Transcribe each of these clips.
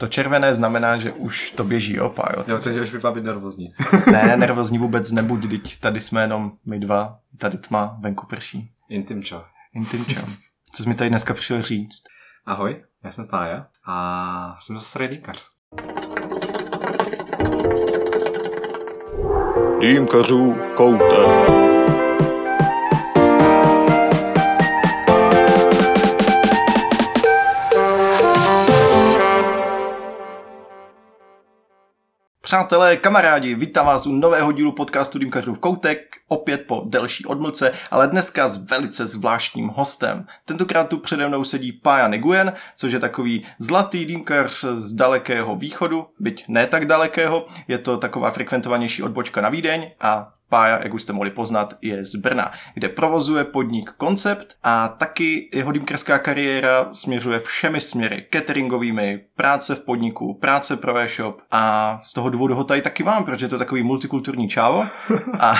To červené znamená, že už to běží, jo, jo. Jo, takže už vypadá být nervózní. ne, nervózní vůbec nebuď, teď tady jsme jenom my dva, tady tma, venku prší. Intimčo. Intimčo. Co jsi mi tady dneska přišel říct? Ahoj, já jsem Pája a jsem zase redíkař. Dýmkařů v koutech. Přátelé, kamarádi, vítám vás u nového dílu podcastu Dýmkařů v koutek, opět po delší odmlce, ale dneska s velice zvláštním hostem. Tentokrát tu přede mnou sedí Pája Neguyen, což je takový zlatý dýmkař z dalekého východu, byť ne tak dalekého, je to taková frekventovanější odbočka na Vídeň a Pája, jak už jste mohli poznat, je z Brna, kde provozuje podnik Koncept a taky jeho dýmkarská kariéra směřuje všemi směry, cateringovými, práce v podniku, práce pro e-shop a z toho důvodu ho tady taky mám, protože je to takový multikulturní čávo a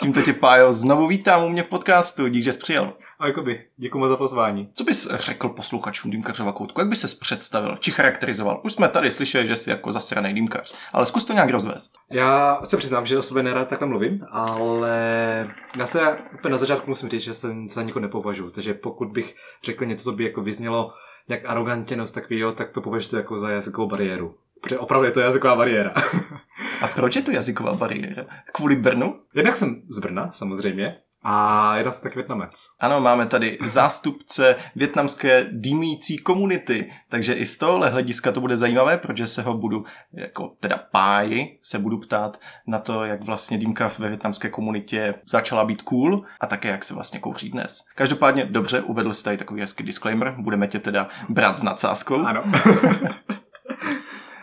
tímto tě Pájo znovu vítám u mě v podcastu, dík, že jsi přijel. A jakoby, děkuji za pozvání. Co bys řekl posluchačům Dýmkařova koutku? Jak bys se představil? Či charakterizoval? Už jsme tady slyšeli, že jsi jako zasraný dýmkař, ale zkus to nějak rozvést. Já se přiznám, že o sobě nerad takhle mluvím, ale já se úplně na začátku musím říct, že se za někoho nepovažuji. Takže pokud bych řekl něco, co by jako vyznělo nějak arrogantně nebo takového, tak to považuji jako za jazykovou bariéru. Protože opravdu je to jazyková bariéra. A proč je to jazyková bariéra? Kvůli Brnu? Jednak jsem z Brna, samozřejmě. A je se tak Větnamec. Ano, máme tady zástupce větnamské dýmící komunity, takže i z tohohle hlediska to bude zajímavé, protože se ho budu, jako teda páji, se budu ptát na to, jak vlastně dýmka ve větnamské komunitě začala být cool a také jak se vlastně kouří dnes. Každopádně dobře, uvedl jsi tady takový hezký disclaimer, budeme tě teda brát s nadsázkou. Ano.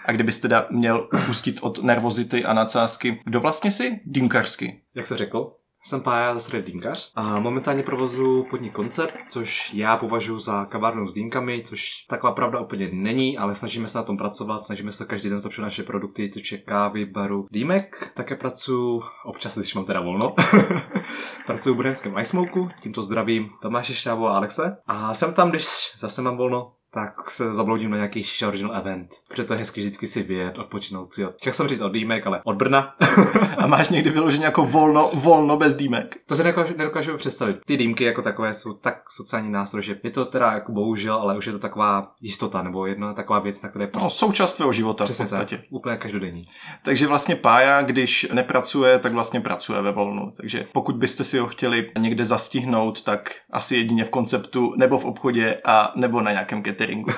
A kdybyste teda měl pustit od nervozity a nadsázky, kdo vlastně si dýmkarsky? Jak se řekl, jsem Pája zase dýmkař a momentálně provozu podnik Koncept, což já považuji za kavárnu s dýmkami, což taková pravda úplně není, ale snažíme se na tom pracovat, snažíme se každý den zlepšovat naše produkty, což je kávy, baru, dýmek. Také pracuji, občas, když mám teda volno, pracuji v brněnském iSmoku, tímto zdravím Tomáše Šťávu a Alexe. A jsem tam, když zase mám volno, tak se zabloudím na nějaký original event. Protože to je hezky vždycky si vyjet, odpočinout si od, chtěl jsem říct od dýmek, ale od Brna. a máš někdy vyloženě jako volno, volno bez dýmek? To si nedokážu, nedokážu představit. Ty dýmky jako takové jsou tak sociální nástroj, že je to teda jako bohužel, ale už je to taková jistota nebo jedna taková věc, na které prostě... No, součást tvého života Přesně v podstatě. Tak, úplně každodenní. Takže vlastně Pája, když nepracuje, tak vlastně pracuje ve volnu. Takže pokud byste si ho chtěli někde zastihnout, tak asi jedině v konceptu nebo v obchodě a nebo na nějakém cateringu.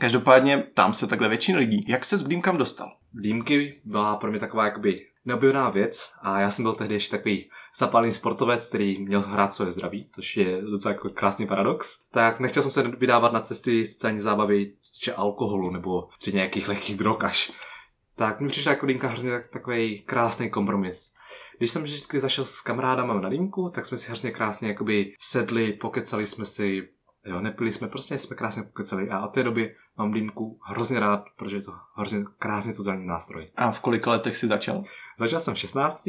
Každopádně tam se takhle většina lidí. Jak se s dýmkám dostal? Dýmky byla pro mě taková jakoby neobjevná věc a já jsem byl tehdy ještě takový zapálený sportovec, který měl hrát své zdraví, což je docela jako krásný paradox. Tak nechtěl jsem se vydávat na cesty sociální zábavy, co alkoholu nebo třeba nějakých lehkých drog až. Tak mi přišla jako dýmka hrozně takový krásný kompromis. Když jsem vždycky zašel s kamarádama na dýmku, tak jsme si hrozně krásně jakoby sedli, pokecali jsme si, Jo, nepili jsme, prostě jsme krásně pokeceli a od té doby mám dýmku hrozně rád, protože je to hrozně krásně sociální nástroj. A v kolika letech jsi začal? Začal jsem v 16.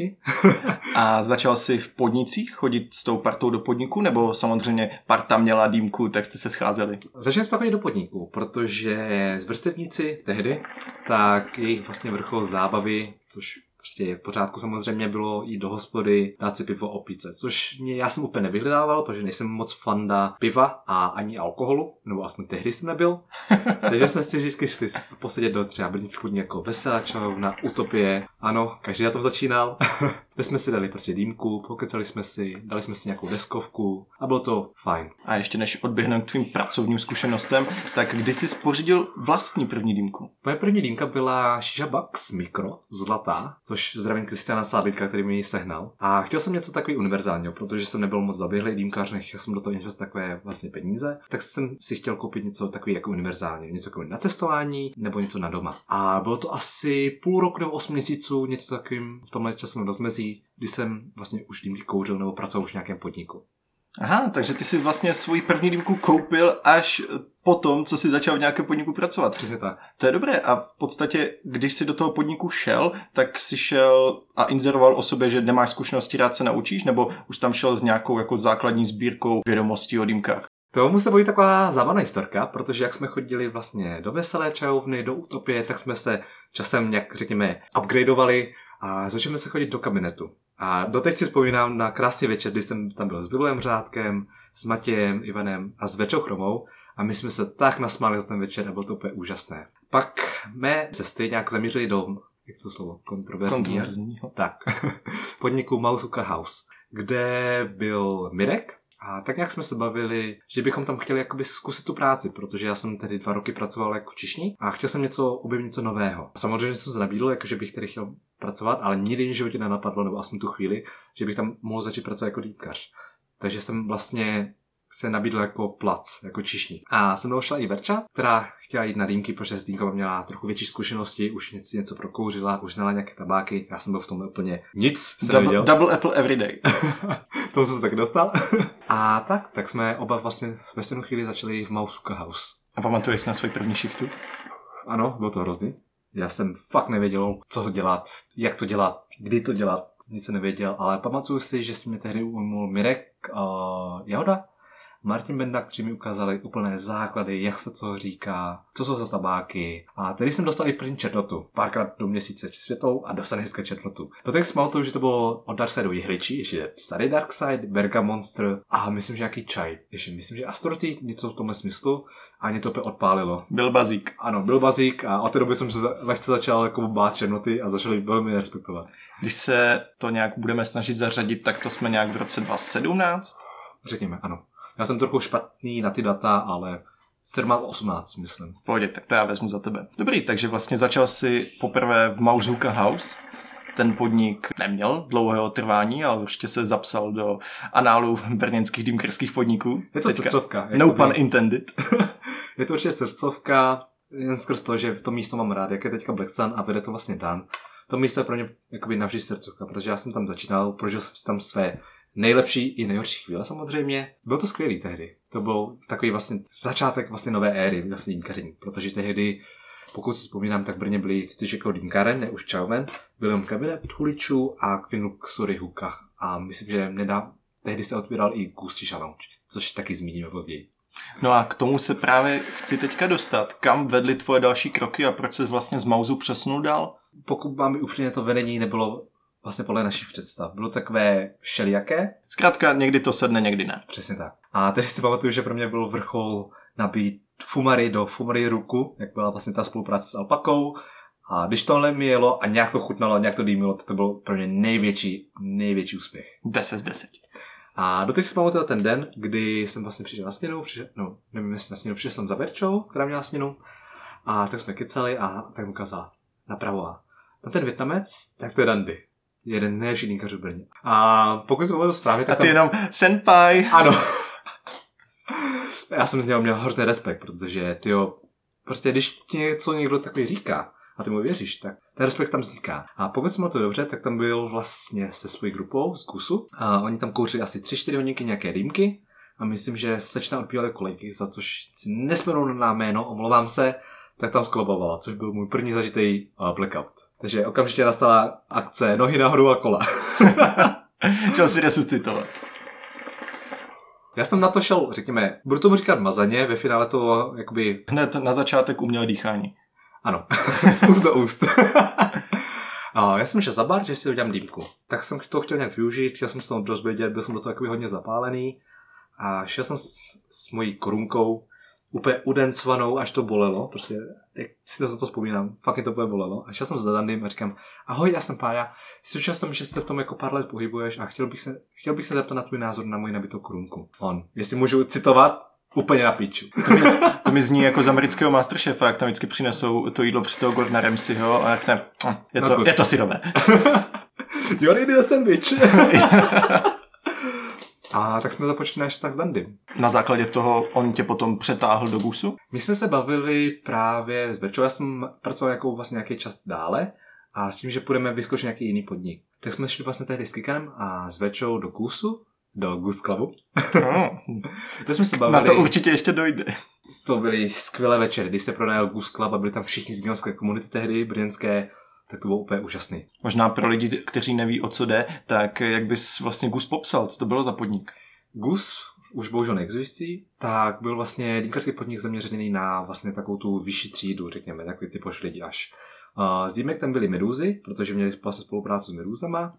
a začal jsi v podnicích chodit s tou partou do podniku, nebo samozřejmě parta měla dýmku, tak jste se scházeli? Začal jsem chodit do podniku, protože z vrstevníci tehdy, tak jejich vlastně vrchol zábavy, což Prostě v pořádku samozřejmě bylo jít do hospody, dát si pivo opice, což mě, já jsem úplně nevyhledával, protože nejsem moc fanda piva a ani alkoholu, nebo aspoň tehdy jsem nebyl. Takže jsme si vždycky šli posedět do třeba chudní jako Veseláčov, na Utopie. Ano, každý na tom začínal. Kde jsme si dali prostě dýmku, pokecali jsme si, dali jsme si nějakou deskovku a bylo to fajn. A ještě než odběhneme k tvým pracovním zkušenostem, tak kdy jsi spořídil vlastní první dýmku? Moje první dýmka byla Bucks Micro, zlatá, což zdravím Kristiana Sádlíka, který mi ji sehnal. A chtěl jsem něco takový univerzálního, protože jsem nebyl moc zaběhlý dýmkař, nechtěl jsem do toho investovat takové vlastně peníze, tak jsem si chtěl koupit něco takový jako univerzálně, něco jako na cestování nebo něco na doma. A bylo to asi půl roku nebo 8 měsíců, něco takovým v tomhle časovém rozmezí, kdy jsem vlastně už dýmky kouřil nebo pracoval už v nějakém podniku. Aha, takže ty si vlastně svoji první dýmku koupil až po tom, co si začal v nějakém podniku pracovat. Přesně tak. To je dobré a v podstatě, když si do toho podniku šel, tak si šel a inzeroval o sobě, že nemáš zkušenosti, rád se naučíš, nebo už tam šel s nějakou jako základní sbírkou vědomostí o dýmkách? Tomu se bojí taková zábavná historka, protože jak jsme chodili vlastně do veselé čajovny, do utopie, tak jsme se časem nějak, řekněme, upgradeovali a začali se chodit do kabinetu. A doteď si vzpomínám na krásný večer, kdy jsem tam byl s Vilem Řádkem, s Matějem, Ivanem a s Večou Chromou a my jsme se tak nasmáli za ten večer a bylo to úplně úžasné. Pak mé cesty nějak zamířily do, jak to slovo, kontroverzní. Kontroverzního. Tak, podniku Mausuka House, kde byl Mirek, a tak nějak jsme se bavili, že bychom tam chtěli jakoby zkusit tu práci, protože já jsem tedy dva roky pracoval jako čišník a chtěl jsem něco objevit něco nového. Samozřejmě jsem se nabídl, jako že bych tedy chtěl pracovat, ale nikdy v životě nenapadlo, nebo aspoň tu chvíli, že bych tam mohl začít pracovat jako dýpkař. Takže jsem vlastně se nabídl jako plac, jako čišník. A se mnou šla i Verča, která chtěla jít na dýmky, protože s dýmkama měla trochu větší zkušenosti, už něco, něco prokouřila, už znala nějaké tabáky, já jsem byl v tom úplně nic, jsem Double, neviděl. double apple every day. tomu jsem se taky dostal. A tak, tak jsme oba vlastně ve stejnou chvíli začali v Mausuka House. A pamatuješ si na svůj první šichtu? Ano, bylo to hrozný. Já jsem fakt nevěděl, co dělat, jak to dělat, kdy to dělat. Nic jsem nevěděl, ale pamatuju si, že jsme tehdy ujmul Mirek uh, Jahoda, Martin Benda, kteří mi ukázali úplné základy, jak se co říká, co jsou za tabáky. A tedy jsem dostal i první četnotu. Párkrát do měsíce světlou a dostal hezké četnotu. Do těch jsem že to bylo od Darksideu jehličí, ještě starý Darkside, Berga Monster a myslím, že nějaký čaj. Ještě myslím, že Astroty, něco v tomhle smyslu a mě to opět odpálilo. Byl bazík. Ano, byl bazík a od té doby jsem se lehce začal jako bát černoty a začal velmi respektovat. Když se to nějak budeme snažit zařadit, tak to jsme nějak v roce 2017. Řekněme, ano. Já jsem trochu špatný na ty data, ale 17-18, myslím. V pohodě, tak to já vezmu za tebe. Dobrý, takže vlastně začal si poprvé v Mauzuka House. Ten podnik neměl dlouhého trvání, ale určitě se zapsal do análu brněnských dýmkerských podniků. Je to Teďka. srdcovka. No jakoby. pun intended. Je to určitě srdcovka, jen skrz to, že to místo mám rád, jak je teďka Black Sun a vede to vlastně Dan. To místo je pro mě jakoby navždy srdcovka, protože já jsem tam začínal, prožil jsem si tam své nejlepší i nejhorší chvíle samozřejmě. Bylo to skvělý tehdy. To byl takový vlastně začátek vlastně nové éry vlastně dýmkaření, protože tehdy pokud si vzpomínám, tak Brně byly totiž jako dýmkáren, ne už čauven, byl jenom kabinet huličů a Queen Luxury hukách. A myslím, že nedá, tehdy se otvíral i Gustiš Lounge, což taky zmíníme později. No a k tomu se právě chci teďka dostat. Kam vedly tvoje další kroky a proč se vlastně z Mauzu přesunul dál? pokud mám upřímně, to vedení nebylo vlastně podle našich představ. Bylo takové všelijaké, Zkrátka, někdy to sedne, někdy ne. přesně tak. A teď si pamatuju, že pro mě byl vrchol nabít Fumary do Fumary ruku, jak byla vlastně ta spolupráce s Alpakou. A když tohle mi jelo a nějak to chutnalo, nějak to dýmilo, to, to byl pro mě největší, největší úspěch. 10 z 10. A doteď si pamatuju ten den, kdy jsem vlastně přišel na stěnu, přišel, no, nevím jestli na stěnu, přišel jsem za Verčou, která měla stěnu, a tak jsme kecali a tak mu ukázala napravo. a Tam ten Větnamec, tak to je Dandy. Jeden nejlepší dýmkař v Brně. A pokud jsem to správně, A tak ty tam... jenom senpai. Ano. Já jsem z něho měl hrozný respekt, protože ty prostě když ti něco někdo takový říká a ty mu věříš, tak ten respekt tam vzniká. A pokud jsem to dobře, tak tam byl vlastně se svojí grupou z KUSu a oni tam kouřili asi 3-4 hodinky nějaké dýmky a myslím, že sečna odpívali kolejky, za což si nesměnou na jméno, omlouvám se, tak tam sklobovala, což byl můj první zažitý uh, blackout. Takže okamžitě nastala akce nohy nahoru a kola. Chtěl si resuscitovat. Já jsem na to šel, řekněme, budu tomu říkat mazaně, ve finále to jakoby Hned na začátek uměl dýchání. Ano, z úst do úst. A já jsem šel za bar, že si udělám dýmku. Tak jsem to chtěl nějak využít, chtěl jsem se toho dost vědět, byl jsem do toho takový hodně zapálený. A šel jsem s, s mojí korunkou, úplně udencvanou, až to bolelo, prostě, jak si to za to vzpomínám, fakt mě to úplně bolelo. A šel jsem za Dandym a říkám, ahoj, já jsem Pája, jsem, že se v tom jako pár let pohybuješ a chtěl bych se, chtěl bych se zeptat na tvůj názor na moji nabitou korunku. On, jestli můžu citovat, úplně na píču. To mi zní jako z amerického Masterchefa, jak tam vždycky přinesou to jídlo před toho Gordona Ramsayho a řekne, "Hm, je No to, to- je to syrové. You're idiot sandwich. A tak jsme započali náš vztah s Dandym. Na základě toho on tě potom přetáhl do Gusu. My jsme se bavili právě s Večou, já jsem pracoval jako vlastně nějaký čas dále a s tím, že půjdeme vyzkoušet nějaký jiný podnik. Tak jsme šli vlastně tehdy s Kikanem a s Večou do Gusu, do Goose Clubu. No, Kde jsme se na bavili. to určitě ještě dojde. to byly skvělé večery, když se pronajal Goose Club a byli tam všichni z komunity tehdy, brněnské, tak to bylo úplně úžasný. Možná pro lidi, kteří neví, o co jde, tak jak bys vlastně Gus popsal, co to bylo za podnik? Gus už bohužel neexistující, tak byl vlastně dýmkarský podnik zaměřený na vlastně takovou tu vyšší třídu, řekněme, takový ty lidi až. Uh, z dýmek tam byly medúzy, protože měli vlastně spolupráci s medúzama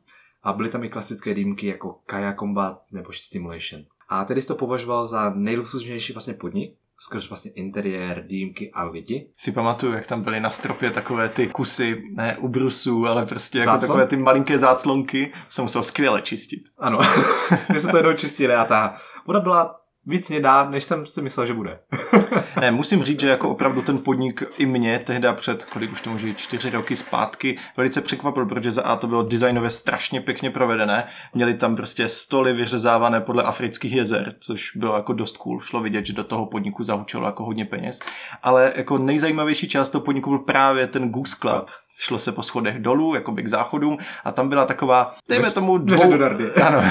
a byly tam i klasické dýmky jako Kaya Combat nebo Stimulation. A tedy to považoval za nejluxusnější vlastně podnik, skrz vlastně interiér, dýmky a lidi. Si pamatuju, jak tam byly na stropě takové ty kusy, ne ubrusů, ale prostě jako takové ty malinké záclonky, se musel skvěle čistit. Ano, my se to jednou čistili a ta voda byla víc mě dá, než jsem si myslel, že bude. ne, musím říct, že jako opravdu ten podnik i mě tehdy před, kolik už to může čtyři roky zpátky, velice překvapil, protože za A to bylo designově strašně pěkně provedené. Měli tam prostě stoly vyřezávané podle afrických jezer, což bylo jako dost cool. Šlo vidět, že do toho podniku zahučilo jako hodně peněz. Ale jako nejzajímavější část toho podniku byl právě ten Goose Club šlo se po schodech dolů, jakoby k záchodům a tam byla taková, dejme tomu dvou... Dveře do Narnie. Ano,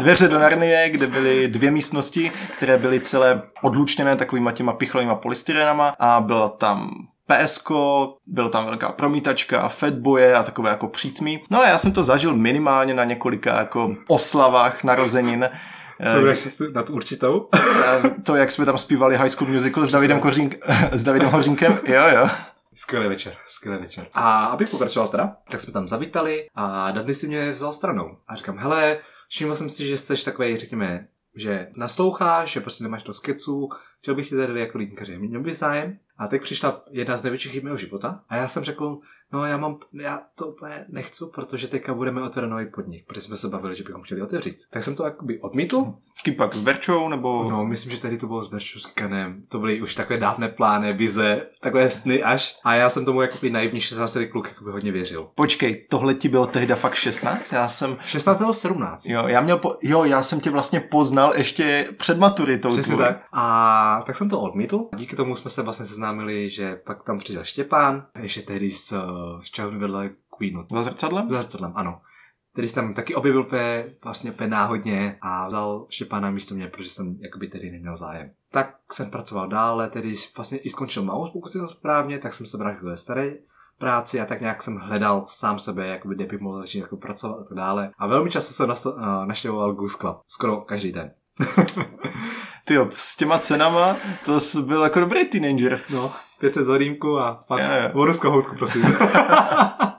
dveře do Narnie, kde byly dvě místnosti, které byly celé odlučněné takovýma těma pichlovýma polystyrenama a byla tam PSK, byla tam velká promítačka a fatboje a takové jako přítmy. No a já jsem to zažil minimálně na několika jako oslavách narozenin. Vzpomínáš si na tu určitou? to, jak jsme tam zpívali High School Musical s Davidem, Kořínk, s Davidem Hořínkem, jo, jo. Skvělý večer, skvělý večer. A abych pokračoval teda, tak jsme tam zavítali a Dudley si mě vzal stranou. A říkám, hele, všiml jsem si, že jsi takový, řekněme, že nasloucháš, že prostě nemáš to skeců, chtěl bych ti tady jako lidinkaři. Měl by zájem, a teď přišla jedna z největších chyb mého života a já jsem řekl, no já mám, já to úplně nechci, protože teďka budeme otevřít nový podnik, protože jsme se bavili, že bychom chtěli otevřít. Tak jsem to jakoby odmítl. S kým pak? S Verčou nebo? No, myslím, že tady to bylo s Verčou, s Kanem. To byly už takové dávné plány, vize, takové sny až. A já jsem tomu jakoby naivní 16 kluk jakoby hodně věřil. Počkej, tohle ti bylo tehdy fakt 16? Já jsem... 16 nebo 17. Jo, já měl po... jo, já jsem tě vlastně poznal ještě před maturitou. Přesně tak. A tak jsem to odmítl. Díky tomu jsme se vlastně seznámili, že pak tam přišel Štěpán, ještě tehdy s, s časem vedle Queenu. Za zrcadlem? Za zrcadlem, ano. Který se tam taky objevil pe, vlastně pe náhodně a vzal Štěpána místo mě, protože jsem jakoby tedy neměl zájem. Tak jsem pracoval dále, tedy vlastně i skončil Maus, pokud to správně, tak jsem se vrátil do staré práci a tak nějak jsem hledal sám sebe, jakoby kde bych mohl začít jako pracovat a tak dále. A velmi často jsem naštěvoval Goose Club, skoro každý den. Ty s těma cenama, to byl jako dobrý teenager. No, 500 za rýmku a pak yeah, yeah. vodu z kohoutku, prosím.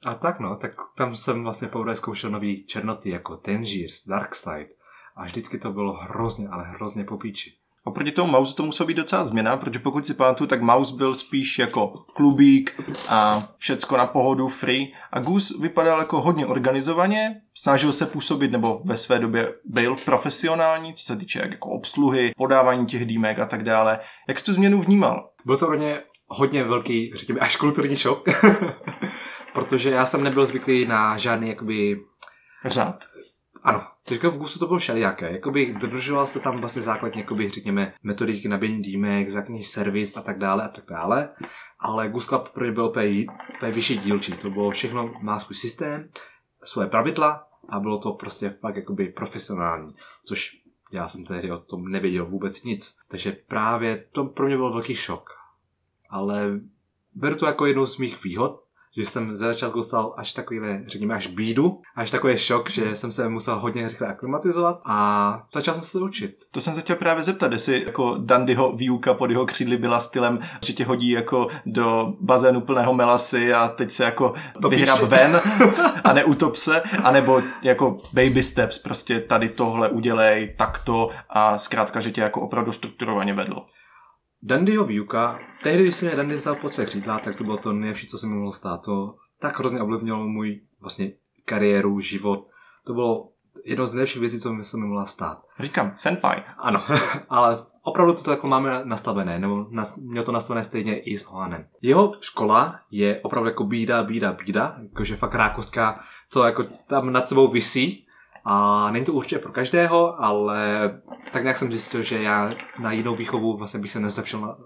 a tak no, tak tam jsem vlastně poprvé zkoušel nový černoty jako Tangiers, Darkside a vždycky to bylo hrozně, ale hrozně popíči. Oproti tomu Mouse to musela být docela změna, protože pokud si pamatuju, tak Mouse byl spíš jako klubík a všecko na pohodu, free. A Goose vypadal jako hodně organizovaně, snažil se působit, nebo ve své době byl profesionální, co se týče jako obsluhy, podávání těch dýmek a tak dále. Jak jsi tu změnu vnímal? Byl to pro mě hodně velký, řekněme, až kulturní šok, protože já jsem nebyl zvyklý na žádný jakoby... Řád. Ano, teďka v Gusu to bylo všelijaké. Jakoby dodržoval se tam vlastně základně, jakoby, řekněme, metodiky nabíjení dýmek, základní servis a tak dále a tak dále. Ale Gus Club pro byl úplně vyšší dílčí. To bylo všechno, má svůj systém, svoje pravidla a bylo to prostě fakt jakoby profesionální. Což já jsem tehdy o tom nevěděl vůbec nic. Takže právě to pro mě byl velký šok ale beru to jako jednou z mých výhod, že jsem ze začátku dostal až takovýhle, řekněme, až bídu, až takový šok, že jsem se musel hodně rychle aklimatizovat a začal jsem se učit. To jsem se chtěl právě zeptat, jestli jako Dandyho výuka pod jeho křídly byla stylem, že tě hodí jako do bazénu plného melasy a teď se jako to vyhrab ven a neutop se, anebo jako baby steps, prostě tady tohle udělej, takto a zkrátka, že tě jako opravdu strukturovaně vedl. Dandyho výuka, tehdy, když jsem mě Dandy vzal po své křídla, tak to bylo to nejlepší, co se mi mohlo stát. To tak hrozně ovlivnilo můj vlastně kariéru, život. To bylo jedno z nejlepších věcí, co mi se mi mohla stát. Říkám, senpai. Ano, ale opravdu to takhle máme nastavené, nebo nas, měl to nastavené stejně i s Hoanem. Jeho škola je opravdu jako bída, bída, bída, jakože fakt rákostka, co jako tam nad sebou visí, a není to určitě pro každého, ale tak nějak jsem zjistil, že já na jinou výchovu vlastně bych se nezlepšil,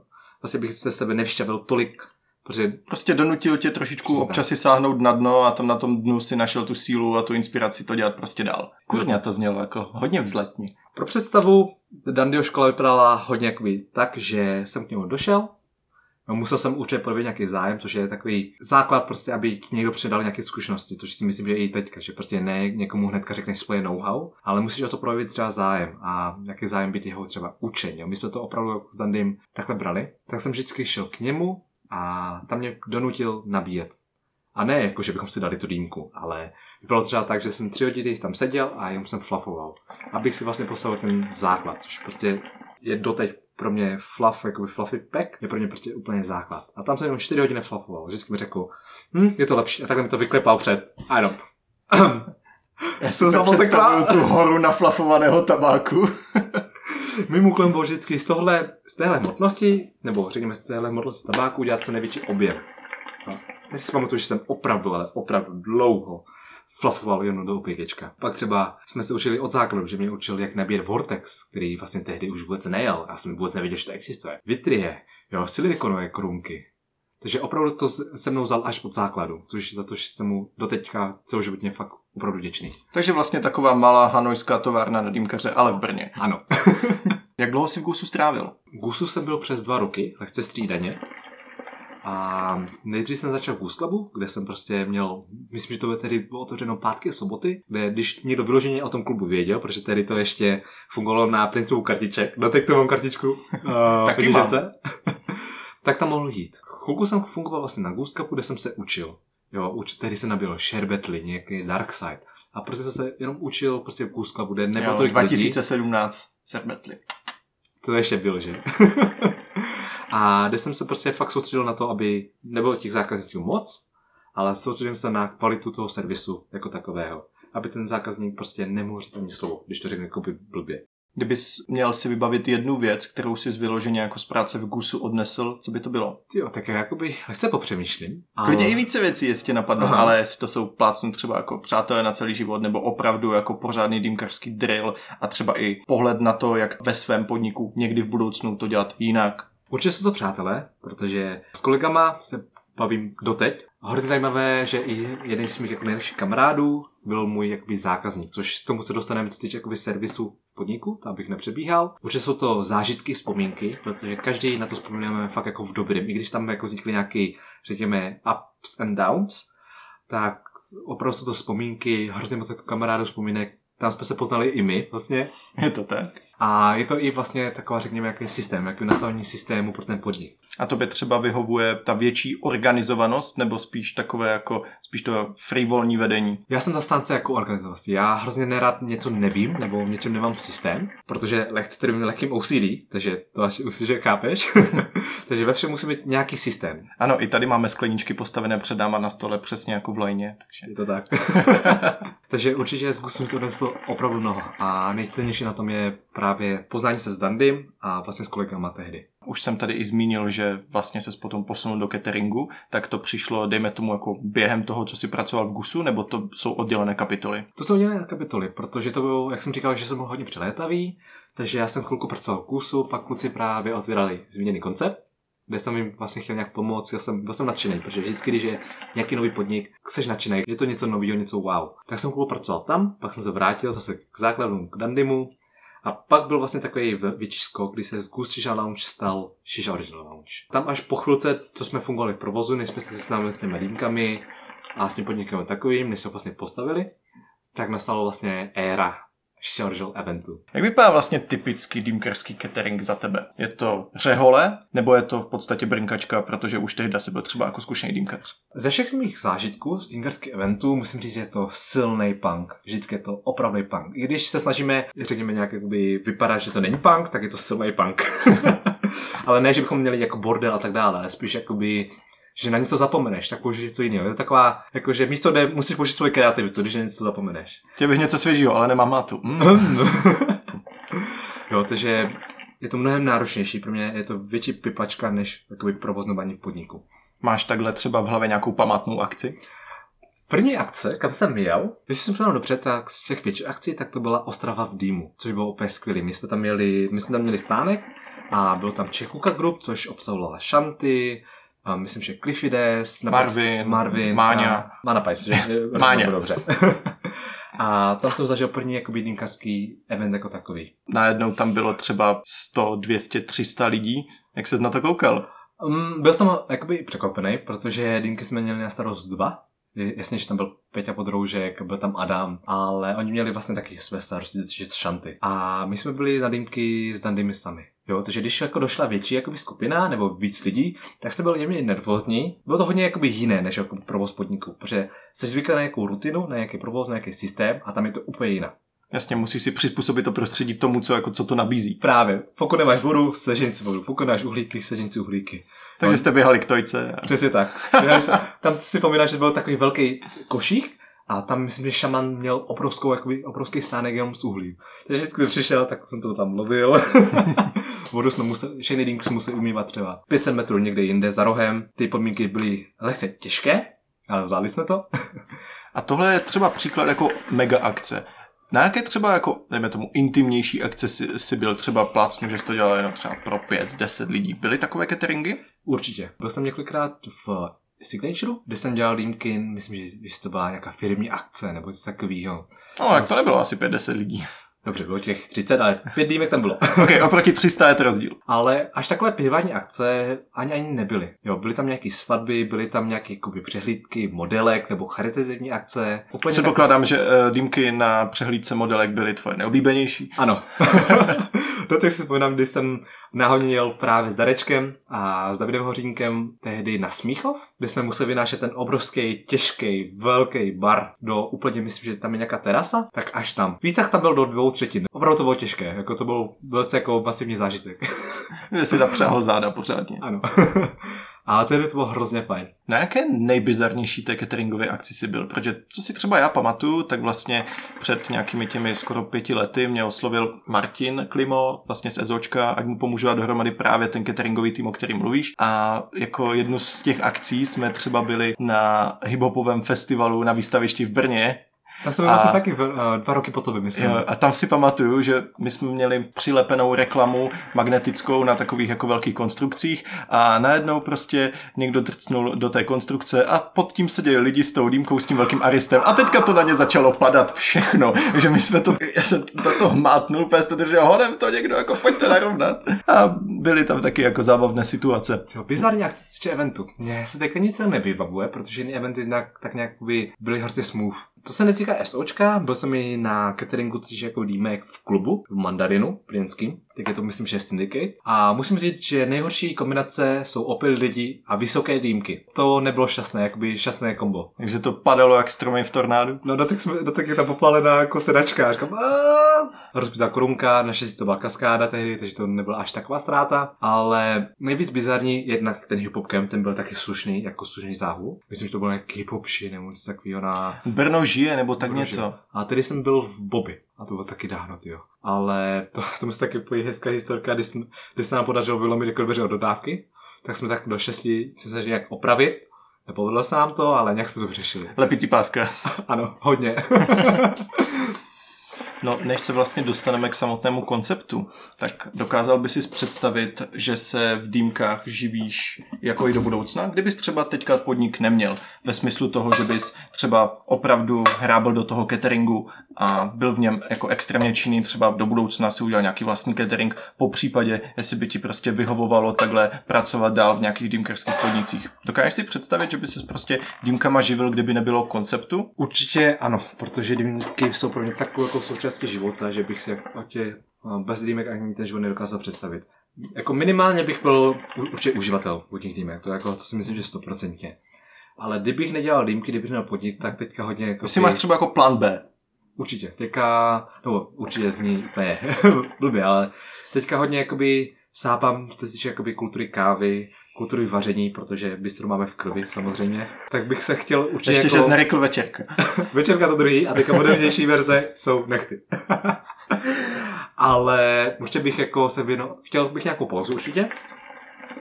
vlastně bych se sebe nevšťavil tolik, Protože prostě donutil tě trošičku občas si sáhnout na dno a tam na tom dnu si našel tu sílu a tu inspiraci to dělat prostě dál. Kurně to znělo jako hodně vzletní. Pro představu, Dandio škola vypadala hodně jakoby tak, že jsem k němu došel, musel jsem určitě projevit nějaký zájem, což je takový základ prostě, aby ti někdo předal nějaké zkušenosti, což si myslím, že i teďka, že prostě ne někomu hnedka řekneš svoje know-how, ale musíš o to projevit třeba zájem a jaký zájem být jeho třeba učení. My jsme to opravdu s Dandym takhle brali, tak jsem vždycky šel k němu a tam mě donutil nabíjet. A ne jako, že bychom si dali tu dýmku, ale bylo třeba tak, že jsem tři hodiny tam seděl a jenom jsem flafoval. Abych si vlastně postavil ten základ, což prostě je doteď pro mě fluff, jakoby fluffy pack, je pro mě prostě úplně základ. A tam jsem jenom 4 hodiny fluffoval. Vždycky mi řekl, hm, je to lepší. A takhle mi to vyklepal před. A jenom. Já jsem představuju tu horu naflafovaného tabáku. Mým úkolem bylo vždycky z, tohle, z téhle hmotnosti, nebo řekněme z téhle hmotnosti tabáku udělat co největší objem. No. Já si pamatuju, že jsem opravdu, ale opravdu dlouho flafoval jenom do opěkečka. Pak třeba jsme se učili od základu, že mě učil, jak nabíjet Vortex, který vlastně tehdy už vůbec nejel. Já jsem vůbec nevěděl, že to existuje. Vitrie, jo, silikonové krunky. Takže opravdu to se mnou vzal až od základu, což za to jsem mu doteďka celoživotně fakt opravdu vděčný. Takže vlastně taková malá hanojská továrna na dýmkaře, ale v Brně. Ano. jak dlouho jsi v Gusu strávil? Gusu jsem byl přes dva roky, lehce střídaně. A nejdřív jsem začal v Goose Clubu, kde jsem prostě měl, myslím, že to bylo tedy bylo otevřeno pátky a soboty, kde když někdo vyloženě o tom klubu věděl, protože tedy to ještě fungovalo na principu kartiček, no teď to mám kartičku uh, Taky mám. tak tam mohl jít. Chvilku jsem fungoval vlastně na Goose Clubu, kde jsem se učil. Jo, uč, tehdy se nabíjel Sherbetly, nějaký Dark Side. A prostě jsem se jenom učil prostě v Goose Clubu, kde nebylo Jo, tolik 2017 Sherbetly. to ještě byl, že? a kde jsem se prostě fakt soustředil na to, aby nebylo těch zákazníků moc, ale soustředil se na kvalitu toho servisu jako takového. Aby ten zákazník prostě nemohl říct ani slovo, když to řekne jako by blbě. Kdybys měl si vybavit jednu věc, kterou si vyloženě jako z práce v Gusu odnesl, co by to bylo? Jo, tak já jakoby lehce popřemýšlím. Klidně i více věcí, jestli napadnou, Aha. ale jestli to jsou plácnu třeba jako přátelé na celý život, nebo opravdu jako pořádný dýmkařský drill a třeba i pohled na to, jak ve svém podniku někdy v budoucnu to dělat jinak. Určitě jsou to přátelé, protože s kolegama se bavím doteď. Hrozně zajímavé, že i jeden z mých jako nejlepších kamarádů byl můj jakoby zákazník, což s tomu se dostaneme, co týče jakoby servisu podniku, to abych nepřebíhal. Určitě jsou to zážitky, vzpomínky, protože každý na to vzpomínáme fakt jako v dobrým. I když tam jako vznikly nějaký, řekněme, ups and downs, tak opravdu jsou to vzpomínky, hrozně moc jako kamarádů vzpomínek, tam jsme se poznali i my vlastně. Je to tak? A je to i vlastně taková, řekněme, jaký systém, jaký nastavení systému pro ten podnik. A tobě třeba vyhovuje ta větší organizovanost, nebo spíš takové jako, spíš to frivolní vedení? Já jsem zastánce jako organizovanosti. Já hrozně nerad něco nevím, nebo v něčem nemám systém, protože lehce tedy lehkým OCD, takže to až určitě chápeš. takže ve všem musí být nějaký systém. Ano, i tady máme skleničky postavené před náma na stole přesně jako v lajně, takže Je to tak. takže určitě s Gusem se odnesl opravdu mnoho. A nejcennější na tom je právě poznání se s Dandym a vlastně s kolegama tehdy. už jsem tady i zmínil, že vlastně se potom posunul do cateringu, tak to přišlo, dejme tomu, jako během toho, co si pracoval v Gusu, nebo to jsou oddělené kapitoly? To jsou dělené kapitoly, protože to bylo, jak jsem říkal, že jsem byl hodně přelétavý, takže já jsem chvilku pracoval v kusu, pak kluci právě otvírali zmíněný koncept, kde jsem jim vlastně chtěl nějak pomoct, já jsem, byl jsem nadšený, protože vždycky, když je nějaký nový podnik, jsi nadšený, je to něco nového, něco wow. Tak jsem chvilku pracoval tam, pak jsem se vrátil zase k základům, k Dandymu, a pak byl vlastně takový větší skok, kdy se z Goose Shisha Lounge stal Shisha Original Lounge. Tam až po chvilce, co jsme fungovali v provozu, než jsme se seznámili s těmi dýmkami a s tím podnikem takovým, než se vlastně postavili, tak nastala vlastně éra Original eventu. Jak vypadá vlastně typický dýmkarský catering za tebe? Je to řehole, nebo je to v podstatě brnkačka, protože už tehdy si byl třeba jako zkušený dýmkař? Ze všech mých zážitků z dýmkarských eventů musím říct, že je to silný punk. Vždycky je to opravdu punk. I když se snažíme, řekněme, nějak jakoby vypadat, že to není punk, tak je to silný punk. ale ne, že bychom měli jako bordel a tak dále, ale spíš jakoby že na něco zapomeneš, tak použij něco jiného. Je to taková, jako, že místo, kde musíš použít svoji kreativitu, když na něco zapomeneš. Chtěl bych něco svěžího, ale nemám mátu. Mm. jo, takže je to mnohem náročnější. Pro mě je to větší pipačka, než jakoby provoznování v podniku. Máš takhle třeba v hlavě nějakou památnou akci? První akce, kam jsem jel, jestli jsem vzpomněl dobře, tak z těch větších akcí, tak to byla Ostrava v Dýmu, což bylo úplně skvělé. My jsme tam měli, my jsme tam měli stánek a byl tam Čekuka Group, což obsahovala Shanty, a myslím, že Cliffides, Marvin, Marvin Máňa. A, Mána Pipes, že? Máňa. Dobře. a tam jsem zažil první jakoby dýmkařský event jako takový. Najednou tam bylo třeba 100, 200, 300 lidí. Jak ses na to koukal? Um, byl jsem jakoby překvapený, protože dýmky jsme měli na starost dva. Jasně, že tam byl Peťa Podroužek, byl tam Adam, ale oni měli vlastně taky své starosti z šanty. A my jsme byli za dýmky s dandymi sami. Jo, takže když jako došla větší jakoby skupina nebo víc lidí, tak jste byli němě nervózní. Bylo to hodně jakoby jiné než jako provoz podniku, protože jsi zvyklý na nějakou rutinu, na nějaký provoz, na nějaký systém a tam je to úplně jinak. Jasně, musíš si přizpůsobit to prostředí tomu, co, jako, co to nabízí. Právě, pokud nemáš vodu, sežeň si vodu, pokud nemáš uhlíky, sežeň si uhlíky. Takže jste běhali k tojce. A... Přesně tak. Tam si vzpomínám, že byl takový velký košík a tam myslím, že šaman měl obrovskou, jakoby, obrovský stánek jenom z uhlí. Takže vždycky, když přišel, tak jsem to tam lovil. Vodu jsme museli, všechny dýmky jsme museli umývat třeba 500 metrů někde jinde za rohem. Ty podmínky byly lehce těžké, ale zvládli jsme to. a tohle je třeba příklad jako mega akce. Na jaké třeba jako, dejme tomu, intimnější akce si, si byl třeba plácnu, že jsi to dělal jenom třeba pro pět, deset lidí. Byly takové cateringy? Určitě. Byl jsem několikrát v Signature, kde jsem dělal dýmky, myslím, že že to byla nějaká firmní akce nebo něco takového. No, tak to nebylo asi pět, deset lidí. Dobře, bylo těch 30, ale pět dýmek tam bylo. ok, oproti 300 je to rozdíl. Ale až takové privátní akce ani ani nebyly. Jo, byly tam nějaké svatby, byly tam nějaké jakoby, přehlídky modelek nebo charitativní akce. Úplně tak... Předpokládám, že uh, dýmky na přehlídce modelek byly tvoje neoblíbenější. Ano. Do těch si vzpomínám, když jsem náhodně jel právě s Darečkem a s Davidem Hořínkem tehdy na Smíchov, kde jsme museli vynášet ten obrovský, těžký, velký bar do úplně, myslím, že tam je nějaká terasa, tak až tam. Výtah tam byl do dvou třetin. Opravdu to bylo těžké, jako to byl velice jako masivní zážitek. Že si zapřáhl záda pořádně. ano. Ale tehdy to bylo hrozně fajn. Na jaké nejbizarnější té cateringové akci si byl? Protože co si třeba já pamatuju, tak vlastně před nějakými těmi skoro pěti lety mě oslovil Martin Klimo, vlastně z Ezočka, ať mu pomůžu dát dohromady právě ten cateringový tým, o kterým mluvíš. A jako jednu z těch akcí jsme třeba byli na hiphopovém festivalu na výstavišti v Brně, Tam jsem A- vlastně taky uh, dva roky po tobě, myslím. A tam si pamatuju, že my jsme měli přilepenou reklamu magnetickou na takových jako velkých konstrukcích a najednou prostě někdo drcnul do té konstrukce a pod tím seděli lidi s tou dýmkou s tím velkým aristem a teďka to na ně začalo padat všechno, že my jsme to, já jsem do toho mátnul, úplně to držel hodem to někdo, jako pojďte narovnat. A byly tam taky jako zábavné situace. Jo, bizarní akce eventu. Mně se teďka nic nevybavuje, protože jiné eventy tak, tak nějak by byly hrozně smooth. To se netýká SOčka, byl jsem i na cateringu, což jako dýmek v klubu, v Mandarinu, brněnským, tak je to myslím, že Syndicate. A musím říct, že nejhorší kombinace jsou opět lidi a vysoké dýmky. To nebylo šťastné, jakoby šťastné kombo. Takže to padalo jak stromy v tornádu. No dotek, jsme, dotek je tam popálená jako sedačka. A říkám, rozbitá korunka, naštěstí to byla kaskáda tehdy, takže to nebyla až taková ztráta. Ale nejvíc bizarní, jednak ten hip camp, ten byl taky slušný, jako slušný záhul. Myslím, že to byl nějaký hip ši, nebo něco takového na... Brno žije nebo tak Brno něco. žije. A tedy jsem byl v Bobby. A to bylo taky dávno, jo. Ale to, to mi se taky pojí hezká historka, kdy, jsme, kdy se nám podařilo vylomit jako dveře od dodávky. Tak jsme tak do šesti se snažili nějak opravit. Nepovedlo se nám to, ale nějak jsme to řešili. Lepicí páska. Ano, hodně. No, než se vlastně dostaneme k samotnému konceptu, tak dokázal by si představit, že se v dýmkách živíš jako i do budoucna? Kdybys třeba teďka podnik neměl, ve smyslu toho, že bys třeba opravdu hrábl do toho cateringu a byl v něm jako extrémně činný, třeba do budoucna si udělal nějaký vlastní catering, po případě, jestli by ti prostě vyhovovalo takhle pracovat dál v nějakých dýmkařských podnicích. Dokážeš si představit, že by se prostě dýmkama živil, kdyby nebylo konceptu? Určitě ano, protože dýmky jsou pro mě takovou jako součástí života, že bych si jako tě, bez dýmek ani ten život nedokázal představit. Jako minimálně bych byl u- určitě uživatel vodních dýmek, to, jako, to si myslím, že stoprocentně. Ale kdybych nedělal dýmky, kdybych měl podnik, tak teďka hodně jako... Jestli máš třeba jako plán B, Určitě, teďka, nebo určitě zní úplně blbě, ale teďka hodně jakoby sápám, co se týče jakoby kultury kávy, kultury vaření, protože bistro máme v krvi samozřejmě, tak bych se chtěl určitě ještě, jako... že jsi nerekl večerka. Večerka to druhý a teďka modernější verze jsou nechty. Ale určitě bych jako se věno... Chtěl bych nějakou pauzu určitě.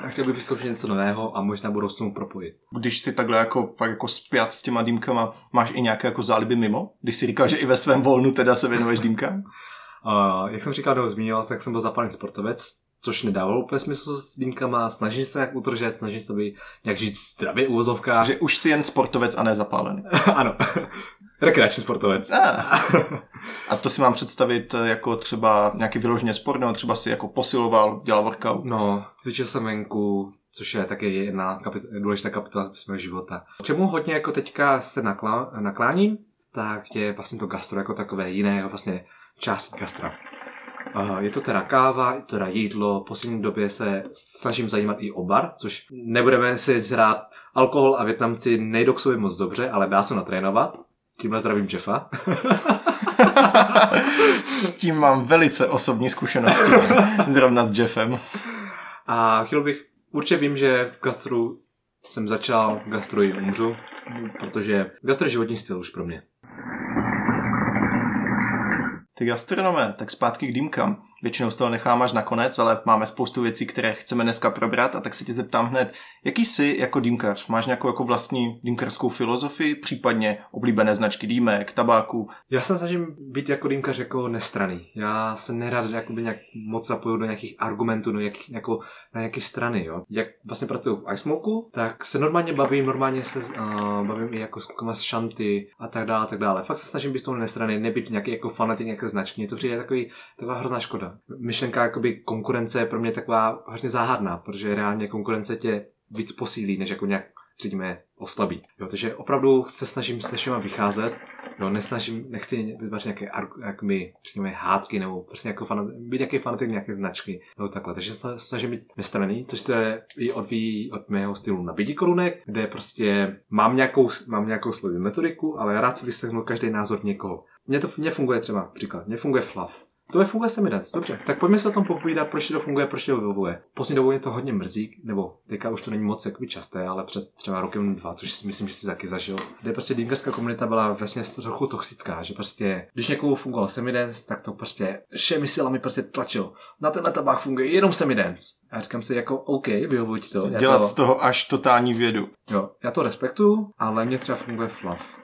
A chtěl bych vyzkoušet něco nového a možná budoucnu propojit. Když si takhle jako, fakt jako spjat s těma dýmkama, máš i nějaké jako záliby mimo? Když si říkal, že i ve svém volnu teda se věnuješ dýmkám? Uh, jak jsem říkal, nebo zmínil, tak jsem byl zapálený sportovec, což nedávalo úplně smysl s dýmkama, snažím se jak udržet, snažím se by nějak žít zdravě v uvozovkách. Že už si jen sportovec a ne zapálený. ano, rekreační sportovec. A, a to si mám představit jako třeba nějaký vyloženě sport, nebo třeba si jako posiloval, dělal workout. No, cvičil jsem venku, což je také jedna kapit- důležitá kapitola svého života. K čemu hodně jako teďka se naklá- nakláním, tak je vlastně to gastro jako takové jiné vlastně části gastra. Je to teda káva, je to teda jídlo, v poslední době se snažím zajímat i o bar, což nebudeme si zhrát alkohol a Větnamci nejdou k sobě moc dobře, ale dá se natrénovat. Tímhle zdravím Jeffa. s tím mám velice osobní zkušenosti, zrovna s Jeffem. A chtěl bych, určitě vím, že v gastru jsem začal, v gastru i umřu, protože gastro je životní styl už pro mě. Ty gastronome, tak zpátky k dýmkám. Většinou z toho nechám až nakonec, ale máme spoustu věcí, které chceme dneska probrat a tak se tě zeptám hned, jaký jsi jako dýmkař? Máš nějakou jako vlastní dýmkařskou filozofii, případně oblíbené značky dýmek, tabáku? Já se snažím být jako dýmkař jako nestraný. Já se nerad jakoby nějak moc zapoju do nějakých argumentů, do nějakých, jako, na nějaké strany. Jo. Jak vlastně pracuji v iSmoku, tak se normálně bavím, normálně se uh, bavím i jako s klukama z šanty a tak dále, a tak dále. Fakt se snažím být tomu nestraný, nebyt nějaký jako fanatik nějaké značky. Je to přijde takový, taková hrozná škoda. Myšlenka jakoby konkurence je pro mě taková hrozně záhadná, protože reálně konkurence tě víc posílí, než jako nějak řekněme, oslabí. Jo, takže opravdu se snažím s všema vycházet, jo, nesnažím, nechci vytvářet nějaké, jak my, řekněme, hádky, nebo prostě jako fanat, být nějaký fanatik nějaké značky, nebo takhle. Takže se snažím být nestraný, což se i odvíjí od mého stylu na bídí korunek, kde prostě mám nějakou, mám nějakou svou metodiku, ale rád si vyslechnu každý názor někoho. Mně to mně funguje třeba, příklad, mně funguje flav. To je funguje Semidance, dobře. Tak pojďme se o tom popovídat, proč to funguje, proč to vyhovuje. Poslední dobou je to hodně mrzí, nebo teďka už to není moc jakoby časté, ale před třeba rokem dva, což si myslím, že si taky zažil, kde prostě dingerská komunita byla ve trochu toxická, že prostě, když někomu fungoval Semidance, tak to prostě všemi silami prostě tlačil. Na tenhle tabák funguje jenom Semidance. A říkám si jako, OK, vyhovuje ti to. Dělat to, z toho až totální vědu. Jo, já to respektuju, ale mě třeba funguje flav.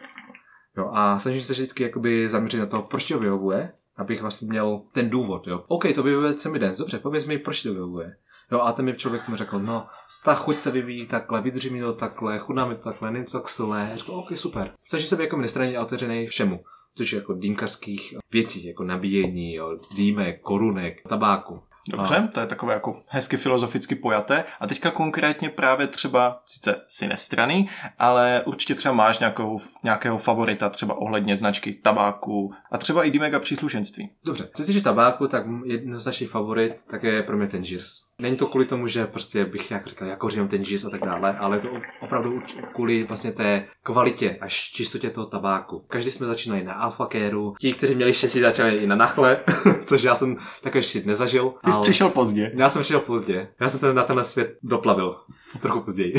Jo, a snažím se vždycky jakoby zaměřit na to, proč to vyhovuje, abych vlastně měl ten důvod, jo. OK, to se mi den, dobře, pověz mi, proč to vyhovuje. Jo, a ten mi člověk mi řekl, no, ta chuť se vyvíjí takhle, vydrží mi to takhle, chudná mi to takhle, není to tak silné. Řekl, OK, super. Snaží se být jako nestraně otevřený všemu což je jako dýmkařských věcí, jako nabíjení, jo, dýmek, korunek, tabáku. Dobře, a... to je takové jako hezky filozoficky pojaté. A teďka konkrétně právě třeba, sice si nestraný, ale určitě třeba máš nějakou, nějakého favorita, třeba ohledně značky tabáku a třeba i dýmek a příslušenství. Dobře, co se týče tabáku, tak jednoznačný favorit tak je pro mě ten Jirs. Není to kvůli tomu, že prostě bych nějak říkal, jako říkám ten Jirs a tak dále, ale je to opravdu kvůli vlastně té kvalitě a čistotě toho tabáku. Každý jsme začínali na Alpha Careu, ti, kteří měli štěstí, začali i na Nachle, což já jsem takové štěstí nezažil. Ty jsi ale... přišel pozdě. Já jsem přišel pozdě. Já jsem se na tenhle svět doplavil. Trochu později.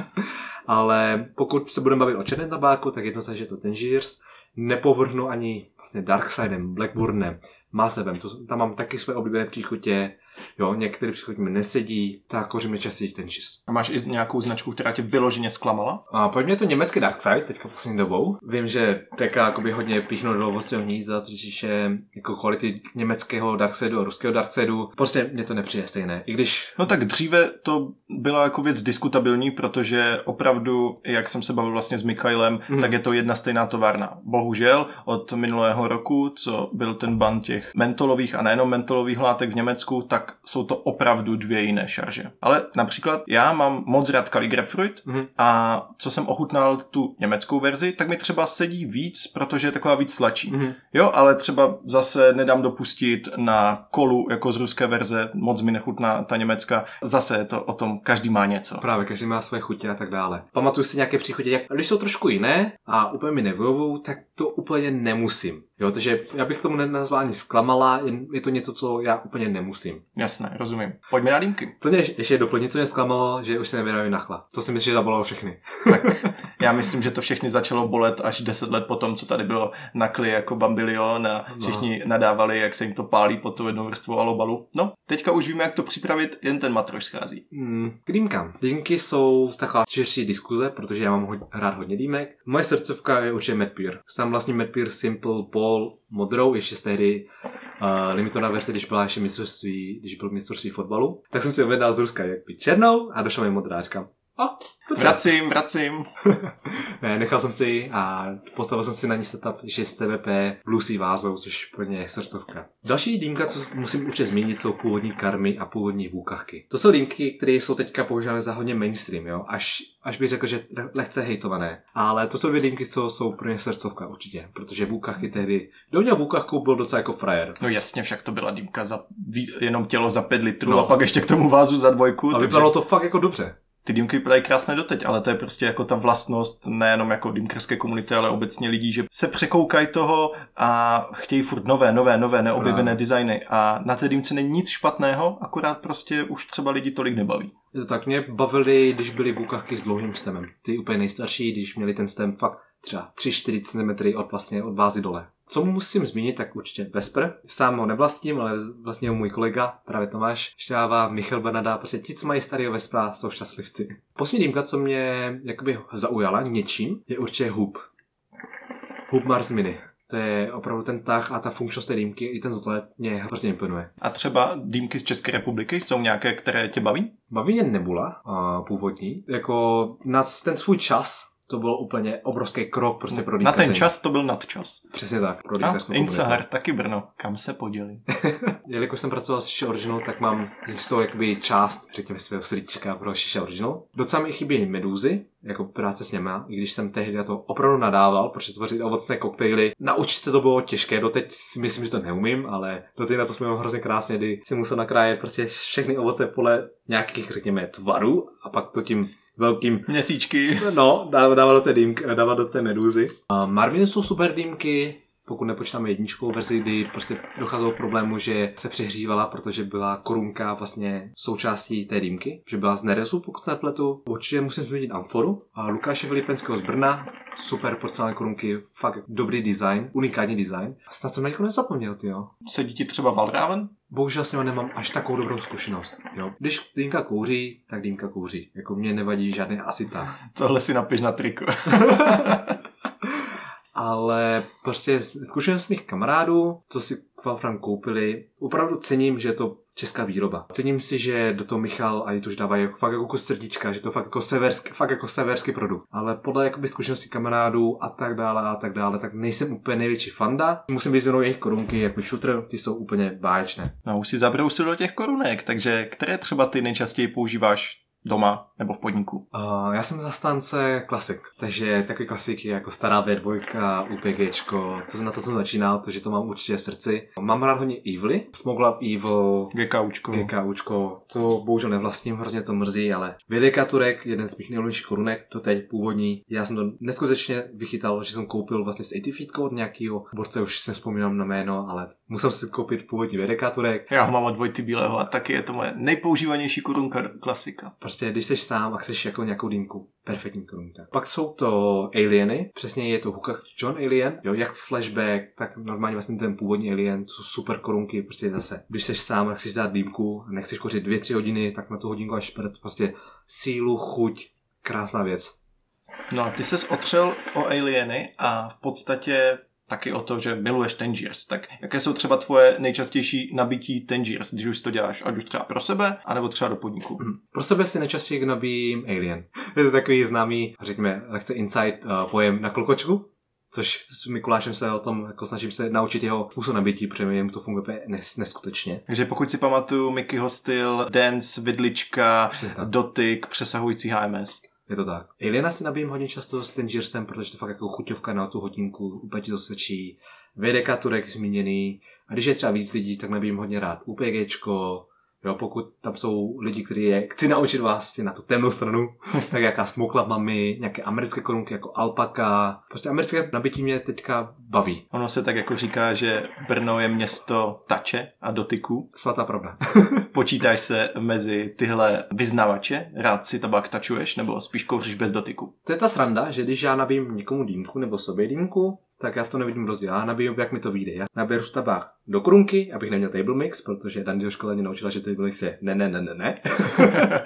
ale pokud se budeme bavit o černém tabáku, tak jednoznačně je to Tangiers. Nepovrhnu ani vlastně Darksidem, Blackburnem, Masevem. To, tam mám taky své oblíbené příchutě. Jo, některé příchutě mi nesedí, tak koříme častěji ten čist. A máš i nějakou značku, která tě vyloženě zklamala? A pojď mě to německý Darkside, teďka poslední dobou. Vím, že Teka jakoby hodně píchnu do ovocného hnízda, totiž je jako kvality německého Darksideu a ruského Darksideu. Prostě mě to nepřijde stejné. I když... No tak dříve to byla jako věc diskutabilní, protože opravdu, jak jsem se bavil vlastně s Mikhailem, mm. tak je to jedna stejná továrna. Bohužel od minulého roku, co byl ten ban těch mentolových a nejenom mentolových látek v Německu, tak jsou to opravdu dvě jiné šarže. Ale například já mám moc rád Grapefruit mm-hmm. a co jsem ochutnal tu německou verzi, tak mi třeba sedí víc, protože je taková víc sladší. Mm-hmm. Jo, ale třeba zase nedám dopustit na kolu jako z ruské verze, moc mi nechutná ta německá. Zase je to o tom, každý má něco. Právě, každý má své chutě a tak dále. Pamatuju si nějaké příchutě, jak když jsou trošku jiné a úplně mi nevyhovují, tak to úplně nemusím. Jo, takže já bych tomu nenazval ani zklamala, je to něco, co já úplně nemusím. Jasné, rozumím. Pojďme na dýmky. Co mě ještě doplnit, co mě zklamalo, že už se nevydávám nachla. To si myslím, že zabolalo všechny. Tak já myslím, že to všechny začalo bolet až 10 let potom, co tady bylo nakly jako bambilion a no. všichni no. nadávali, jak se jim to pálí pod tou jednou vrstvou alobalu. No, teďka už víme, jak to připravit, jen ten matroš schází. Mm, k dýmkám. Dýmky jsou taková širší diskuze, protože já mám ho- rád hodně dýmek. Moje srdcovka je určitě Medpeer. Tam vlastně Medpeer Simple Paul modrou, ještě z tehdy uh, limitovaná verze, když byla ještě mistrovství, když byl mistrovství fotbalu, tak jsem si objednal z Ruska jak černou a došla mi modrá. A, Vracím, vracím. ne, nechal jsem si ji a postavil jsem si na ní setup 6 CVP Lucy vázou, což je plně srdcovka. Další dýmka, co musím určitě zmínit, jsou původní karmy a původní vůkachky. To jsou dýmky, které jsou teďka používány za hodně mainstream, jo? Až, až bych řekl, že lehce hejtované. Ale to jsou dvě dýmky, co jsou pro ně srdcovka určitě, protože vůkachky tehdy, kdo měl vůkachku, byl docela jako frajer. No jasně, však to byla dýmka za jenom tělo za pět litrů No. a pak ještě k tomu vázu za dvojku. A takže- vypadalo to fakt jako dobře. Ty dýmky vypadají krásně doteď, ale to je prostě jako ta vlastnost nejenom jako dýmkarské komunity, ale obecně lidí, že se překoukají toho a chtějí furt nové, nové, nové, neobjevené Právě. designy. A na té dýmce není nic špatného, akorát prostě už třeba lidi tolik nebaví. Je to tak, mě bavily, když byly vůkachky s dlouhým stemem. Ty úplně nejstarší, když měli ten stem fakt třeba 3-4 cm od vlastně od vázy dole. Co musím zmínit, tak určitě Vesper. Sám ho nevlastním, ale vlastně ho můj kolega, právě Tomáš Šťáva, Michal Bernada, prostě ti, co mají starého Vespra, jsou šťastlivci. Poslední dýmka, co mě jakoby zaujala něčím, je určitě Hoop. Hoop Mars Mini. To je opravdu ten tah a ta funkčnost té dýmky, i ten vzhled mě hrozně imponuje. A třeba dýmky z České republiky jsou nějaké, které tě baví? Baví mě Nebula, a původní. Jako na ten svůj čas to byl úplně obrovský krok prostě pro Na ten čas to byl nadčas. Přesně tak, pro A Insahar, taky Brno. Kam se podělí? Jelikož jsem pracoval s Shisha Original, tak mám jistou jakoby část, řekněme, svého srdíčka pro Shisha Original. Docela mi chybí medúzy, jako práce s něma, i když jsem tehdy na to opravdu nadával, protože tvořit ovocné koktejly. Naučit se to bylo těžké, doteď si myslím, že to neumím, ale doteď na to jsme hrozně krásně, kdy si musel nakrájet prostě všechny ovoce podle nějakých, řekněme, tvarů a pak to tím velkým Měsíčky. No, dává, do té dýmky, dává do té medúzy. Uh, Marviny jsou super dýmky, pokud nepočítáme jedničkou verzi, kdy prostě docházelo k problému, že se přehřívala, protože byla korunka vlastně součástí té dýmky, že byla z neresu, pokud se nepletu. Určitě musím zmínit Amforu. A Lukáše Vilipenského z Brna, super porcelánové korunky, fakt dobrý design, unikátní design. A snad jsem na někoho nezapomněl, ty jo. Sedí ti třeba Valraven? Bohužel s nima nemám až takovou dobrou zkušenost. Jo. Když dýmka kouří, tak dýmka kouří. Jako mě nevadí žádný asita. Tohle si napiš na triko. ale prostě zkušenost mých kamarádů, co si Valfram koupili, opravdu cením, že to česká výroba. Cením si, že do toho Michal a už dávají jako, fakt jako srdíčka, že to fakt jako severský, fakt jako severský produkt. Ale podle jakoby zkušeností kamarádů a tak dále a tak dále, tak nejsem úplně největší fanda. Musím vyzvinout jejich korunky, jako shooter, ty jsou úplně báječné. No už si zabrousil do těch korunek, takže které třeba ty nejčastěji používáš doma nebo v podniku? Uh, já jsem zastánce klasik, takže takový klasiky jako stará V2, UPGčko, to na to jsem začínal, takže to mám určitě v srdci. Mám rád hodně Evilly, Smoke Love Evil, GKUčko. GKUčko, to bohužel nevlastním, hrozně to mrzí, ale VDK Turek, jeden z mých nejoblíbenějších korunek, to teď původní. Já jsem to neskutečně vychytal, že jsem koupil vlastně s 80 feet od nějakého borce, už se vzpomínám na jméno, ale musel si koupit původní VDK Turek. Já ho mám od Vojty Bílého a taky je to moje nejpoužívanější korunka klasika. Prostě když jsi sám a chceš jako nějakou dýmku, perfektní korunka. Pak jsou to alieny, přesně je to Hukach John Alien, jo, jak flashback, tak normálně vlastně ten původní alien, co super korunky, prostě zase. Když jsi sám a chceš dát dýmku nechceš kořit dvě, tři hodiny, tak na tu hodinku až šprt, prostě sílu, chuť, krásná věc. No a ty ses otřel o alieny a v podstatě taky o to, že miluješ Tangiers. Tak jaké jsou třeba tvoje nejčastější nabití Tangiers, když už to děláš, ať už třeba pro sebe, anebo třeba do podniku? Pro sebe si nejčastěji nabíjím Alien. Je to takový známý, řekněme, lehce inside uh, pojem na klokočku, což s Mikulášem se o tom jako snažím se naučit jeho způsob nabití, protože jim to funguje nes, neskutečně. Takže pokud si pamatuju Mickeyho styl, dance, vidlička, dotyk, přesahující HMS. Je to tak. Aliena si nabijím hodně často s Tangersem, protože to fakt jako chuťovka na tu hodinku, úplně ti to svědčí. VDK Turek zmíněný. A když je třeba víc lidí, tak nabijím hodně rád UPGčko, Jo, pokud tam jsou lidi, kteří je chci naučit vás na tu temnou stranu, tak jaká smokla mami, nějaké americké korunky jako alpaka. Prostě americké nabití mě teďka baví. Ono se tak jako říká, že Brno je město tače a dotyku. Svatá pravda. Počítáš se mezi tyhle vyznavače? Rád si tabák tačuješ nebo spíš kouříš bez dotyku? To je ta sranda, že když já nabijím někomu dýmku nebo sobě dýmku, tak já v tom nevidím rozdíl. Já nabiju, jak mi to vyjde. Já naberu tabák do krunky, abych neměl table mix, protože Dan do školy mě naučila, že table mix je ne, ne, ne, ne, ne.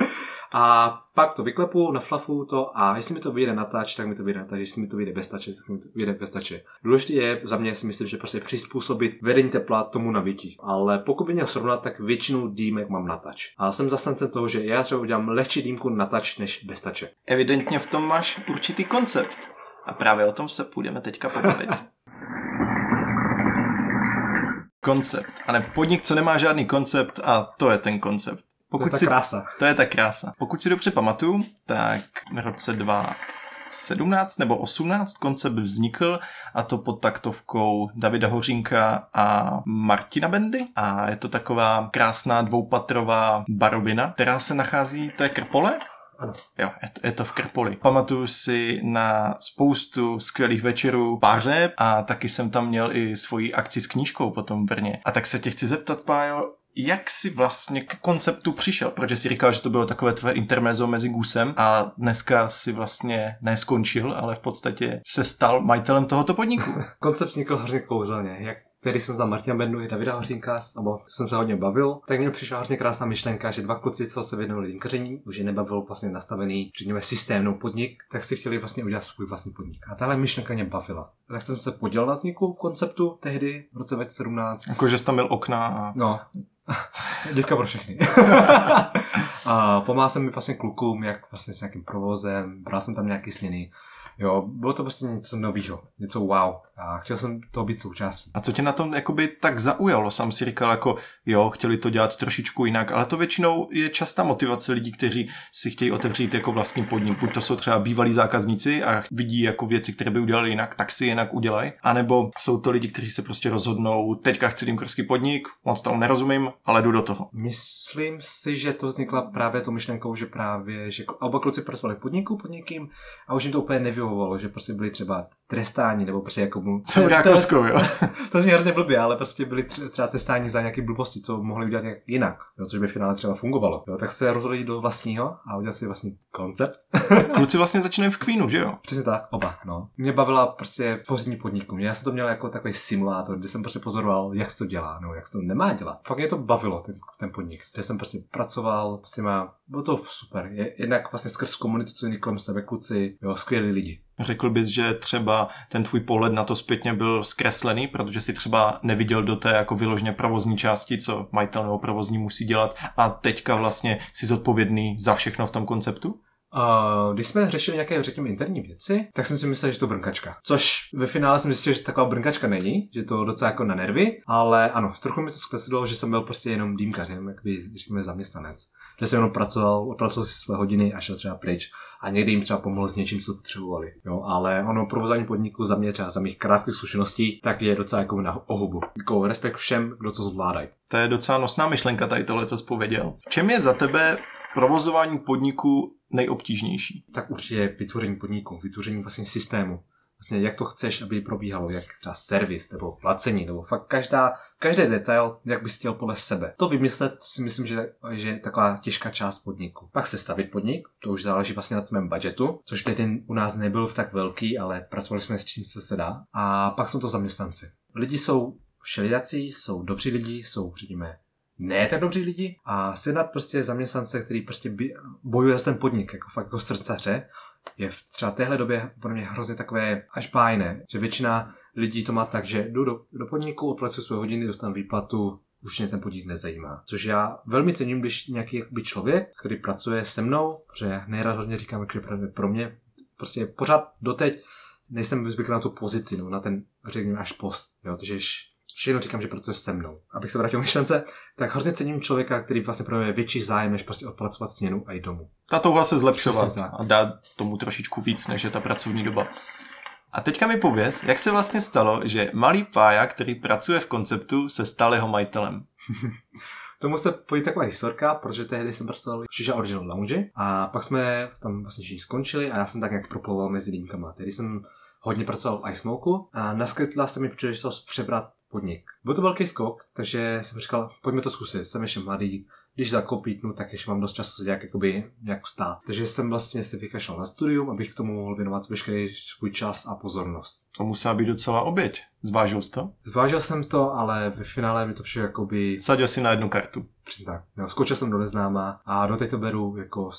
A pak to vyklepu, naflafu to a jestli mi to vyjde na tač, tak mi to vyjde na tač, jestli mi to vyjde bez tače, tak mi to vyjde bez tače. Důležité je za mě si myslím, že prostě přizpůsobit vedení tepla tomu nabití. Ale pokud by měl srovnat, tak většinu dýmek mám na tač. A jsem zastánce toho, že já třeba udělám lehčí dýmku na tač než bez tače. Evidentně v tom máš určitý koncept. A právě o tom se půjdeme teďka pobavit. koncept. A ne podnik, co nemá žádný koncept a to je ten koncept. Pokud to je ta si, krása. To je ta krása. Pokud si dobře pamatuju, tak v roce 2017 nebo 18 koncept vznikl a to pod taktovkou Davida Hořínka a Martina Bendy a je to taková krásná dvoupatrová barovina, která se nachází, to je Krpole? Ano. Jo, je to, je to v Krpoli. Pamatuju si na spoustu skvělých večerů páře a taky jsem tam měl i svoji akci s knížkou potom v Brně. A tak se tě chci zeptat, Pájo, jak jsi vlastně k konceptu přišel? Protože jsi říkal, že to bylo takové tvé intermezzo mezi Gusem a dneska si vlastně neskončil, ale v podstatě se stal majitelem tohoto podniku. Koncept vznikl hrozně kouzelně. Jak který jsem znal Martina Bendu i Davida Hořínka, nebo jsem se hodně bavil, tak mě přišla hrozně krásná myšlenka, že dva kluci, co se věnovali dýmkaření, už je nebavil vlastně nastavený, řekněme, systémnou podnik, tak si chtěli vlastně udělat svůj vlastní podnik. A tahle myšlenka mě bavila. Tak jsem se podělil na vzniku konceptu tehdy, v roce 2017. Jako, že jsi tam měl okna a... No, Děka pro všechny. a pomáhal jsem mi vlastně klukům, jak vlastně s nějakým provozem, bral jsem tam nějaký sliny. Jo, bylo to prostě něco nového, něco wow. A chtěl jsem to být součástí. A co tě na tom jakoby tak zaujalo? Sám si říkal jako, jo, chtěli to dělat trošičku jinak, ale to většinou je častá motivace lidí, kteří si chtějí otevřít jako vlastní podnik. Buď to jsou třeba bývalí zákazníci a vidí jako věci, které by udělali jinak, tak si jinak udělají. A nebo jsou to lidi, kteří se prostě rozhodnou, teďka chci dýmkarský podnik, moc tomu nerozumím, ale jdu do toho. Myslím si, že to vznikla právě tou myšlenkou, že právě, že oba kluci pracovali podniku pod někým a už jim to úplně nevyhovovalo, že prostě byli třeba trestáni nebo prostě jako mu... To, to, to, jo. to zní hrozně blbě, ale prostě byli třeba testáni za nějaké blbosti, co mohli udělat nějak jinak, jo, což by v finále třeba fungovalo. Jo, tak se rozhodli do vlastního a udělat si vlastní koncept. Kluci vlastně začínají v Queenu, že jo? Přesně tak, oba, no. Mě bavila prostě pozdní podniku. Já jsem to měl jako takový simulátor, kde jsem prostě pozoroval, jak se to dělá, nebo jak se to nemá dělat. Fakt mě to bavilo, ten, ten podnik, kde jsem prostě pracoval, prostě má, bylo to super. Jednak vlastně skrz komunitu, co kolem sebe, kluci, jo, skvělí lidi. Řekl bys, že třeba ten tvůj pohled na to zpětně byl zkreslený, protože si třeba neviděl do té jako vyložně provozní části, co majitel nebo provozní musí dělat a teďka vlastně si zodpovědný za všechno v tom konceptu? Uh, když jsme řešili nějaké, řekněme, interní věci, tak jsem si myslel, že to brnkačka. Což ve finále jsem zjistil, že taková brnkačka není, že to docela jako na nervy, ale ano, trochu mi to zkreslilo, že jsem byl prostě jenom dýmkařem, jak by, řekněme, zaměstnanec. Že jsem jenom pracoval, odpracoval si své hodiny a šel třeba pryč a někdy jim třeba pomohl s něčím, co potřebovali. Jo, ale ono provozání podniku za mě třeba za mých krátkých zkušeností, tak je docela jako na ohubu. Jako respekt všem, kdo to zvládají. To je docela nosná myšlenka tady tohle, co jsi pověděl. V čem je za tebe provozování podniku nejobtížnější? Tak určitě vytvoření podniku, vytvoření vlastně systému. Vlastně jak to chceš, aby probíhalo, jak třeba servis nebo placení, nebo fakt každá, každý detail, jak bys chtěl podle sebe. To vymyslet, to si myslím, že, že je taková těžká část podniku. Pak se stavit podnik, to už záleží vlastně na tvém budgetu, což ten u nás nebyl v tak velký, ale pracovali jsme s čím se se dá. A pak jsou to zaměstnanci. Lidi jsou všelijací, jsou dobří lidi, jsou, řekněme, ne tak dobří lidi a sehnat prostě zaměstnance, který prostě bojuje za ten podnik, jako fakt jako srdcaře, je v třeba téhle době pro mě hrozně takové až bájné, že většina lidí to má tak, že jdu do, do podniku, odpracuju své hodiny, dostanu výplatu, už mě ten podnik nezajímá. Což já velmi cením, když nějaký jakoby člověk, který pracuje se mnou, protože nejrád hodně říkám, že pracuje pro mě, prostě pořád doteď nejsem zvyklý na tu pozici, no, na ten, řekněme, až post, jo, takže všechno říkám, že protože se mnou. Abych se vrátil myšlence, tak hrozně cením člověka, který vlastně projevuje větší zájem, než prostě odpracovat směnu a jít domů. Ta touha se zlepšovat a dát tomu trošičku víc, než je ta pracovní doba. A teďka mi pověz, jak se vlastně stalo, že malý pája, který pracuje v konceptu, se stal jeho majitelem. Tomu se pojí taková historka, protože tehdy jsem pracoval v Shisha Original Lounge a pak jsme tam vlastně skončili a já jsem tak nějak proploval mezi dýmkama. Tehdy jsem hodně pracoval v iSmoku a naskytla se mi příležitost přebrat podnik. Byl to velký skok, takže jsem říkal, pojďme to zkusit, jsem ještě mladý, když zakopítnu, tak ještě mám dost času se nějak, jakoby, nějak vstát. Takže jsem vlastně si vykašlal na studium, abych k tomu mohl věnovat veškerý svůj čas a pozornost. To musela být docela oběť. Zvážil jsi to? Zvážil jsem to, ale ve finále mi to přišlo jakoby... Sadil si na jednu kartu. Přesně tak. No, skočil jsem do neznáma a do to beru jako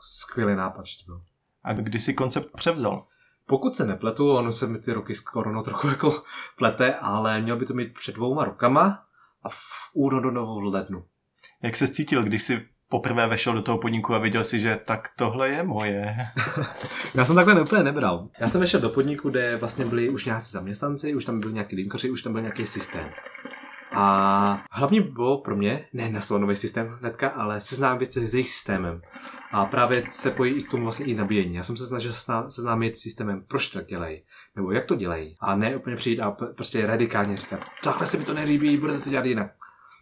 skvělý nápad, že to byl. A kdy si koncept převzal? Pokud se nepletu, ono se mi ty roky skoro no trochu jako plete, ale měl by to mít před dvouma rokama a v únoru v lednu. Jak se cítil, když si poprvé vešel do toho podniku a viděl si, že tak tohle je moje. Já jsem takhle úplně nebral. Já jsem vešel do podniku, kde vlastně byli už nějací zaměstnanci, už tam byli nějaký linkoři, už tam byl nějaký systém. A hlavně bylo pro mě, ne na nový systém hnedka, ale seznámit se s jejich systémem. A právě se pojí i k tomu vlastně i nabíjení. Já jsem se snažil seznámit s systémem, proč to tak dělají, nebo jak to dělají. A ne úplně přijít a prostě radikálně říkat, takhle se mi to nelíbí, budete to dělat jinak.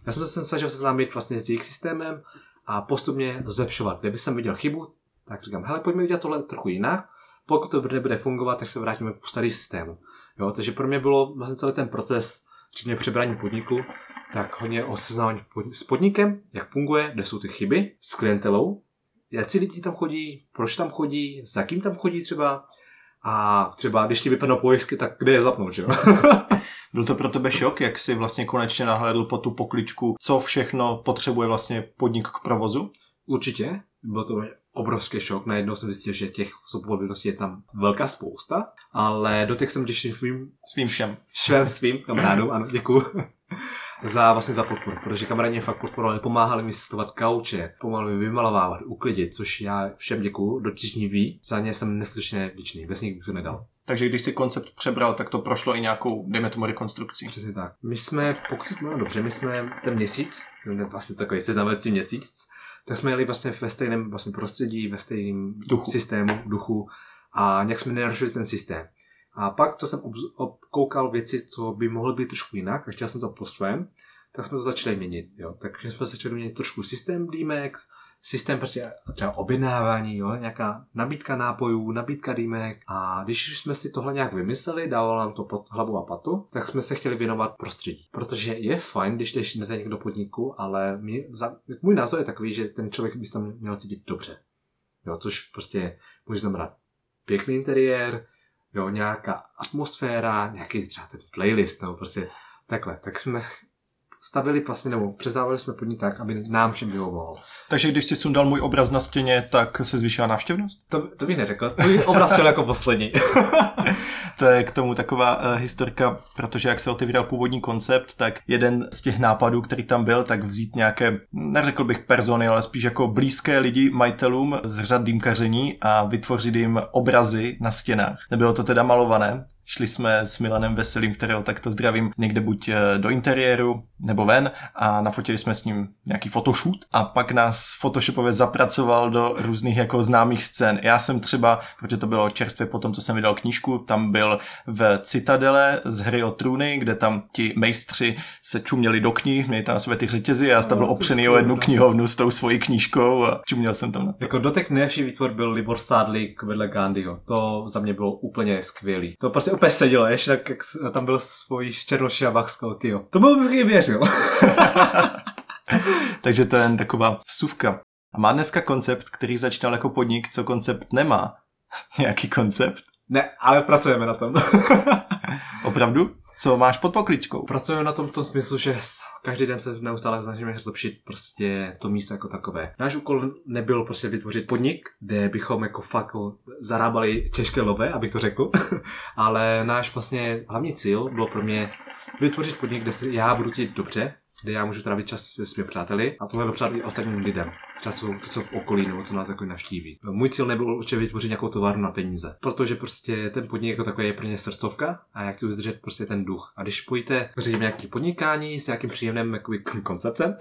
Já jsem se snažil seznámit vlastně s jejich systémem a postupně zlepšovat. Kdyby jsem viděl chybu, tak říkám, hele, pojďme udělat tohle trochu jinak. Pokud to nebude fungovat, tak se vrátíme k starý systému. Jo, takže pro mě bylo vlastně celý ten proces, včetně přebrání podniku, tak hodně o seznámení s podnikem, jak funguje, kde jsou ty chyby, s klientelou, jak si lidi tam chodí, proč tam chodí, s jakým tam chodí třeba, a třeba když ti vypadnou pojistky, tak kde je zapnout, že jo? Byl to pro tebe šok, jak jsi vlastně konečně nahlédl po tu pokličku, co všechno potřebuje vlastně podnik k provozu? Určitě, byl to obrovský šok. Najednou jsem zjistil, že těch zodpovědností je tam velká spousta, ale do těch jsem těšil svým... Svým všem. Všem svým kamarádům, ano, děkuju. za vlastně za podporu, protože kamarádi mě fakt podporovali, pomáhali mi sestovat kauče, pomáhali mi vymalovávat, uklidit, což já všem děkuju, dotyční ví, za ně jsem neskutečně vděčný, bez nich bych to nedal. Takže když si koncept přebral, tak to prošlo i nějakou, dejme tomu, rekonstrukcí. Přesně tak. My jsme, pokud si dobře, my jsme ten měsíc, ten vlastně takový seznamovací měsíc, tak jsme jeli vlastně ve stejném vlastně prostředí, ve stejném duchu. systému, duchu a nějak jsme nenarušili ten systém. A pak, co jsem obkoukal věci, co by mohlo být trošku jinak, a chtěl jsem to po svém, tak jsme to začali měnit. Jo. Takže jsme začali měnit trošku systém dýmek, systém prostě třeba objednávání, jo, nějaká nabídka nápojů, nabídka dýmek. A když jsme si tohle nějak vymysleli, dávalo nám to pod hlavu a patu, tak jsme se chtěli věnovat prostředí. Protože je fajn, když jdeš za někdo do podniku, ale mě, za, můj názor je takový, že ten člověk by se tam měl cítit dobře. Jo, což prostě může znamenat pěkný interiér, jo, nějaká atmosféra, nějaký třeba ten playlist, nebo prostě takhle. Tak jsme stavili vlastně, nebo přezdávali jsme podnik tak, aby nám všem vyhovoval. Takže když si sundal můj obraz na stěně, tak se zvýšila návštěvnost? To, to bych neřekl. Tvůj obraz chtěl jako poslední. to je k tomu taková uh, historka, protože jak se otevíral původní koncept, tak jeden z těch nápadů, který tam byl, tak vzít nějaké, neřekl bych persony, ale spíš jako blízké lidi majitelům z řad dýmkaření a vytvořit jim obrazy na stěnách. Nebylo to teda malované, Šli jsme s Milanem Veselým, kterého takto zdravím, někde buď eh, do interiéru nebo ven a nafotili jsme s ním nějaký photoshoot a pak nás photoshopově zapracoval do různých jako známých scén. Já jsem třeba, protože to bylo čerstvě po tom, co jsem vydal knížku, tam byl v Citadele z hry o trůny, kde tam ti mejstři se čuměli do knih, měli tam své ty řetězy a já jsem tam byl no, opřený o jednu knihovnu s tou svojí knížkou a čuměl jsem tam. Jako dotek nejlepší výtvor byl Libor Sádlík vedle Gandhiho. To za mě bylo úplně skvělý. To prostě úplně sedělo, ještě tak, jak tam byl svůj černoši a bachskou, tyjo. To byl bych věřil. Takže to je jen taková vsuvka. A má dneska koncept, který začínal jako podnik, co koncept nemá. Nějaký koncept? Ne, ale pracujeme na tom. Opravdu? Co máš pod pokličkou? Pracuji na tom v tom smyslu, že každý den se neustále snažíme zlepšit prostě to místo jako takové. Náš úkol nebyl prostě vytvořit podnik, kde bychom jako fakt zarábali těžké lové, abych to řekl, ale náš vlastně hlavní cíl bylo pro mě vytvořit podnik, kde se já budu cítit dobře, kde já můžu trávit čas se svými přáteli a tohle dopřát i ostatním lidem. Třeba jsou to, co v okolí nebo co nás jako navštíví. Můj cíl nebyl určitě vytvořit nějakou továrnu na peníze, protože prostě ten podnik jako takový je pro ně srdcovka a já chci udržet prostě ten duch. A když pojíte řídím nějaký podnikání s nějakým příjemným jakoby, konceptem,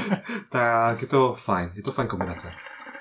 tak je to fajn, je to fajn kombinace.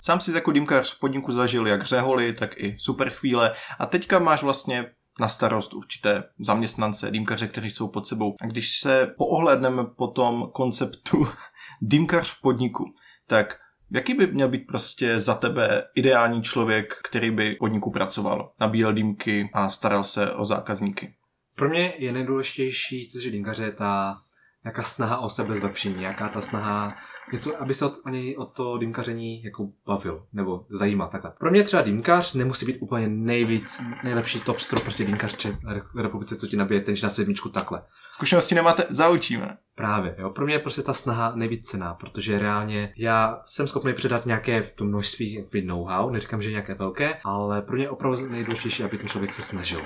Sám si jako dýmkař v podniku zažil jak řeholy, tak i super chvíle a teďka máš vlastně na starost určité zaměstnance, dýmkaře, kteří jsou pod sebou. A když se poohlédneme po tom konceptu dýmkař v podniku, tak jaký by měl být prostě za tebe ideální člověk, který by v podniku pracoval, nabíjel dýmky a staral se o zákazníky? Pro mě je nejdůležitější, co je dýmkaře, ta nějaká snaha o sebe zlepšení, nějaká ta snaha něco, aby se od, ani od toho dýmkaření jako bavil, nebo zajímal takhle. Pro mě třeba dýmkař nemusí být úplně nejvíc, nejlepší top strop, prostě dýmkař v republice, co ti nabije ten na sedmičku takhle. Zkušenosti nemáte, zaučíme. Právě, jo. Pro mě je prostě ta snaha nejvíc cená, protože reálně já jsem schopný předat nějaké to množství know-how, neříkám, že nějaké velké, ale pro mě je opravdu nejdůležitější, aby ten člověk se snažil.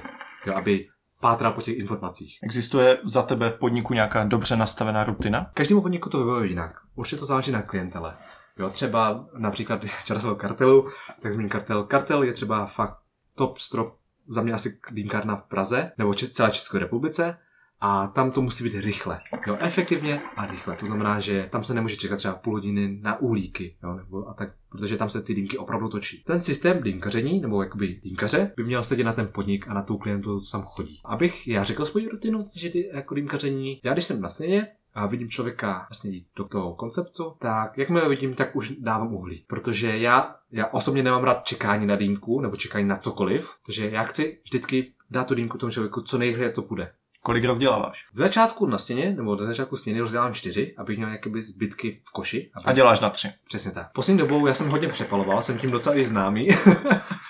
Jo, aby pátral po těch informacích. Existuje za tebe v podniku nějaká dobře nastavená rutina? Každému podniku to vyhovuje jinak. Určitě to záleží na klientele. Jo, třeba například časového kartelu, tak zmíním kartel. Kartel je třeba fakt top strop za mě asi dýmkárna v Praze, nebo celé České republice, a tam to musí být rychle. Jo, efektivně a rychle. To znamená, že tam se nemůže čekat třeba půl hodiny na úlíky, jo, nebo a tak, protože tam se ty dýmky opravdu točí. Ten systém dýmkaření, nebo jakoby dýmkaře, by měl sedět na ten podnik a na tu klientu, co tam chodí. Abych já řekl svou rutinu, že ty, jako dýmkaření, já když jsem na sněně, a vidím člověka vlastně jít do toho konceptu, tak jakmile vidím, tak už dávám uhlí. Protože já, já osobně nemám rád čekání na dýmku nebo čekání na cokoliv, takže já chci vždycky dát tu dýmku tomu člověku, co nejrychleji to bude. Kolik rozděláváš? Z začátku na stěně, nebo z začátku stěny rozdělám čtyři, abych měl nějaké zbytky v koši. Abych... A děláš na tři. Přesně tak. Poslední dobou já jsem hodně přepaloval, jsem tím docela i známý.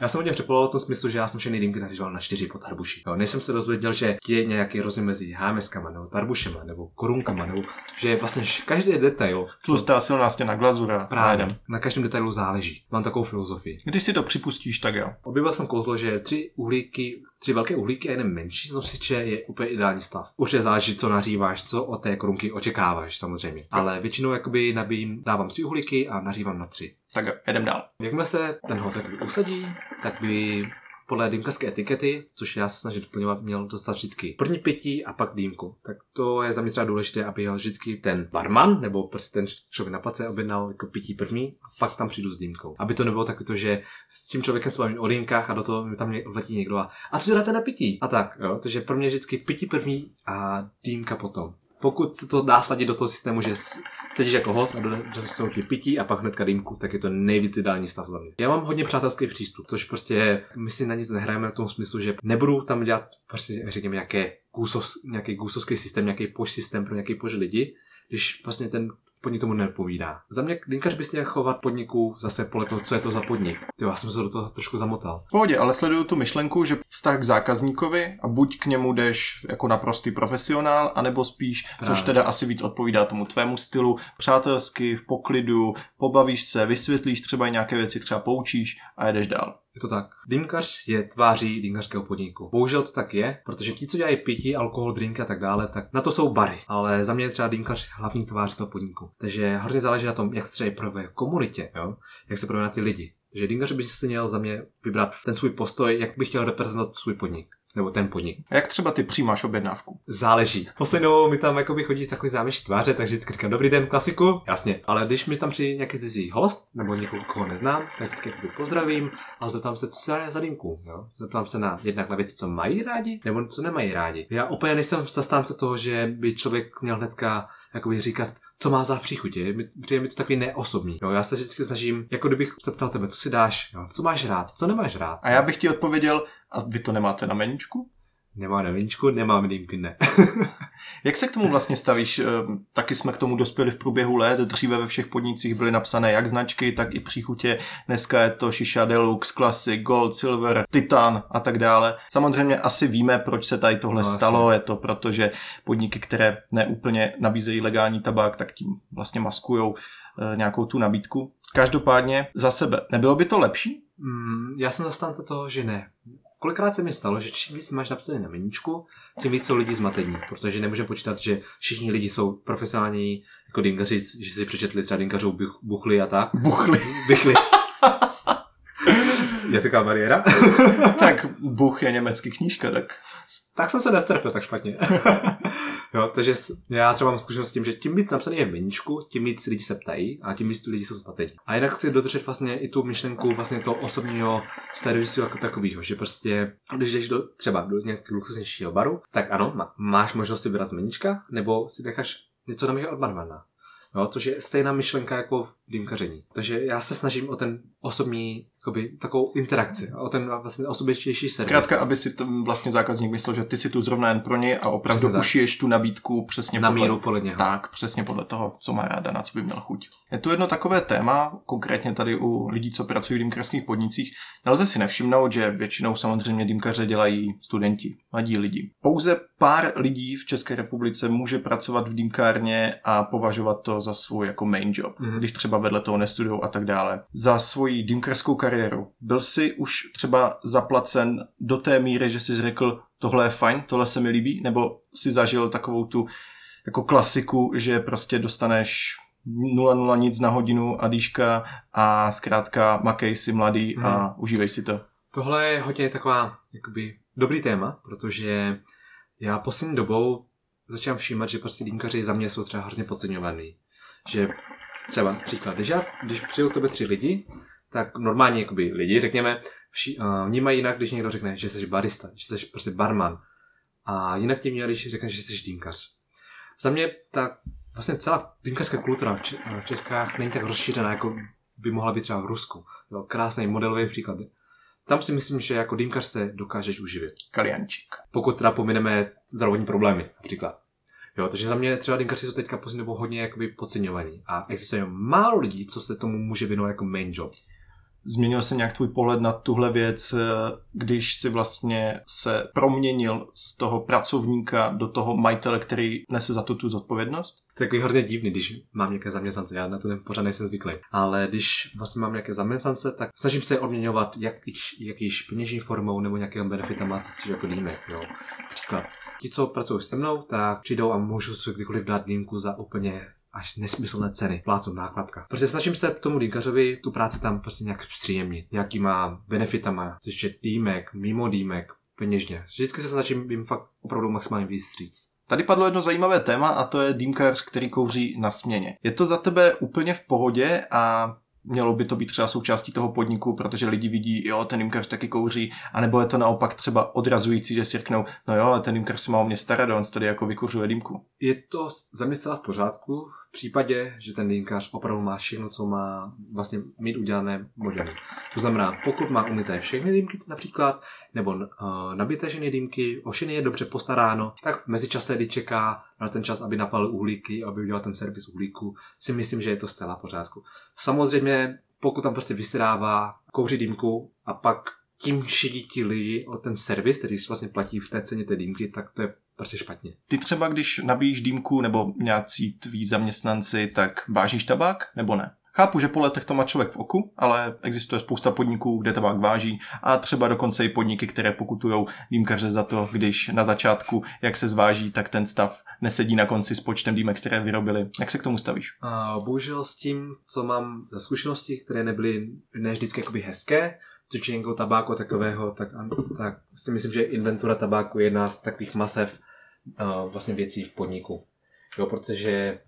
Já jsem hodně přepoloval v tom smyslu, že já jsem všechny dýmky naříval na čtyři po tarbuši. Jo, než jsem se dozvěděl, že je nějaký rozdíl mezi hámeskama, nebo tarbušema, nebo korunkama, nebo že vlastně každý detail. Tlustá silná stěna glazura. Právě. Na každém detailu záleží. Mám takovou filozofii. Když si to připustíš, tak jo. Objevil jsem kouzlo, že tři uhlíky, tři velké uhlíky a jeden menší z nosiče je úplně ideální stav. Určitě záleží, co naříváš, co od té korunky očekáváš, samozřejmě. Ale většinou jakoby nabíjím, dávám tři uhlíky a nařívám na tři. Tak jedem dál. Jakmile se ten host usadí, tak by podle dýmkařské etikety, což já se snažím splňovat, měl dostat vždycky první pití a pak dýmku. Tak to je za mě třeba důležité, aby jel vždycky ten barman nebo prostě ten člověk na place objednal jako pití první a pak tam přijdu s dýmkou. Aby to nebylo takové že s tím člověkem se bavím o dýmkách a do toho mi tam vletí někdo a, a co dáte na pití? A tak, jo. Takže pro mě vždycky pití první a dýmka potom pokud se to dá sladit do toho systému, že sedíš jako host a dostaneš ti pití a pak hnedka dýmku, tak je to nejvíc ideální stav za mě. Já mám hodně přátelský přístup, což prostě my si na nic nehrajeme v tom smyslu, že nebudu tam dělat prostě řekněme nějaké nějaký gusovský systém, nějaký poš systém pro nějaký pož lidi, když vlastně ten podnik tomu nepovídá. Za mě dýmkař by měl chovat podniku zase podle toho, co je to za podnik. Ty, já jsem se do toho trošku zamotal. V pohodě, ale sleduju tu myšlenku, že vztah k zákazníkovi a buď k němu jdeš jako naprostý profesionál, anebo spíš, Právě. což teda asi víc odpovídá tomu tvému stylu, přátelsky, v poklidu, pobavíš se, vysvětlíš třeba nějaké věci, třeba poučíš a jedeš dál. Je to tak. Dýmkař je tváří dýmkařského podniku. Bohužel to tak je, protože ti, co dělají pití, alkohol, drinky a tak dále, tak na to jsou bary. Ale za mě je třeba dýmkař hlavní tvář toho podniku. Takže hrozně záleží na tom, jak třeba projevuje komunitě, jo? jak se projevuje na ty lidi. Takže dýmkař by si měl za mě vybrat ten svůj postoj, jak by chtěl reprezentovat svůj podnik nebo ten podnik. A jak třeba ty přijímáš objednávku? Záleží. Poslednou mi tam jako chodí takový závěš tváře, takže vždycky říkám dobrý den, klasiku. Jasně. Ale když mi tam přijde nějaký cizí host, nebo někoho, koho neznám, tak vždycky pozdravím a zeptám se, co je za dýmku. Jo? Zeptám se na jednak na věci, co mají rádi, nebo co nemají rádi. Já úplně nejsem zastánce toho, že by člověk měl hnedka jakoby říkat, co má za příchutě. Přijde mi to takový neosobní. Jo, já se vždycky snažím, jako kdybych se ptal tebe, co si dáš, jo, co máš rád, co nemáš rád. A já bych ti odpověděl, a vy to nemáte na meničku? Nemá na viničku, nemám dýmky, ne. Jak se k tomu vlastně stavíš? Ehm, taky jsme k tomu dospěli v průběhu let. Dříve ve všech podnicích byly napsané jak značky, tak i příchutě. Dneska je to Shisha Deluxe, Classic, Gold, Silver, Titan a tak dále. Samozřejmě asi víme, proč se tady tohle no, stalo. Asi. Je to proto, že podniky, které neúplně nabízejí legální tabák, tak tím vlastně maskujou eh, nějakou tu nabídku. Každopádně za sebe. Nebylo by to lepší? Mm, já jsem zastánce toho, že ne kolikrát se mi stalo, že čím víc máš napsané na meníčku, tím víc jsou lidi zmatení, protože nemůžeme počítat, že všichni lidi jsou profesionální jako dingaři, že si přečetli třeba dingařou buchly a tak. Buchly. Bychly. Jazyká bariéra? tak Buch je německý knížka, tak... Tak jsem se nestrpil tak špatně. jo, takže já třeba mám zkušenost s tím, že tím víc napsaný je v meníčku, tím víc lidi se ptají a tím víc lidí jsou zmatení. A jinak chci dodržet vlastně i tu myšlenku vlastně toho osobního servisu jako takového, že prostě, když jdeš do, třeba do nějakého luxusnějšího baru, tak ano, má, máš možnost si vybrat z meníčka, nebo si necháš něco na od barmana. Jo, což je stejná myšlenka jako dýmkaření. Takže já se snažím o ten osobní, jakoby, takovou interakci, o ten vlastně osobičtější servis. Zkrátka, aby si ten vlastně zákazník myslel, že ty si tu zrovna jen pro něj a opravdu Přesně tak. ušiješ tu nabídku přesně na podle, míru podle něho. Tak, přesně podle toho, co má ráda, na co by měl chuť. Je tu jedno takové téma, konkrétně tady u lidí, co pracují v dýmkařských podnicích. Nelze si nevšimnout, že většinou samozřejmě dýmkaře dělají studenti, mladí lidi. Pouze pár lidí v České republice může pracovat v dýmkárně a považovat to za svůj jako main job, Mhm. když třeba vedle toho nestudujou a tak dále. Za svoji dýmkařskou kariéru byl si už třeba zaplacen do té míry, že jsi řekl, tohle je fajn, tohle se mi líbí, nebo si zažil takovou tu jako klasiku, že prostě dostaneš 0,0 nic na hodinu a dýška a zkrátka makej si mladý a užívej si to. Tohle je hodně taková, jakoby, dobrý téma, protože já poslední dobou začínám všímat, že prostě dýmkaři za mě jsou třeba hrozně podceňovaný. Že třeba příklad, když, já, když přijou k tobě tři lidi, tak normálně jakoby lidi, řekněme, vši, uh, vnímají jinak, když někdo řekne, že jsi barista, že jsi prostě barman. A jinak tě vnímají, když řekne, že jsi dýmkař. Za mě ta vlastně celá dýmkařská kultura v Če- v Čechách není tak rozšířená, jako by mohla být třeba v Rusku. Jo, krásný modelový příklad. Tam si myslím, že jako dýmkař se dokážeš uživit. Kaliančík. Pokud teda pomineme zdravotní problémy, například. Jo, takže za mě třeba dýmkaři jsou teďka poslední dobou hodně jakoby podceňovaní. A existuje málo lidí, co se tomu může věnovat jako main job. Změnil se nějak tvůj pohled na tuhle věc, eh, když si vlastně se proměnil z toho pracovníka do toho majitele, který nese za to tu zodpovědnost? To je takový hrozně divný, když mám nějaké zaměstnance, já na to pořád nejsem zvyklý. Ale když vlastně mám nějaké zaměstnance, tak snažím se je odměňovat jak již, jak již peněžní formou nebo nějakého benefitama, co se jako dýmek. Jo. Příklad. Ti, co pracují se mnou, tak přijdou a můžu si kdykoliv dát dýmku za úplně až nesmyslné ceny, plácou nákladka. Prostě snažím se tomu dýmkařovi tu práci tam prostě nějak zpříjemnit, nějakýma benefitama, což je dýmek, mimo dýmek, peněžně. Vždycky se snažím jim fakt opravdu maximálně víc stříct. Tady padlo jedno zajímavé téma a to je dýmkař, který kouří na směně. Je to za tebe úplně v pohodě a mělo by to být třeba součástí toho podniku, protože lidi vidí, jo, ten dýmkař taky kouří, anebo je to naopak třeba odrazující, že si řeknou, no jo, ale ten dýmkař se má o mě starat, on tady jako vykuřuje dýmku. Je to za v pořádku případě, že ten dýmkař opravdu má všechno, co má vlastně mít udělané moderně. To znamená, pokud má umyté všechny dýmky například, nebo uh, nabité všechny dýmky, o všechny je dobře postaráno, tak v mezičase, kdy čeká na ten čas, aby napalil uhlíky, aby udělal ten servis uhlíku, si myslím, že je to zcela pořádku. Samozřejmě, pokud tam prostě vysrává, kouří dýmku a pak tím šidí ti lidi o ten servis, který vlastně platí v té ceně té dýmky, tak to je prostě špatně. Ty třeba, když nabíjíš dýmku nebo nějací tví zaměstnanci, tak vážíš tabák nebo ne? Chápu, že po letech to má člověk v oku, ale existuje spousta podniků, kde tabák váží a třeba dokonce i podniky, které pokutují dýmkaře za to, když na začátku, jak se zváží, tak ten stav nesedí na konci s počtem dýmek, které vyrobili. Jak se k tomu stavíš? A bohužel s tím, co mám za zkušenosti, které nebyly ne vždycky jakoby hezké, točenkou tabáku a takového, tak, tak si myslím, že inventura tabáku je jedna z takových masev uh, vlastně věcí v podniku. Jo, protože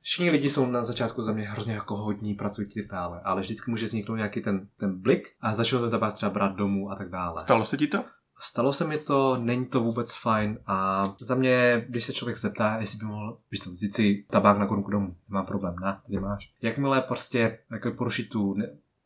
všichni lidi jsou na začátku za mě hrozně jako hodní, tak dále, ale vždycky může vzniknout nějaký ten, ten blik a začnou ten tabák třeba brát domů a tak dále. Stalo se ti to? Stalo se mi to, není to vůbec fajn a za mě, když se člověk zeptá, jestli by mohl, víš co, vzít si tabák na korunku domů, nemám problém, ne, kde máš. Jakmile prostě jako porušit tu,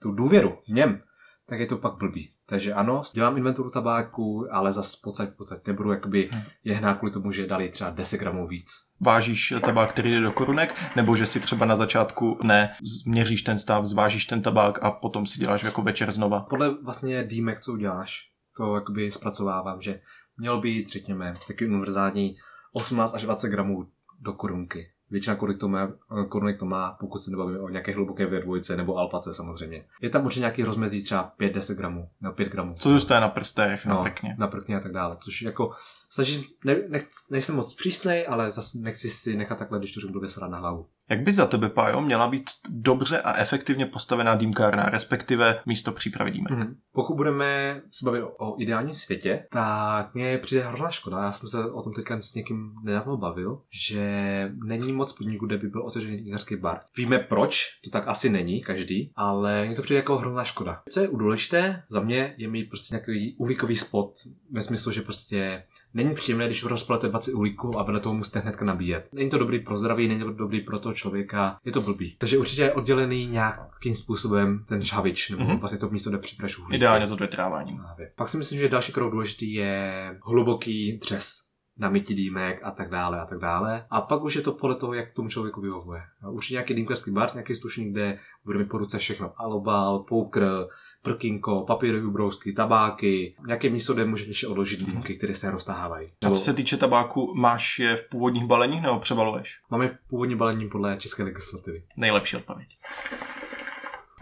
tu důvěru v něm, tak je to pak blbý. Takže ano, dělám inventuru tabáku, ale podstatě, v podstatě nebudu jakoby Hmm. jehná kvůli tomu, že dali třeba 10 gramů víc. Vážíš tabák, který jde do korunek, nebo že si třeba na začátku ne, měříš ten stav, zvážíš ten tabák a potom si děláš jako večer znova. Podle vlastně dýmek, co uděláš, to jakoby zpracovávám, že mělo být, řekněme, taky univerzální 18 až 20 gramů do korunky. Většina korunek to má, korunek to má, pokud se nebavíme o nějaké hluboké V2 nebo alpace samozřejmě. Je tam určitě nějaký rozmezí třeba 5-10 gramů, nebo 5 gramů. Co zůstane na prstech, na No, prkně. na prkně a tak dále. Což jako snažím, ne, nech, nejsem moc přísnej, ale zase nechci si nechat takhle, když to řeknu, blbě srát na hlavu. Jak by za tebe, Pájo, měla být dobře a efektivně postavená dýmkárna, respektive místo přípravy dýmek? Mm-hmm. Pokud budeme se bavit o, ideálním světě, tak mě přijde hrozná škoda. Já jsem se o tom teďka s někým nedávno bavil, že není moc podniků, kde by byl otevřený dýmkařský bar. Víme proč, to tak asi není každý, ale mně to přijde jako hrozná škoda. Co je důležité za mě, je mít prostě nějaký uhlíkový spot ve smyslu, že prostě Není příjemné, když rozpalete 20 uhlíků a vedle toho musíte hnedka nabíjet. Není to dobrý pro zdraví, není to dobrý pro toho člověka, je to blbý. Takže určitě je oddělený nějakým způsobem ten žhavič, nebo mm-hmm. vlastně to místo, kde připravíš uhlík. Ideálně s odvětráváním. Pak si myslím, že další krok důležitý je hluboký dřez na mytí dýmek a tak dále a tak dále. A pak už je to podle toho, jak tomu člověku vyhovuje. Určitě nějaký dýmkařský bar, nějaký slušný, kde bude mít po ruce všechno. Alobal, poukr, prkinko, papírové ubrousky, tabáky, nějaké místo, kde můžeš ještě odložit dýmky, které se roztahávají. A co se týče tabáku, máš je v původních baleních nebo přebaluješ? Máme původní balení podle české legislativy. Nejlepší odpověď.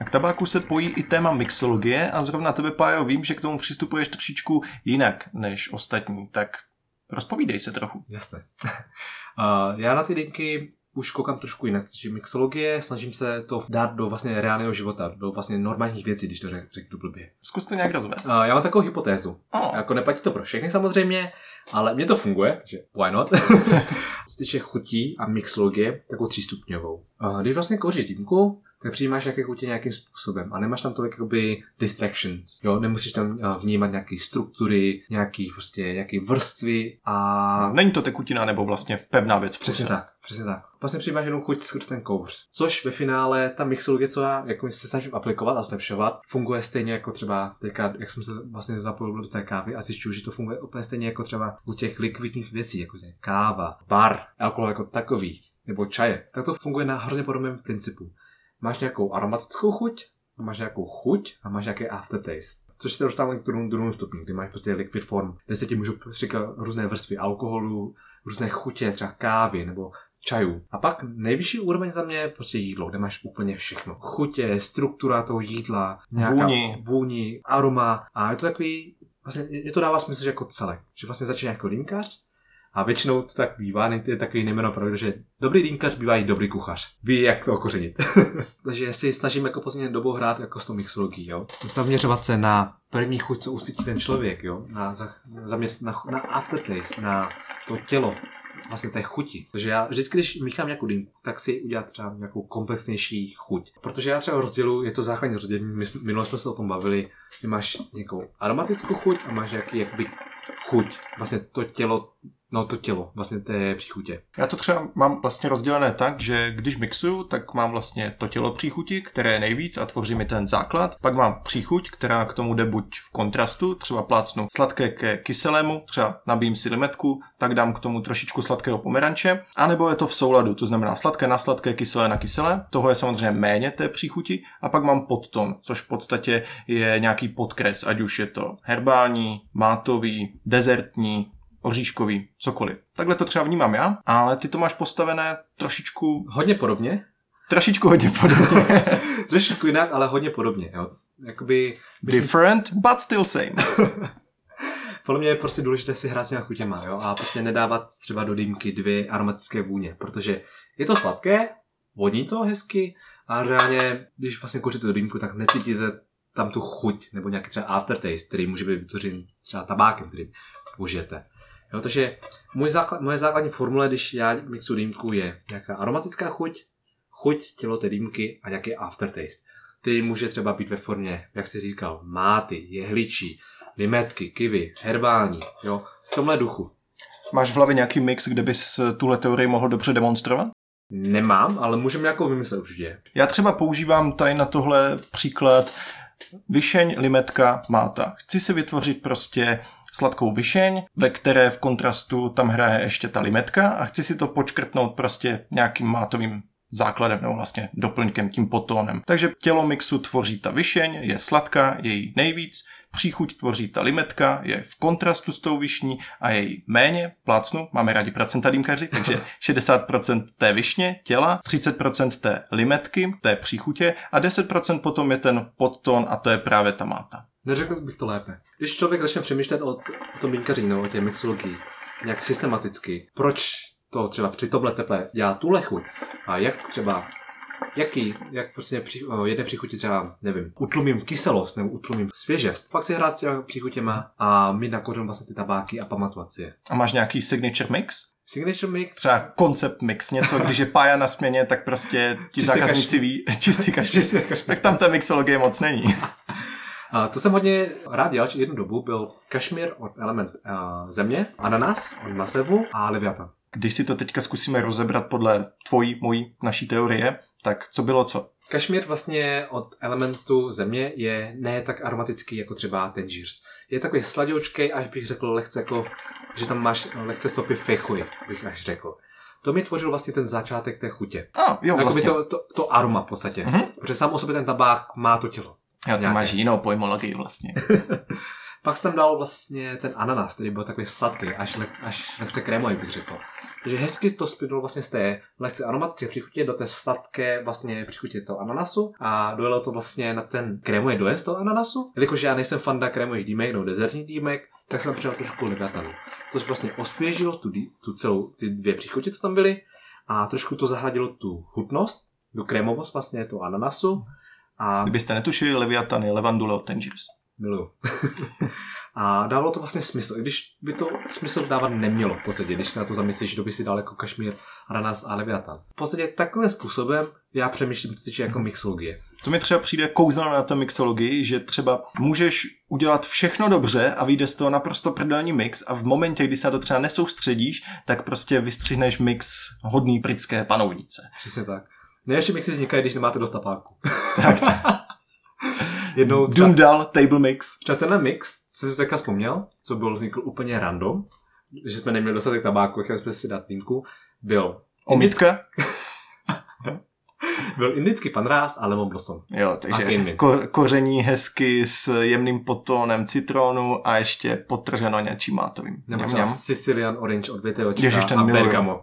A k tabáku se pojí i téma mixologie a zrovna tebe, Pájo, vím, že k tomu přistupuješ trošičku jinak než ostatní, tak rozpovídej se trochu. Jasné. uh, já na ty dýmky už koukám trošku jinak, takže mixologie, snažím se to dát do vlastně reálného života, do vlastně normálních věcí, když to řek, řeknu blbě. Zkus to nějak rozvést. Uh, já mám takovou hypotézu. Oh. Jako neplatí to pro všechny samozřejmě, ale mně to funguje, takže why not? Co se týče chutí a mixologie, takovou třístupňovou. Uh, když vlastně kouříš dýmku, tak přijímáš jaké chutě nějakým způsobem a nemáš tam tolik jakoby distractions, jo, nemusíš tam eh, vnímat nějaké struktury, nějaký prostě nějaké vrstvy a... Není to tekutina nebo vlastně pevná věc. Přesně tak, přesně tak. Vlastně přijímáš jenom chuť skrz ten kouř. Což ve finále ta mixologie, co já jako se snažím aplikovat a zlepšovat, funguje stejně jako třeba teďka, jak jsem se vlastně zapojil do té kávy a zjišťuju, že to funguje úplně stejně jako třeba u těch likvidních věcí, jako je káva, bar, alkohol jako takový, nebo čaje, tak to funguje na hrozně podobném principu máš nějakou aromatickou chuť, máš nějakou chuť a máš nějaký aftertaste. Což se dostává k druhému, druhému stupni, kdy máš prostě liquid form, kde se ti můžou říkat různé vrstvy alkoholu, různé chutě, třeba kávy nebo čajů. A pak nejvyšší úroveň za mě je prostě jídlo, kde máš úplně všechno. Chutě, struktura toho jídla, nějaká vůni, vůni aroma a je to takový, vlastně je to dává smysl že jako celek. Že vlastně začíná jako dýmkař, a většinou to tak bývá, je takový nejmeno, protože dobrý dýmkař bývá i dobrý kuchař. Ví, jak to okořenit. Takže si snažím jako poslední dobou hrát jako s tou mixologií, jo. Zaměřovat se na první chuť, co usítí ten člověk, jo. Na, zaměřit na, na aftertaste, na to tělo, vlastně té chuti. Takže já vždycky, když míchám nějakou dýmku, tak chci udělat třeba nějakou komplexnější chuť. Protože já třeba rozdělu, je to základní rozdělení, my minule jsme se o tom bavili, že máš nějakou aromatickou chuť a máš nějaký jakoby chuť, vlastně to tělo No to tělo, vlastně té příchutě. Já to třeba mám vlastně rozdělené tak, že když mixuju, tak mám vlastně to tělo příchuti, které je nejvíc a tvoří mi ten základ. Pak mám příchuť, která k tomu jde buď v kontrastu, třeba plácnu sladké ke kyselému, třeba nabím si limetku, tak dám k tomu trošičku sladkého pomeranče, anebo je to v souladu, to znamená sladké na sladké, kyselé na kyselé. Toho je samozřejmě méně té příchuti a pak mám podton, což v podstatě je nějaký podkres, ať už je to herbální, mátový, dezertní, oříškový, cokoliv. Takhle to třeba vnímám já, ale ty to máš postavené trošičku... Hodně podobně. Trošičku hodně podobně. trošičku jinak, ale hodně podobně. Jo. Jakoby, Different, si... but still same. Podle mě je prostě důležité si hrát s nějakou chutěma, jo, a prostě nedávat třeba do dýmky dvě aromatické vůně, protože je to sladké, voní to hezky, a reálně, když vlastně kouříte do dýmku, tak necítíte tam tu chuť, nebo nějaký třeba aftertaste, který může být vytvořen třeba tabákem, který použijete. Jo, takže můj základ, moje základní formule, když já mixu dýmku, je nějaká aromatická chuť, chuť tělo té dýmky a nějaký aftertaste. Ty může třeba být ve formě, jak jsi říkal, máty, jehličí, limetky, kivy, herbální, jo, v tomhle duchu. Máš v hlavě nějaký mix, kde bys tuhle teorii mohl dobře demonstrovat? Nemám, ale můžeme nějakou vymyslet určitě. Já třeba používám tady na tohle příklad vyšeň, limetka, máta. Chci si vytvořit prostě sladkou vyšeň, ve které v kontrastu tam hraje ještě ta limetka a chci si to počkrtnout prostě nějakým mátovým základem nebo vlastně doplňkem, tím potónem. Takže tělo mixu tvoří ta vyšeň, je sladká, je jí nejvíc, příchuť tvoří ta limetka, je v kontrastu s tou višní a je jí méně, plácnu, máme rádi procenta dýmkaři, takže 60% té višně, těla, 30% té limetky, té příchutě a 10% potom je ten podtón a to je právě ta máta. Neřekl bych to lépe. Když člověk začne přemýšlet o, o tom dýmkaři, no, o té mixologii, nějak systematicky, proč to třeba při tohle teple dělá tu chuť a jak třeba jaký, jak prostě při, jedné příchutí třeba, nevím, utlumím kyselost nebo utlumím svěžest. Pak si hrát s těmi příchutěma a mít na kořen vlastně ty tabáky a pamatovat si je. A máš nějaký signature mix? Signature mix? Třeba koncept mix, něco, když je pája na směně, tak prostě ti čistý zákazníci ví, čistý kašmír, tak tam ta mixologie moc není. A to jsem hodně rád dělal, že jednu dobu byl Kašmír od Element uh, země, ananas od Masevu a Leviathan. Když si to teďka zkusíme rozebrat podle tvojí, mojí, naší teorie, tak co bylo co? Kašmír vlastně od elementu země je ne tak aromatický jako třeba Tangiers. Je takový sladoučkej, až bych řekl lehce jako, že tam máš lehce stopy fechuji, bych až řekl. To mi tvořil vlastně ten začátek té chutě. A, jo, Jakoby vlastně. to, to, to aroma v podstatě. Mhm. Protože sám o sobě ten tabák má to tělo. Jo, ty máš jinou pojmologii vlastně. Pak jsem tam dal vlastně ten ananas, který byl takový sladký, až, le, až lehce krémový, bych řekl. Takže hezky to splynulo vlastně z té lehce aromatické příchutě do té sladké vlastně příchutě toho ananasu a dojelo to vlastně na ten krémový dojezd toho ananasu. Jelikož já nejsem fanda krémových dýmek nebo dezertních dýmek, tak jsem přidal trošku legatanu. Což vlastně osvěžilo tu, tu celou, ty dvě příchutě, co tam byly a trošku to zahladilo tu hutnost, tu krémovost vlastně toho ananasu a Kdybyste netušili, Leviathan je Levandule od Tangiers. Miluju. a dávalo to vlastně smysl, i když by to smysl dávat nemělo v podstatě, když se na to zamyslíš, že by si dal jako Kašmír, Ranas a Leviathan. V podstatě takovým způsobem já přemýšlím co týče jako mixologie. To mi třeba přijde kouzelné na té mixologii, že třeba můžeš udělat všechno dobře a vyjde z toho naprosto prdelní mix a v momentě, kdy se na to třeba nesoustředíš, tak prostě vystřihneš mix hodný britské panovnice. Přesně tak. Nejlepší mixy vznikají, když nemáte dost tapáku. Tak, tak. Jednou třeba, Dundal Table Mix. třeba tenhle mix, jsem si teďka vzpomněl, co byl vznikl úplně random, že jsme neměli dostatek tabáku, chtěli jsme si dát dýmku, byl Omitka? byl indický panrás a lemon blossom. Jo, takže ko- koření hezky s jemným potónem citronu a ještě potrženo něčím mátovým. Nebo třeba. Sicilian Orange od ten a miluju. Bergamot.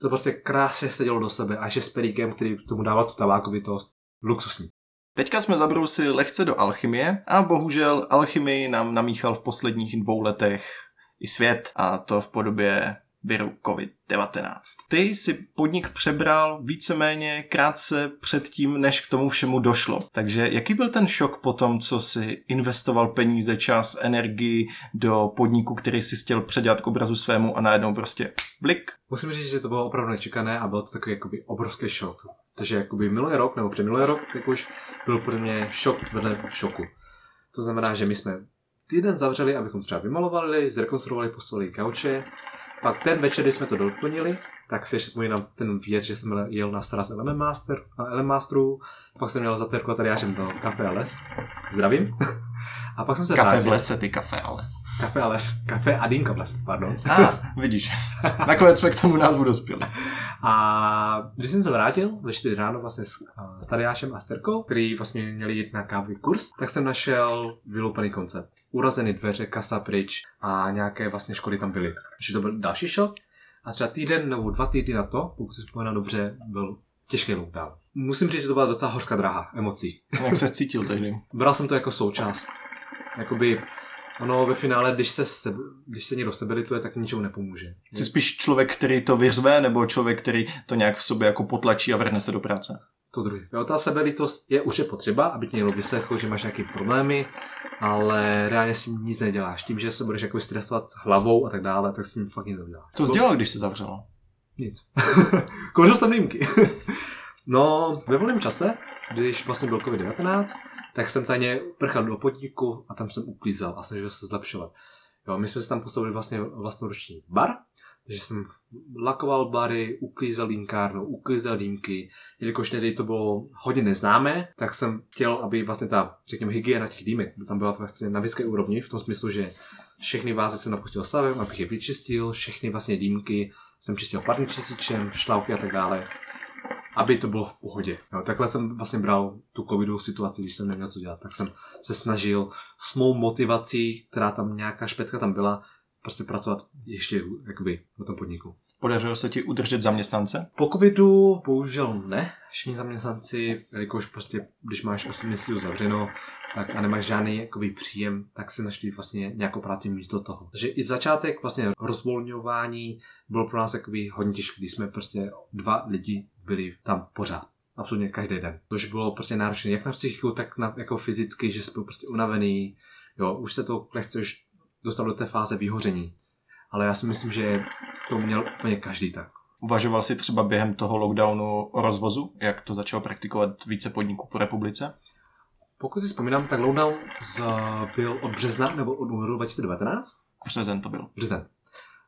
To prostě krásně sedělo do sebe a ještě s períkem, který tomu dával tu tabákovitost. Luxusní. Teďka jsme zabrousili lehce do alchymie a bohužel alchymii nám namíchal v posledních dvou letech i svět a to v podobě viru COVID-19. Ty si podnik přebral víceméně krátce před tím, než k tomu všemu došlo. Takže jaký byl ten šok po tom, co si investoval peníze, čas, energii do podniku, který si chtěl předělat k obrazu svému a najednou prostě blik? Musím říct, že to bylo opravdu nečekané a byl to takový jakoby obrovský šok. Takže jakoby minulý rok nebo předminulý rok, tak už byl pro mě šok vedle šoku. To znamená, že my jsme týden zavřeli, abychom třeba vymalovali, zrekonstruovali, postavili kauče. Pak ten večer, kdy jsme to doplnili, tak si ještě na ten věc, že jsem jel na Stras Element Master, a Element Masterů, pak jsem měl za Terko a Tadeášem do Café a Les. Zdravím. A pak jsem se Kafe v lese, ty kafe a les. Kafe a Les. Kafe a Dýnka v lese, pardon. A, ah, vidíš. Nakonec jsme k tomu názvu dospěli. A když jsem se vrátil ve 4 ráno vlastně s, a, s Tadeášem a Sterkou, který vlastně měli jít na kávový kurz, tak jsem našel vyloupený koncept. Urazený dveře, kasa pryč a nějaké vlastně škody tam byly. Takže to byl další šok. A třeba týden nebo dva týdny na to, pokud si vzpomínám dobře, byl těžký lockdown. Musím říct, že to byla docela hořká dráha emocí. Jak se cítil tehdy? Bral jsem to jako součást. Jakoby ono ve finále, když se, sebe, když se někdo sebelituje, tak ničemu nepomůže. Jsi spíš člověk, který to vyřve, nebo člověk, který to nějak v sobě jako potlačí a vrhne se do práce? To druhý. Jo, ta sebelitost je už je potřeba, aby tě někdo vyslechl, že máš nějaké problémy, ale reálně si nic neděláš. Tím, že se budeš jako stresovat hlavou a tak dále, tak si tím fakt nic neuděláš. Co jsi dělal, když se zavřelo? Nic. Kouřil jsem dýmky. no, ve volném čase, když vlastně byl COVID-19, tak jsem tajně prchal do podniku a tam jsem uklízel a snažil se zlepšovat. Jo, my jsme si tam postavili vlastně vlastnoruční bar, takže jsem lakoval bary, uklízel dýmkárnu, uklízel dýmky, jelikož tedy to bylo hodně neznámé, tak jsem chtěl, aby vlastně ta, řekněme, hygiena těch dýmek tam byla vlastně na vysoké úrovni, v tom smyslu, že všechny vázy jsem napustil savem, abych je vyčistil, všechny vlastně dýmky jsem čistil parním čističem, šlauky a tak dále, aby to bylo v pohodě. Jo, takhle jsem vlastně bral tu covidovou situaci, když jsem neměl co dělat, tak jsem se snažil s mou motivací, která tam nějaká špetka tam byla, prostě pracovat ještě jakoby na tom podniku. Podařilo se ti udržet zaměstnance? Po covidu bohužel ne, všichni zaměstnanci, jelikož prostě, když máš 8 měsíců zavřeno, tak a nemáš žádný jakoby, příjem, tak si našli vlastně nějakou práci místo toho. Takže i začátek vlastně rozvolňování byl pro nás jakoby hodně těžký, když jsme prostě dva lidi byli tam pořád. Absolutně každý den. Což bylo prostě náročné jak na psychiku, tak na, jako fyzicky, že jsme prostě unavený. Jo, už se to lehce už dostal do té fáze vyhoření. Ale já si myslím, že to měl úplně každý tak. Uvažoval jsi třeba během toho lockdownu o rozvozu? Jak to začalo praktikovat více podniků po republice? Pokud si vzpomínám, tak lockdown z, byl od března nebo od únoru 2019? Březen to byl. Březen.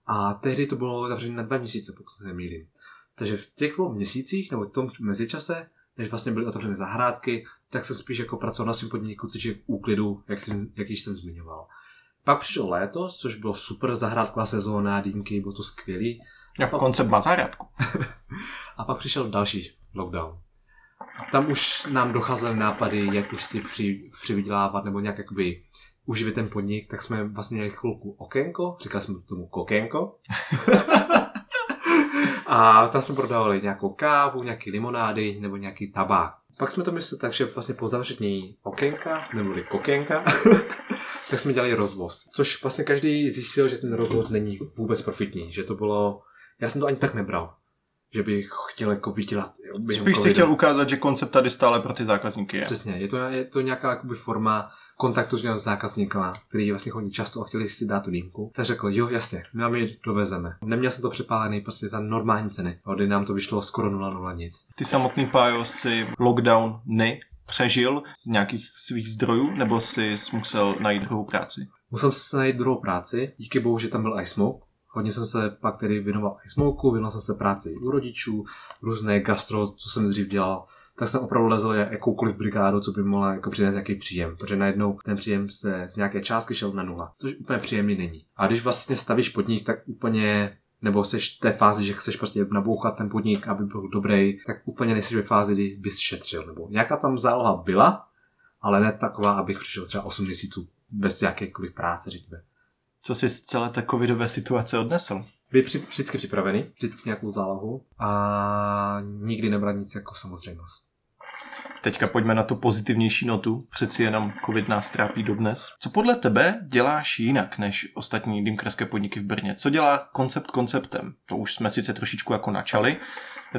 A tehdy to bylo zavřené na dva měsíce, pokud se nemýlím. Takže v těch dvou měsících, nebo v tom mezičase, než vlastně byly otevřeny zahrádky, tak jsem spíš jako pracoval na svém podniku, což je v úklidu, jak, jsem, jak již jsem zmiňoval. Pak přišel léto, což bylo super zahrádková sezóna, dýmky, bylo to skvělý. Jako koncept má zahrádku. a pak přišel další lockdown. Tam už nám docházely nápady, jak už si při, přivydělávat nebo nějak jakoby uživit ten podnik, tak jsme vlastně měli chvilku okénko, říkali jsme tomu kokénko. a tam jsme prodávali nějakou kávu, nějaký limonády nebo nějaký tabák. Pak jsme to mysleli tak, že vlastně po zavření okénka, nebo kokénka, tak jsme dělali rozvoz. Což vlastně každý zjistil, že ten rozvoz není vůbec profitní, že to bylo, já jsem to ani tak nebral že bych chtěl jako vydělat. Spíš si chtěl ukázat, že koncept tady stále pro ty zákazníky je. Přesně, je to, je to nějaká jakoby forma kontaktu s zákazníkama, který vlastně chodí často a chtěli si dát tu dýmku. Tak řekl, jo, jasně, my vám ji dovezeme. Neměl jsem to přepálený prostě za normální ceny, kdy nám to vyšlo skoro 0,0 nic. Ty samotný Pájo si lockdown ne přežil z nějakých svých zdrojů, nebo si musel najít druhou práci? Musel jsem se najít druhou práci, díky bohu, že tam byl iSmoke, Hodně jsem se pak tedy věnoval i smoku, věnoval jsem se práci u rodičů, různé gastro, co jsem dřív dělal, tak jsem opravdu lezl jakoukoliv brigádu, co by mohla jako přinést nějaký příjem, protože najednou ten příjem se z nějaké částky šel na nula, což úplně příjemný není. A když vlastně stavíš podnik, tak úplně nebo jsi v té fázi, že chceš prostě nabouchat ten podnik, aby byl dobrý, tak úplně nejsi ve fázi, kdy bys šetřil. Nebo nějaká tam záloha byla, ale ne taková, abych přišel třeba 8 měsíců bez jakékoliv práce, řekněme. Co jsi z celé té covidové situace odnesl? Byl při, vždycky připravený, vždycky nějakou zálohu a nikdy nebrat nic jako samozřejmost. Teďka pojďme na tu pozitivnější notu. Přeci jenom covid nás trápí dodnes. Co podle tebe děláš jinak než ostatní dýmkarské podniky v Brně? Co dělá koncept konceptem? To už jsme sice trošičku jako načali.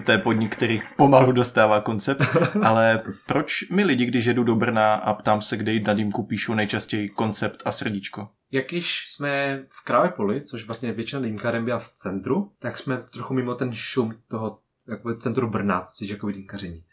To je podnik, který pomalu dostává koncept. Ale proč my lidi, když jedu do Brna a ptám se, kde jít na dýmku, píšu nejčastěji koncept a srdíčko? Jak již jsme v Krávepoli, což vlastně většina dýmkáren byla v centru, tak jsme trochu mimo ten šum toho jako centru Brna, což je jako dýmkaření.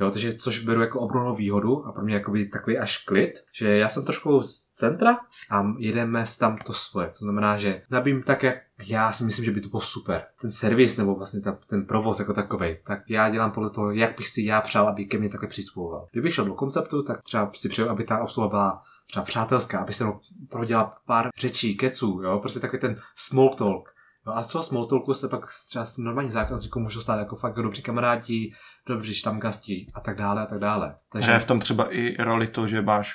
Jo, takže což beru jako obrovnou výhodu a pro mě jakoby takový až klid, že já jsem trošku z centra a jedeme tam to svoje. To znamená, že nabím tak, jak já si myslím, že by to bylo super. Ten servis nebo vlastně ta, ten provoz jako takový, tak já dělám podle toho, jak bych si já přál, aby ke mně takhle přistupoval. Kdybych šel do konceptu, tak třeba si přeju, aby ta obsluha byla třeba přátelská, aby se prodělal pár řečí, keců, jo, prostě takový ten small talk. No a z toho small talku se pak třeba s normální zákazníkům můžou stát jako fakt dobří kamarádi, dobří gasti a tak dále a tak dále. Takže je v tom třeba i roli to, že máš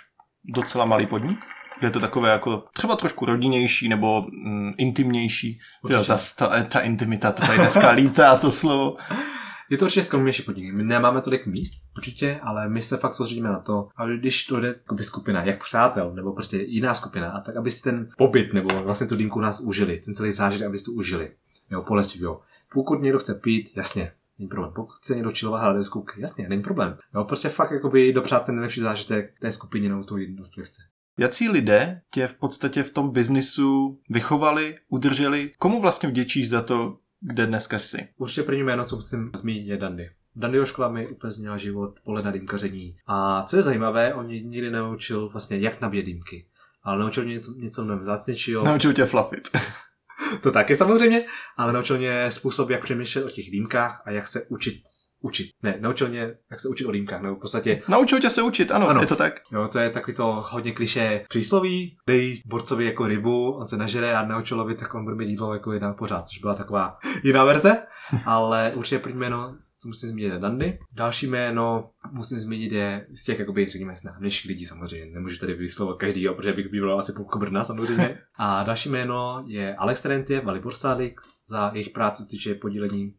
docela malý podnik? Je to takové jako třeba trošku rodinnější nebo mm, intimnější. Jo, ta, ta, ta intimita, to tady dneska lítá to slovo. Je to určitě skromnější podnik. My nemáme tolik míst, určitě, ale my se fakt soustředíme na to, aby když to jde jako skupina, jak přátel, nebo prostě jiná skupina, a tak aby si ten pobyt nebo vlastně tu dýmku nás užili, ten celý zážitek, aby si to užili. Jo, polestiv, jo. Pokud někdo chce pít, jasně, není problém. Pokud chce někdo chillovat hrát skupky, jasně, není problém. Jo, prostě fakt jakoby dopřát ten nejlepší zážitek té skupině nebo tu jednotlivce. Jací lidé tě v podstatě v tom biznisu vychovali, udrželi? Komu vlastně vděčíš za to, kde dneska jsi? Určitě první jméno, co musím zmínit, je Dandy. Dandyho škola mi úplně změnila život, pole na dýmkaření. A co je zajímavé, on mě nikdy neučil vlastně, jak nabíjet dýmky. Ale naučil mě něco, něco mnohem vzácnějšího. Naučil tě flafit. to taky samozřejmě, ale naučil mě způsob, jak přemýšlet o těch dýmkách a jak se učit učit. Ne, naučil mě, jak se učit o dýmkách, nebo v podstatě... Naučil tě se učit, ano, ano, je to tak. Jo, to je takový to hodně kliše přísloví, dej borcovi jako rybu, on se nažere a naučil by tak on bude mít jídlo jako jedna pořád, což byla taková jiná verze, ale určitě první jméno co musím zmínit je Dandy. Další jméno musím zmínit je z těch, jakoby, řekněme, známějších lidí samozřejmě. Nemůžu tady vyslovovat každý, protože bych býval asi půlku Brna samozřejmě. A další jméno je Alex Terentiev, Valibor Sádik, za jejich práci, týče podílení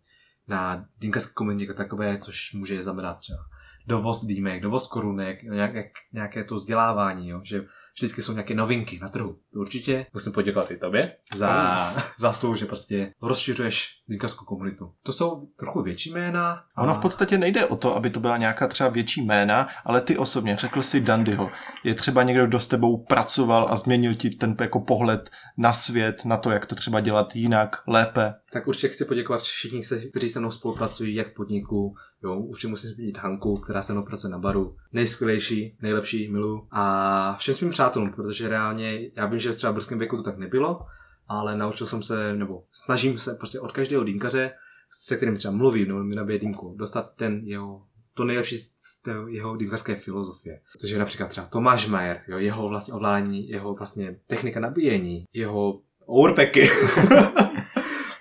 na dýmkařské komunitě jako takové, což může znamenat třeba dovoz dýmek, dovoz korunek, nějaké, nějaké to vzdělávání, jo? Že, vždycky jsou nějaké novinky na trhu. To určitě musím poděkovat i tobě za zásluhu, že prostě rozšiřuješ dýmkařskou komunitu. To jsou trochu větší jména. A ono v podstatě nejde o to, aby to byla nějaká třeba větší jména, ale ty osobně, řekl si Dandyho, je třeba někdo, kdo s tebou pracoval a změnil ti ten jako pohled na svět, na to, jak to třeba dělat jinak, lépe. Tak určitě chci poděkovat všichni, kteří se mnou spolupracují, jak podniku, jo, určitě musím zmínit Hanku, která se mnou pracuje na baru. Nejskvělejší, nejlepší, milu. A všem svým přátelům, protože reálně, já vím, že třeba v brzkém věku to tak nebylo, ale naučil jsem se, nebo snažím se prostě od každého dýmkaře, se kterým třeba mluvím, nebo mi nabije dýmku, dostat ten jeho to nejlepší z té jeho dýmkařské filozofie. Protože například třeba Tomáš Majer, jo, jeho vlastně ovládání, jeho vlastně technika nabíjení, jeho overpacky.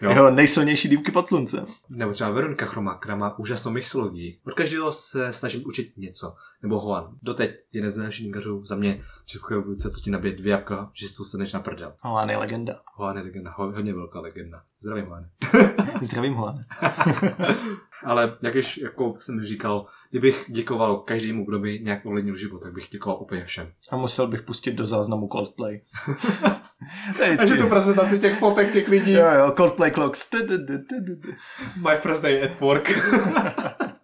jo. Jeho nejsilnější dýmky pod sluncem. Nebo třeba Veronika Chroma, která má úžasnou mixologii. Od každého se snažím učit něco. Nebo Hoan. Doteď jeden z nejlepších dýmkařů za mě České republice, co ti nabije dvě jabka, že si to staneš na prdel. Hoan je legenda. Hoan je legenda, hodně velká legenda. Zdravím, Hoan. Zdravím, Hoan. Ale jak již, jako jsem říkal, kdybych děkoval každému, kdo by nějak ovlivnil život, tak bych děkoval úplně všem. A musel bych pustit do záznamu Coldplay. Takže tu prezentaci těch fotek těch lidí. Jo, jo, Coldplay Clocks. My first day at work.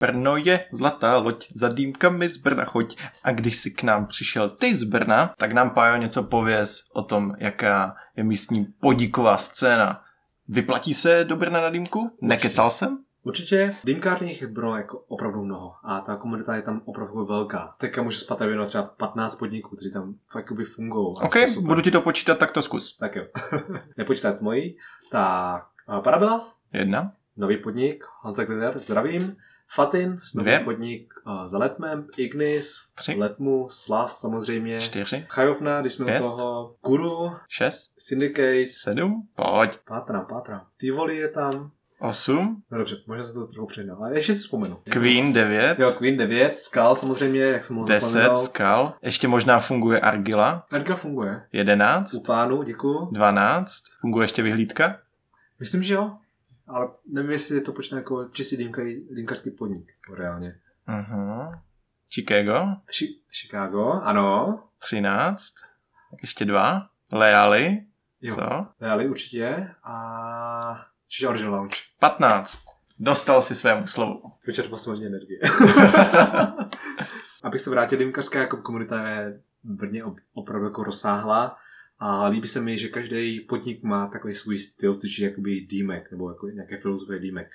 Brno je zlatá loď, za dýmkami z Brna choď. A když si k nám přišel ty z Brna, tak nám Pájo něco pověz o tom, jaká je místní podíková scéna. Vyplatí se do Brna na dýmku? Nekecal jsem? Určitě dýmkárních Brno jako opravdu mnoho a ta komunita je tam opravdu velká. Teďka můžu spat třeba 15 podniků, kteří tam fakt by fungují. OK, budu ti to počítat, tak to zkus. Tak jo. Nepočítat s mojí. Tak, Parabela. Jedna. Nový podnik, Hansa Glider, zdravím. Fatin, nový Dvě. podnik uh, za Letmem, Ignis, Tři. Letmu, Slas samozřejmě. Čtyři. Chajovna, když jsme Pět. u toho. Guru. Šest. Syndicate. Sedm. Pojď. Pátrám, pátrám. Tivoli je tam. 8. No dobře, možná se to trochu předal, ale ještě si vzpomenu. Queen 9. Jo, Queen 9, Skal samozřejmě, jak jsem mluvil. 10, Skal. Ještě možná funguje Argila. Argila funguje. 11. U pánu, děkuju. 12. Funguje ještě vyhlídka? Myslím, že jo. Ale nevím, jestli to počne jako čistý dýmkařský podnik, reálně. Uh-huh. Chicago? Ši- Chicago, ano. 13. Ještě dva. Leali. Jo. Co? Leali určitě. A Čiže Original Lounge. 15. Dostal si svému slovu. Vyčerpal jsem hodně energie. Abych se vrátil, dýmkařská jako komunita je v Brně opravdu jako rozsáhlá a líbí se mi, že každý podnik má takový svůj styl, což je jakoby dýmek, nebo jako nějaké filozofie dýmek.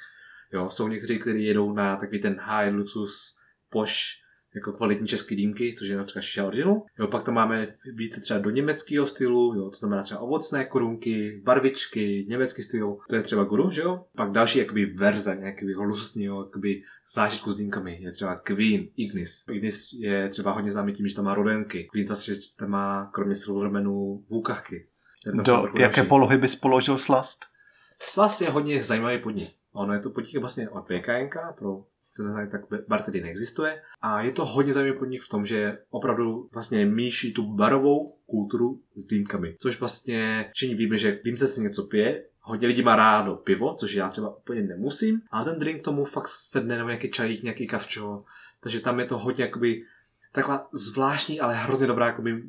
Jo, jsou někteří, kteří jedou na takový ten high luxus poš jako kvalitní české dýmky, což je například Shisha Original. Jo, pak to máme více třeba do německého stylu, jo, to znamená třeba ovocné korunky, barvičky, německý styl, to je třeba guru, že jo. Pak další jakoby verze nějakého luxusního jakoby zážitku s dýmkami je třeba Queen, Ignis. Ignis je třeba hodně známý tím, že to má rodenky. Queen zase to má kromě Silvermanu vůkachky. Do jaké polohy bys položil slast? Slast je hodně zajímavý podnik. Ono je to podnik vlastně od PKNK, pro sice neznají, tak bar tedy neexistuje. A je to hodně zajímavý podnik v tom, že opravdu vlastně míší tu barovou kulturu s dýmkami. Což vlastně všichni víme, že dýmce se něco pije, Hodně lidí má rádo pivo, což já třeba úplně nemusím, ale ten drink tomu fakt sedne nebo nějaký čajík, nějaký kavčo. Takže tam je to hodně jakoby taková zvláštní, ale hrozně dobrá jakoby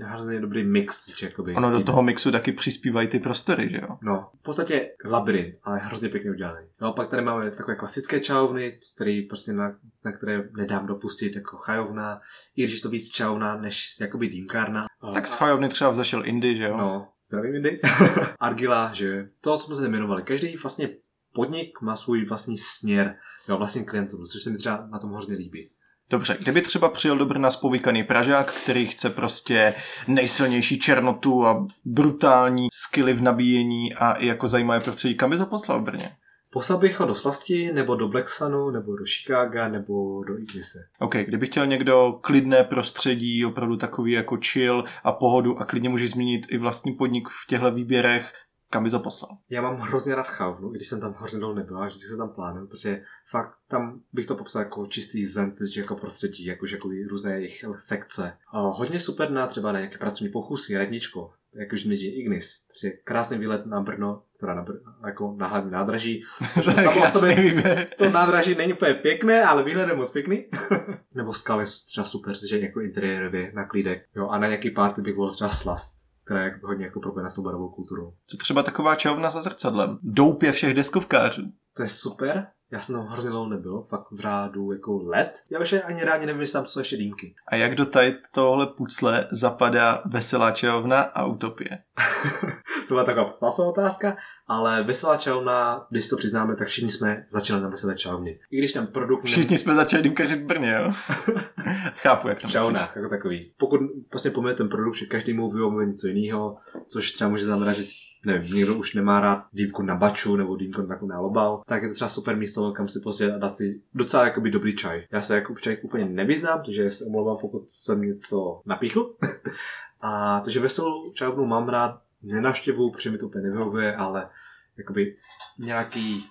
hrozně dobrý mix. Jakoby, ono do toho mixu taky přispívají ty prostory, že jo? No, v podstatě labirint, ale hrozně pěkně udělaný. No, pak tady máme takové klasické čajovny, který prostě na, na které nedám dopustit jako chajovna, i když to víc čajovna než jakoby dýmkárna. Tak z chajovny třeba vzešel Indy, že jo? No, zdravím Indy. Argila, že to, co jsme se jmenovali. Každý vlastně podnik má svůj vlastní směr, jo, vlastní klientů, což se mi třeba na tom hrozně líbí. Dobře, kdyby třeba přijel do Brna spovykaný Pražák, který chce prostě nejsilnější černotu a brutální skily v nabíjení a i jako zajímavé prostředí, kam by zaposlal v Brně? Poslal bych ho do Slasti, nebo do Blacksunu, nebo do Chicaga, nebo do Ignise. OK, kdyby chtěl někdo klidné prostředí, opravdu takový jako chill a pohodu a klidně může změnit i vlastní podnik v těchto výběrech, kam by to poslal? Já mám hrozně rád Chavnu, když jsem tam hrozně dlouho nebyl a vždycky se tam plánuju, protože fakt tam bych to popsal jako čistý zen, jako prostředí, jakože jako různé jejich sekce. A hodně super na třeba na nějaké pracovní pokusy, radničko. jak už zmíní Ignis. Prostě krásný výlet na Brno, teda na, Brno, jako na hlavní nádraží. Samo sobě-. To nádraží není úplně pěkné, ale výhled je moc pěkný. Nebo skaly třeba super, že jako interiérově na klídek. Jo, a na nějaký party bych volil třeba slast, která je hodně jako propojená s tou barovou kulturou. Co třeba taková čarovna za zrcadlem? Doupě všech deskovkářů. To je super. Já jsem tam hrozně dlouho nebyl, fakt v řádu jako let. Já už ani rádi nevím, jestli tam jsou ještě dýmky. A jak do tady tohle pucle zapadá veselá čarovna a utopie? to byla taková pasová otázka, ale veselá čarovna, když to přiznáme, tak všichni jsme začali na veselé čarovně. I když ten produkt Všichni jsme začali dýmkařit v Brně, jo? Chápu, jak myslíš. čarovnách jako takový. Pokud vlastně pomene ten produkt, že každý mu vyhovuje něco jiného, což třeba může znamenat, že nevím, někdo už nemá rád dýmku na baču nebo dýmku na, na lobal, tak je to třeba super místo, kam si prostě dát si docela jakoby dobrý čaj. Já se jako čaj úplně nevyznám, takže se omlouvám, pokud jsem něco napíchl. A takže veselou čajovnu mám rád, nenavštěvuju, protože mi to úplně nevyhovuje, ale jakoby nějaký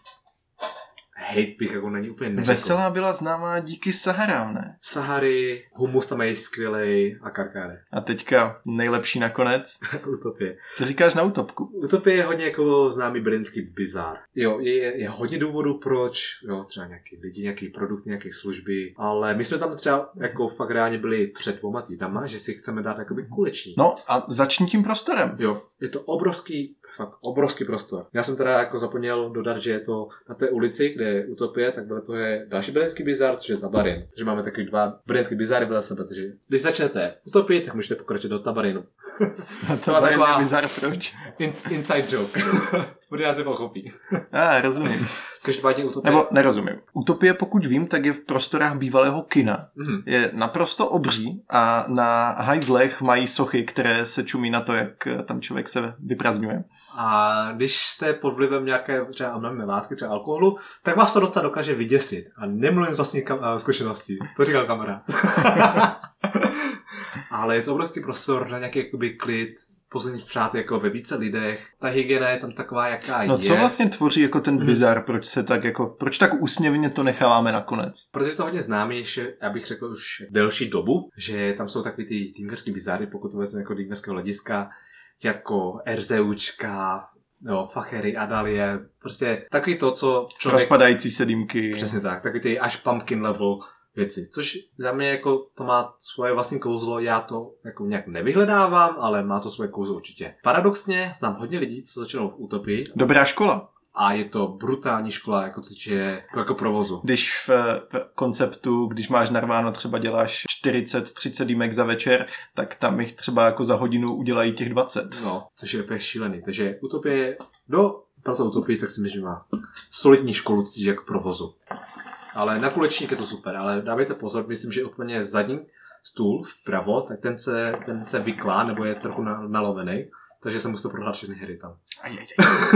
hate bych jako na ní úplně neřekl. Veselá byla známá díky Saharám, ne? Sahary, humus tam mají skvělej a karkáre. A teďka nejlepší nakonec. Utopie. Co říkáš na utopku? Utopie je hodně jako známý brněnský bizar. Jo, je, je hodně důvodů, proč, jo, třeba nějaký lidi, nějaký produkt, nějaké služby, ale my jsme tam třeba jako fakt reálně byli před dvoma týdnama, že si chceme dát jakoby kuleční. No a začni tím prostorem. Jo, je to obrovský, fakt obrovský prostor. Já jsem teda jako zapomněl dodat, že je to na té ulici, kde je Utopie, tak vedle toho je další brněnský bizar, což je Tabarin. Takže máme takový dva brněnský bizary vedle sebe, takže když začnete v Utopii, tak můžete pokračovat do Tabarinu. To je taková- bizar proč? In, inside joke. Brňáci pochopí. A, rozumím. Každopádně Utopie... Nebo nerozumím. Utopie, pokud vím, tak je v prostorách bývalého kina. Mhm. Je naprosto obří a na hajzlech mají sochy, které se čumí na to, jak tam člověk se vyprazňuje. A když jste pod vlivem nějaké třeba látky, třeba alkoholu, tak vás to docela dokáže vyděsit. A nemluvím z vlastní kam- eh, zkušenosti. To říkal kamarád. Ale je to obrovský prostor na nějaký jakoby klid, posledních přát jako ve více lidech. Ta hygiena je tam taková, jaká No je. co vlastně tvoří jako ten Mhm. bizar, proč se tak jako, proč tak úsměvně to necháváme nakonec? Protože to hodně známý, že já bych řekl už delší dobu, že tam jsou takový ty dýmkařský bizáry, pokud to vezmeme jako dýmkařského hlediska, jako RZUčka, nebo Fachery, Adalie, prostě takový to, co člověk... Rozpadající se dýmky. Přesně tak, takový ty až pumpkin level věci, což za mě jako to má svoje vlastní kouzlo, já to jako nějak nevyhledávám, ale má to svoje kouzlo určitě. Paradoxně znám hodně lidí, co začnou v Utopii Dobrá škola. a je to brutální škola, jako to je jako provozu. Když v, v konceptu, když máš narváno, třeba děláš 40-30 dýmek za večer, tak tam jich třeba jako za hodinu udělají těch 20. No, což je úplně šílený. Takže Utopie, do pracovat Utopii, tak si myslím, že má solidní školu, se jako provozu. Ale na kulečník je to super, ale dávejte pozor, myslím, že úplně zadní stůl vpravo, tak ten se, ten se vyklá, nebo je trochu na, nalovený, takže jsem musel prohrát všechny hry tam.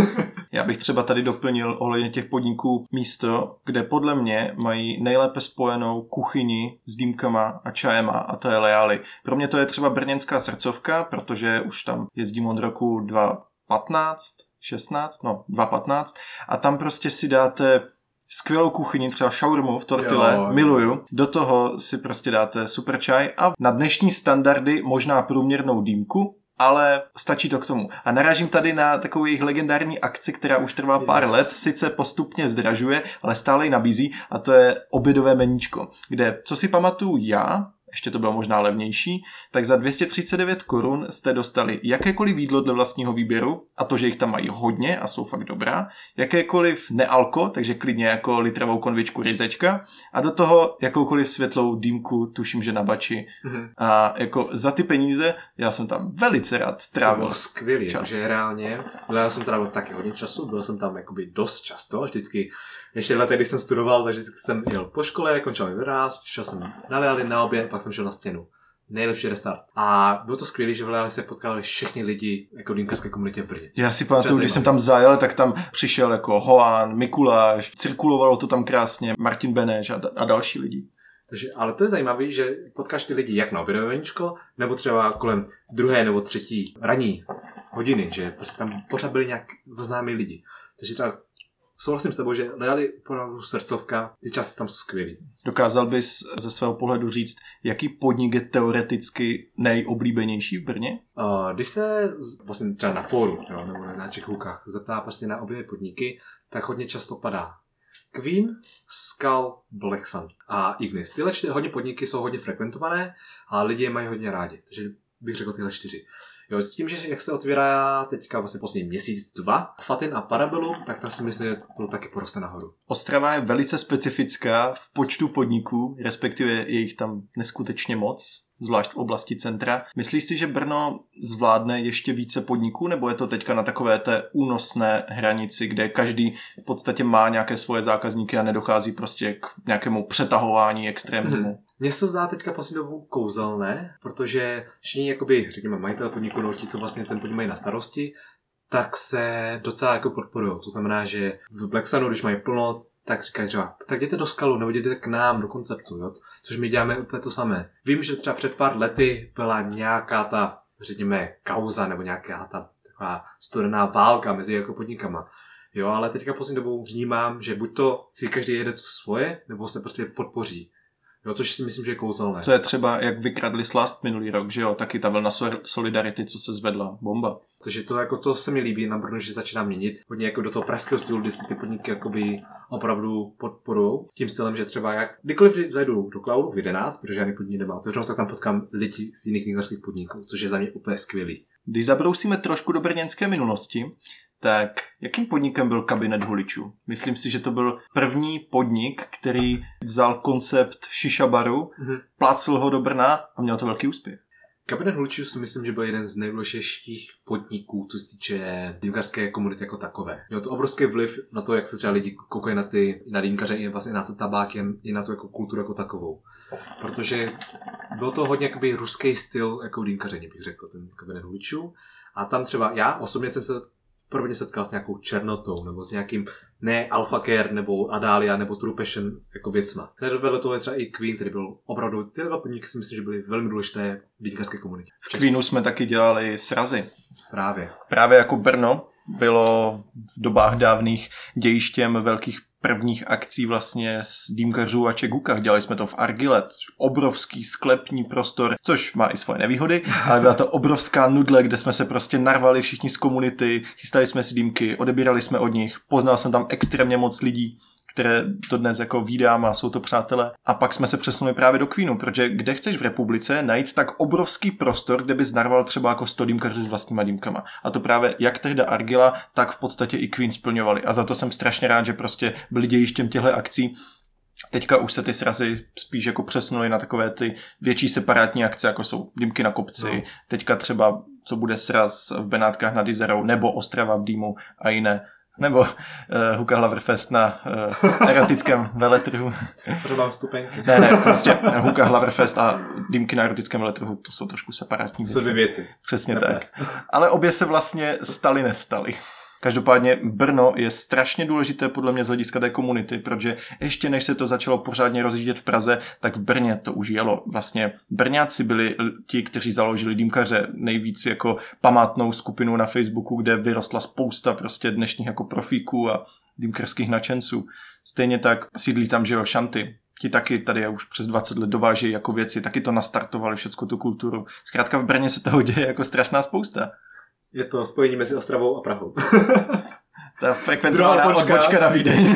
Já bych třeba tady doplnil ohledně těch podniků místo, kde podle mě mají nejlépe spojenou kuchyni s dýmkama a čajema a to je Leály. Pro mě to je třeba brněnská srdcovka, protože už tam jezdím od roku 2015, 16, no 2015 a tam prostě si dáte skvělou kuchyni, třeba šaurmu v tortile, Jo. miluju. Do toho si prostě dáte super čaj a na dnešní standardy možná průměrnou dýmku, ale stačí to k tomu. A naražím tady na takovou jejich legendární akci, která už trvá pár Yes. let, sice postupně zdražuje, ale stále ji nabízí a to je obědové meníčko, kde, co si pamatuju já, ještě to bylo možná levnější, tak za 239 korun jste dostali jakékoliv jídlo dle vlastního výběru, a to, že jich tam mají hodně a jsou fakt dobrá, jakékoliv nealko, takže klidně jako litrovou konvičku ryzečka, a do toho jakoukoliv světlou dýmku, tuším, že na bači. Mhm. A jako za ty peníze, já jsem tam velice rád To trávil. bylo skvělý, čas. že reálně, já jsem trávil taky hodně času, byl jsem tam jakoby dost často, vždycky, ještě letech, když jsem studoval, takže jsem jel po škole, končil mi vyráz, šel jsem na na oběd, pak jsem šel na stěnu. Nejlepší restart. A bylo to skvělé, že v Leali se potkali všichni lidi jako dýmkarské komunitě v Brně. Já si pamatuju, když jsem tam zajel, tak tam přišel jako Hoán, Mikuláš, cirkulovalo to tam krásně, Martin Beneš a, a další lidi. Takže, ale to je zajímavé, že potkáš ty lidi jak na obědoveníčko, nebo třeba kolem druhé nebo třetí ranní hodiny, že prostě tam pořád byli nějak známí lidi. Takže třeba souhlasím s tebou, že dali opravdu srdcovka, ty časy tam jsou skvělý. Dokázal bys ze svého pohledu říct, jaký podnik je teoreticky nejoblíbenější v Brně? Uh, když se vlastně třeba na fóru jo, nebo na hookách zeptá prostě na oblíbené podniky, tak hodně často padá Queen, Skull, Black Sun a Ignis. Tyhle čtyři hodně podniky jsou hodně frekventované a lidi je mají hodně rádi. Takže bych řekl tyhle čtyři. Jo, s tím, že jak se otvírá teďka vlastně poslední měsíc, dva, Fatin a Parabellum, tak ta si myslím, že to taky poroste nahoru. Ostrava je velice specifická v počtu podniků, respektive je jich tam neskutečně moc, zvlášť v oblasti centra. Myslíš si, že Brno zvládne ještě více podniků, nebo je to teďka na takové té únosné hranici, kde každý v podstatě má nějaké svoje zákazníky a nedochází prostě k nějakému přetahování extrémnímu? Mhm. Mně se to zdá teďka poslední dobou kouzelné, protože všichni, jakoby, řekněme, majitel podniku, nebo ti, co vlastně ten podnik mají na starosti, tak se docela jako podporují. To znamená, že v Black Sunu, když mají plno, tak říkají třeba, tak jděte do skalu, nebo jděte k nám do konceptu, jo? což my děláme úplně to samé. Vím, že třeba před pár lety byla nějaká ta, řekněme, kauza, nebo nějaká ta taková studená válka mezi jako podnikama. Jo, ale teďka poslední dobou vnímám, že buď to si každý jede to svoje, nebo se prostě podpoří. Jo, což si myslím, že je kouzelné. Co je třeba, jak vykradli Slast minulý rok, že jo, taky ta vlna so- solidarity, co se zvedla, bomba. Takže to, jako to se mi líbí na Brno, že začíná měnit hodně jako do toho pražského stylu, kdy si ty podniky jakoby opravdu podporují. Tím stylem, že třeba jak kdykoliv zajdu do cloudu v 11, protože žádný podnik nemá otevřenou, tak tam potkám lidi z jiných líkařských podniků, což je za mě úplně skvělý. Když zabrousíme trošku do brněnské minulosti, tak jakým podnikem byl kabinet huličů? Myslím si, že to byl první podnik, který vzal koncept šiša baru, Mhm. plácl ho do Brna a měl to velký úspěch. Kabinet Hlučiů si myslím, že byl jeden z nejdůležitějších podniků, co se týče dýmkařské komunity jako takové. Měl to obrovský vliv na to, jak se třeba lidi koukají na ty na dýmkaře i vlastně na ten tabák, i na tu jako kulturu jako takovou. Protože byl to hodně jakoby ruský styl jako dýmkaření, bych řekl, ten kabinet Hlučiů. A tam třeba já osobně jsem se prvně setkal s nějakou černotou, nebo s nějakým ne Alpha Care, nebo Adalia, nebo True Passion jako věcma. Hned vedle toho je třeba i Queen, který byl opravdu, ty dva podniky si myslím, že byly velmi důležité v dýmkařské komunitě. V Queenu jsme taky dělali srazy. Právě. Právě jako Brno bylo v dobách dávných dějištěm velkých prvních akcí vlastně s dýmkařů a čegukách. Dělali jsme to v Argilet, obrovský sklepní prostor, což má i svoje nevýhody, ale byla to obrovská nudle, kde jsme se prostě narvali všichni z komunity, chystali jsme si dýmky, odebírali jsme od nich, poznal jsem tam extrémně moc lidí, které to dnes jako vídám a jsou to přátelé. A pak jsme se přesunuli právě do Queenu, protože kde chceš v republice najít tak obrovský prostor, kde bys narval třeba jako 100 dýmkařů s vlastníma dýmkama. A to právě jak tehda Argila, tak v podstatě i Queen splňovali. A za to jsem strašně rád, že prostě byli dějištěm těchto akcí. Teďka už se ty srazy spíš jako přesunuly na takové ty větší separátní akce, jako jsou dýmky na kopci, No. teďka třeba co bude sraz v Benátkách nad Izerou, nebo Ostrava v Dýmu a jiné. Nebo uh, Huka Hlaverfest na uh, erotickém veletrhu. Protože mám vstupenky. Ne, ne, prostě Huka Hlaverfest a dýmky na erotickém veletrhu, to jsou trošku separátní To jsou dvě věci. věci. Přesně Naplast. tak. Ale obě se vlastně staly, nestaly. Každopádně Brno je strašně důležité podle mě z hlediska té komunity, protože ještě než se to začalo pořádně rozjíždět v Praze, tak v Brně to už jelo. Vlastně Brňáci byli ti, kteří založili Dýmkaře, nejvíc jako památnou skupinu na Facebooku, kde vyrostla spousta prostě dnešních jako profíků a dýmkarských nadšenců. Stejně tak sídlí tam, že jo, šanty. Ti taky tady už přes 20 let dovážejí jako věci, taky to nastartovali všecko tu kulturu. Zkrátka v Brně se toho děje jako strašná spousta. Je to spojení mezi Ostravou a Prahou. Ta frekventovaná počka. odbočka na Vídeň.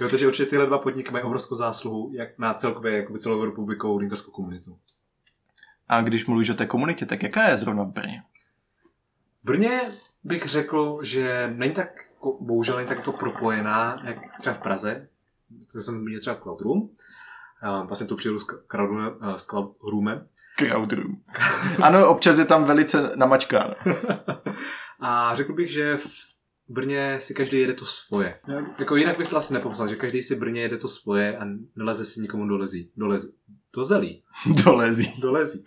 jo, takže určitě tyhle dva podniky mají obrovskou zásluhu jak na celkově jakoby celou republikou dýmkařskou komunitu. A když mluvíš o té komunitě, tak jaká je zrovna v Brně? V Brně bych řekl, že není tak, jako- bohužel není tak jako propojená, jak třeba v Praze, co jsem měl třeba Cloud Room. Uh, vlastně tu přijelu s, Cloud Roomem- eh, s Cloud Roomem. Crowd room. Ano, občas je tam velice namačkáno. A řekl bych, že v Brně si každý jede to svoje. Jako jinak bych to asi nepopsal, že každý si v Brně jede to svoje a neleze si nikomu dolezí. Dolez, dozelí. Dolezí. Dolezí.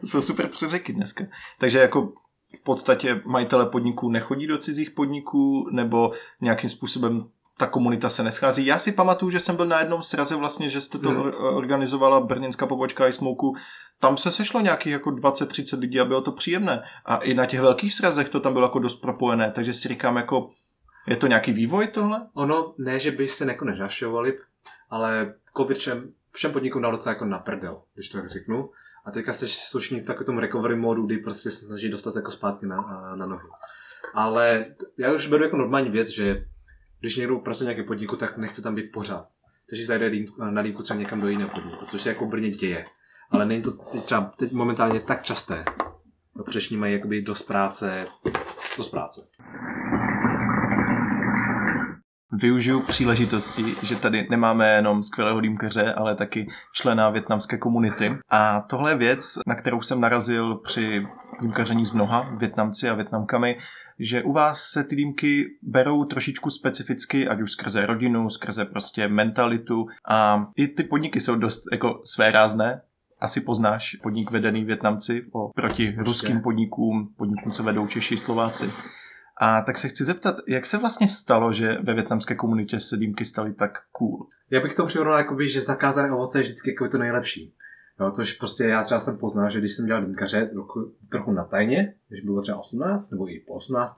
To jsou super přeřeky dneska. Takže jako v podstatě majitele podniků nechodí do cizích podniků, nebo nějakým způsobem ta komunita se neschází. Já si pamatuju, že jsem byl na jednom sraze vlastně, že jste to Hmm. organizovala brněnská pobočka i Smoku. Tam se sešlo nějakých jako 20-30 lidí a bylo to příjemné. A i na těch velkých srazech to tam bylo jako dost propojené, takže si říkám jako Je to nějaký vývoj tohle? Ono, ne, že by se jako nenašťovali, ale covid všem, všem podnikům dal docela jako na prdel, když to tak řeknu. A teďka jste slušní v takovém recovery modu, kdy prostě se snaží dostat jako zpátky na, na nohy. Ale já už beru jako normální věc, že když někdo pracuje nějaký podniku, tak nechce tam být pořád. Takže zajde na dýmku třeba někam do jiného podniku, což se jako Brně děje. Ale není to třeba teď momentálně tak časté. No, protože mají jakoby dost práce, dost práce. Využiju příležitosti, že tady nemáme jenom skvělého dýmkaře, ale taky člena větnamské komunity. A tohle je věc, na kterou jsem narazil při dýmkaření s mnoha Větnamci a Větnamkami, že u vás se ty dýmky berou trošičku specificky, ať už skrze rodinu, skrze prostě mentalitu a i ty podniky jsou dost jako své rázné. Asi poznáš podnik vedený Větnamci proti ruským podnikům, podnikům, co vedou Češi, Slováci. A tak se chci zeptat, jak se vlastně stalo, že ve větnamské komunitě se dýmky staly tak cool? Já bych to přirovnal, jakoby, že zakázané ovoce je vždycky jako to nejlepší. Jo, což prostě já třeba jsem poznal, že když jsem dělal dýmkaře trochu, trochu na tajně, když bylo třeba 18 nebo i po 18,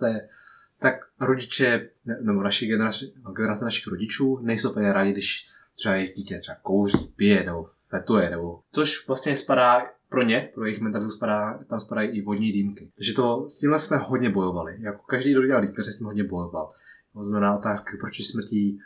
tak rodiče, nebo naši generace, generace našich rodičů nejsou úplně rádi, když třeba jejich dítě třeba kouří, pije nebo fetuje, nebo což vlastně spadá pro ně, pro jejich mentalitu spadá, tam spadají i vodní dýmky. Takže to, s tímhle jsme hodně bojovali. Jako každý, kdo dělal dýmkaře, jsem hodně bojoval. To znamená otázky, proč smrtí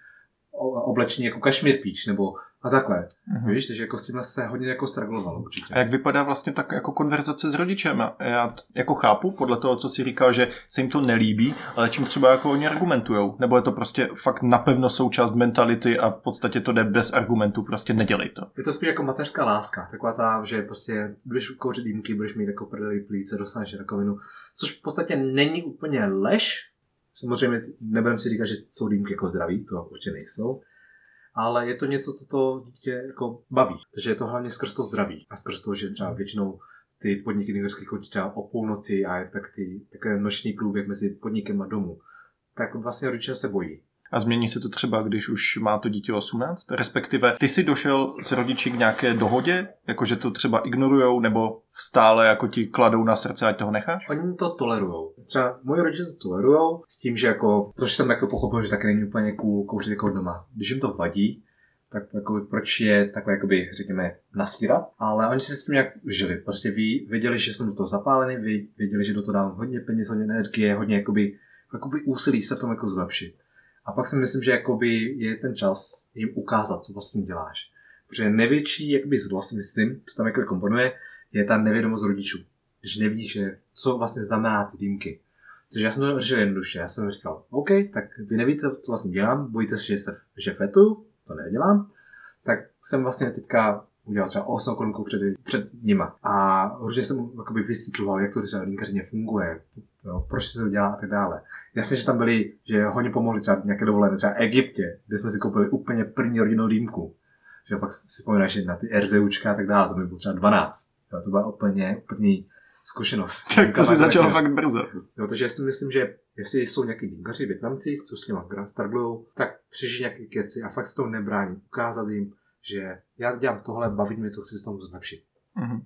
oblečení jako kašmír píč, nebo a takhle. Mm-hmm. Víš, takže jako s tímhle se hodně jako straglovalo určitě. A jak vypadá vlastně tak jako konverzace s rodičem? Já jako chápu podle toho, co si říkal, že se jim to nelíbí, ale čím třeba jako oni argumentujou? Nebo je to prostě fakt napevno součást mentality a v podstatě to jde bez argumentů, prostě nedělej to. Je to spíš jako mateřská láska, taková ta, že prostě budeš kouřit dýmky, budeš mít jako prdeli plíce, dostaneš rakovinu, což v podstatě není úplně lež, Samozřejmě nebudem si říkat, že jsou dýmky jako zdraví, to určitě nejsou, ale je to něco, co to dítě jako baví. Takže je to hlavně skrz to zdraví a skrz to, že třeba většinou ty podniky nejvěřských končí třeba o půlnoci a je tak ty, takové noční průběh mezi podnikem a domů. Tak vlastně rodiče se bojí. A změní se to třeba, když už má to dítě 18? Respektive ty jsi došel s rodiči k nějaké dohodě, jakože to třeba ignorujou, nebo stále jako ti kladou na srdce, ať toho necháš? Oni to tolerujou. Třeba moji rodiče to tolerujou s tím, že jako, což jsem jako pochopil, že taky není úplně cool kouřit jako doma. Když jim to vadí, tak jako, proč je takhle, jakoby, řekněme, nastírat. Ale oni si s tím nějak žili. Prostě ví, věděli, že jsem do toho zapálený, věděli, že do toho dám hodně peněz, hodně energie, hodně jakoby, jakoby úsilí se v tom jako zlepšit. A pak si myslím, že jakoby je ten čas jim ukázat, co vlastně děláš. Protože největší jakoby zlo si myslím, co tam jako komponuje, je ta nevědomost rodičů. Když nevidíš, co vlastně znamená ty dýmky. Takže já jsem to řešil jednoduše. Já jsem říkal, OK, tak vy nevíte, co vlastně dělám, bojíte se, že, se, že fetu, to nedělám. Tak jsem vlastně teďka udělal třeba 8 kolonku před, před nima. A určitě jsem jakoby vysvětloval, jak to třeba linkařině funguje, jo, proč se to dělá a tak dále. Jasně, že tam byli, že hodně pomohli třeba nějaké dovolené, třeba Egyptě, kde jsme si koupili úplně první rodinnou dýmku. Že pak si vzpomínáš na ty RZUčka a tak dále, to mi bylo třeba 12. Jo, to byla úplně první zkušenost. Tak to si začalo fakt brzo. Jo, takže já si myslím, že jestli jsou nějaký dýmkaři, Větnamci, co s těma strugglujou, tak přežij nějaké keci a fakt se toho nebrání. Ukázat jim, že já dělám tohle, baví mě to, chci se tomu zlepšit. Mm-hmm.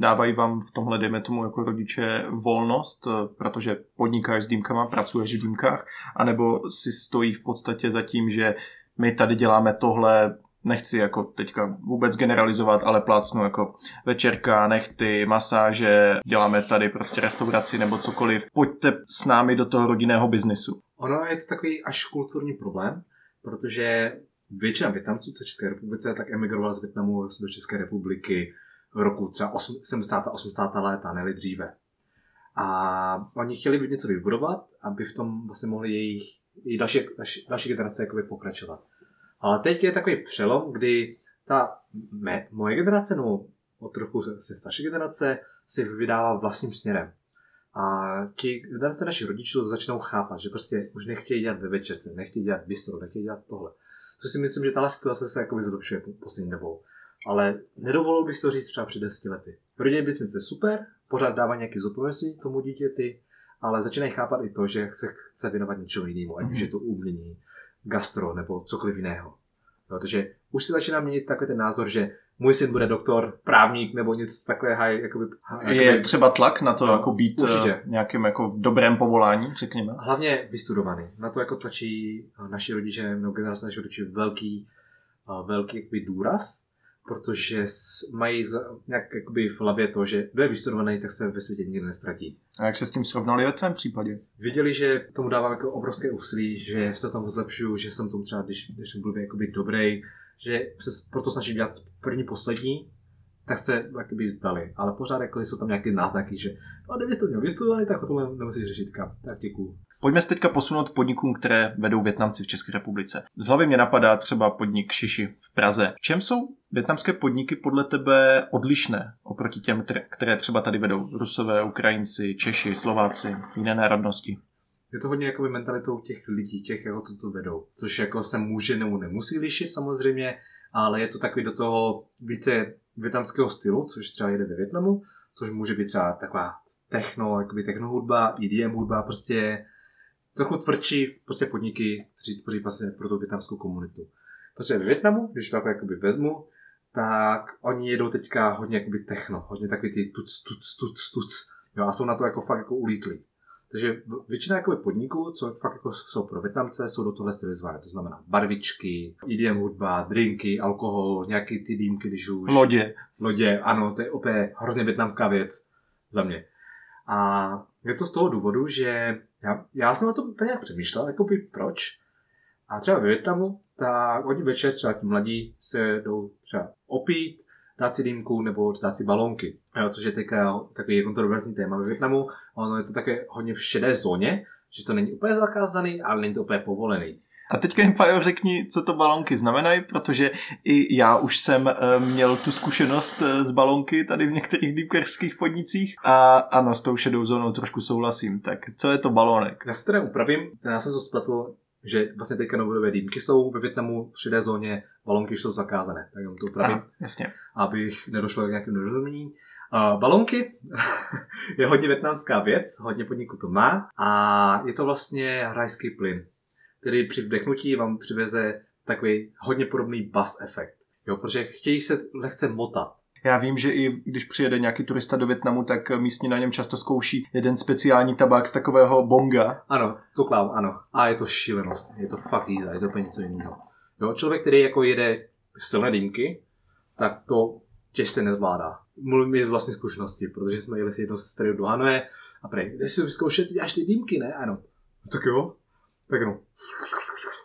Dávají vám v tomhle, dejme tomu, jako rodiče volnost, eh, protože podnikáš s dýmkama, pracuješ v dýmkách, anebo si stojí v podstatě za tím, že my tady děláme tohle, nechci jako teďka vůbec generalizovat, ale plácnu jako večerka, nechty, masáže, děláme tady prostě restauraci nebo cokoliv. Pojďte s námi do toho rodinného biznisu. Ono je to takový až kulturní problém, protože většina Větnamců v České republice tak emigrovala z Větnamu do České republiky v roku třeba 70. a 80. léta, ne dříve. A oni chtěli něco vybudovat, aby v tom vlastně mohli jejich, jejich další, další, další generace jakoby pokračovat. Ale teď je takový přelom, kdy ta mé, moje generace, no o trochu se starší generace, si vydává vlastním směrem. A ti generace našich rodičů začnou chápat, že prostě už nechtějí dělat ve večerce, nechtějí dělat bistro, nechtějí dělat tohle. Což si myslím, že tahle situace se jako zlepšuje poslední dobou. Ale nedovolil bych to říct třeba před deseti lety. Rodinný biznis je super, pořád dává nějaký zodpovědnosti tomu dítěti, ale začínají chápat i to, že se chce věnovat něčemu jinému, ať už je to umění, gastro nebo cokoliv jiného. No, takže už si začíná měnit takový ten názor, že můj syn bude doktor, právník nebo něco takové high, jakoby, jakoby Je třeba tlak na to No, jako být určitě. eh, nějakým jako dobrém povolání, řekněme? hlavně vystudovaný. Na to jako tlačí eh, naši rodiče, nebo generace našich rodičů velký, eh, velký jakoby důraz, protože mají nějak jakoby v hlavě to, že kdo je vystudovaný, tak se ve světě nikdy nestratí. A jak se s tím srovnali ve tvém případě? Viděli, že tomu dávám jako obrovské úsilí, že se tam zlepšuju, že jsem tomu třeba, když, když blbě jakoby dobrý, že se proto snažím dělat první, poslední, tak se jakoby zdali. Ale pořád jako jsou tam nějaké náznaky, že no, kdybys to měl vystudovaný, tak o tom nemusíš řešit. Kam. Tak děkuju. Pojďme se teďka posunout podnikům, které vedou Větnamci v České republice. Z hlavy mě napadá třeba podnik Šiši v Praze. V čem jsou větnamské podniky podle tebe odlišné oproti těm, které třeba tady vedou? Rusové, Ukrajinci, Češi, Slováci, jiné národnosti. Je to hodně jakoby mentalitou těch lidí, těch, jako to, to vedou. Což jako se může nebo nemusí lišit samozřejmě, ale je to takový do toho více větnamského stylu, což třeba jede ve Větnamu, což může být třeba taková techno, jakoby techno hudba, EDM hudba, prostě trochu tvrdší prostě podniky, kteří tvoří vlastně pro tu větnamskou komunitu. Protože ve Větnamu, když to takhle jakoby vezmu, tak oni jedou teďka hodně jakoby techno, hodně takový ty tuc, tuc, tuc, tuc. Jo, a jsou na to jako fakt jako ulítlí. Takže většina jakoby podniků, co fakt jako jsou pro Větnamce, jsou do tohle stylizované. To znamená barvičky, EDM hudba, drinky, alkohol, nějaký ty dýmky, když už. Lodě. Lodě, ano, to je opět hrozně větnamská věc za mě. A je to z toho důvodu, že já, já jsem na tom tak nějak přemýšlel, jakoby proč. A třeba ve Větnamu, tak oni večer třeba ti mladí se jdou třeba opít, dát si dýmku nebo dát si balónky. Jo, což je teďka takový kontroverzní téma ve Větnamu. Ono je to také hodně v šedé zóně, že to není úplně zakázaný, ale není to úplně povolený. A teďka jim, Pajo, řekni, co to balonky znamenají, protože i já už jsem eh, měl tu zkušenost eh, s balonky tady v některých dýmkerských podnicích a ano, s tou šedou zónou trošku souhlasím. Tak co je to balónek? Já se teda upravím, já jsem to spletl, že vlastně teďka novodobé dýmky jsou ve Větnamu v šedé zóně, balonky jsou zakázané, tak jenom to upravím. Aha, jasně. abych nedošlo k nějakému nedorozumění. Uh, balonky je hodně větnamská věc, hodně podniků to má a je to vlastně rajský plyn, který při vdechnutí vám přiveze takový hodně podobný buzz efekt. Jo, protože chtějí se lehce motat. Já vím, že i když přijede nějaký turista do Větnamu, tak místní na něm často zkouší jeden speciální tabák z takového bonga. Ano, to kláv, ano. A je to šílenost, je to fakt jízda, je to úplně něco jiného. Jo, člověk, který jako jede silné dýmky, tak to těžce nezvládá. Mluvím mi z vlastní zkušenosti, protože jsme jeli si jednou se starou do Hanoje a prej, ty si vyzkoušet až ty dýmky, ne? Ano. Tak jo. Tak no.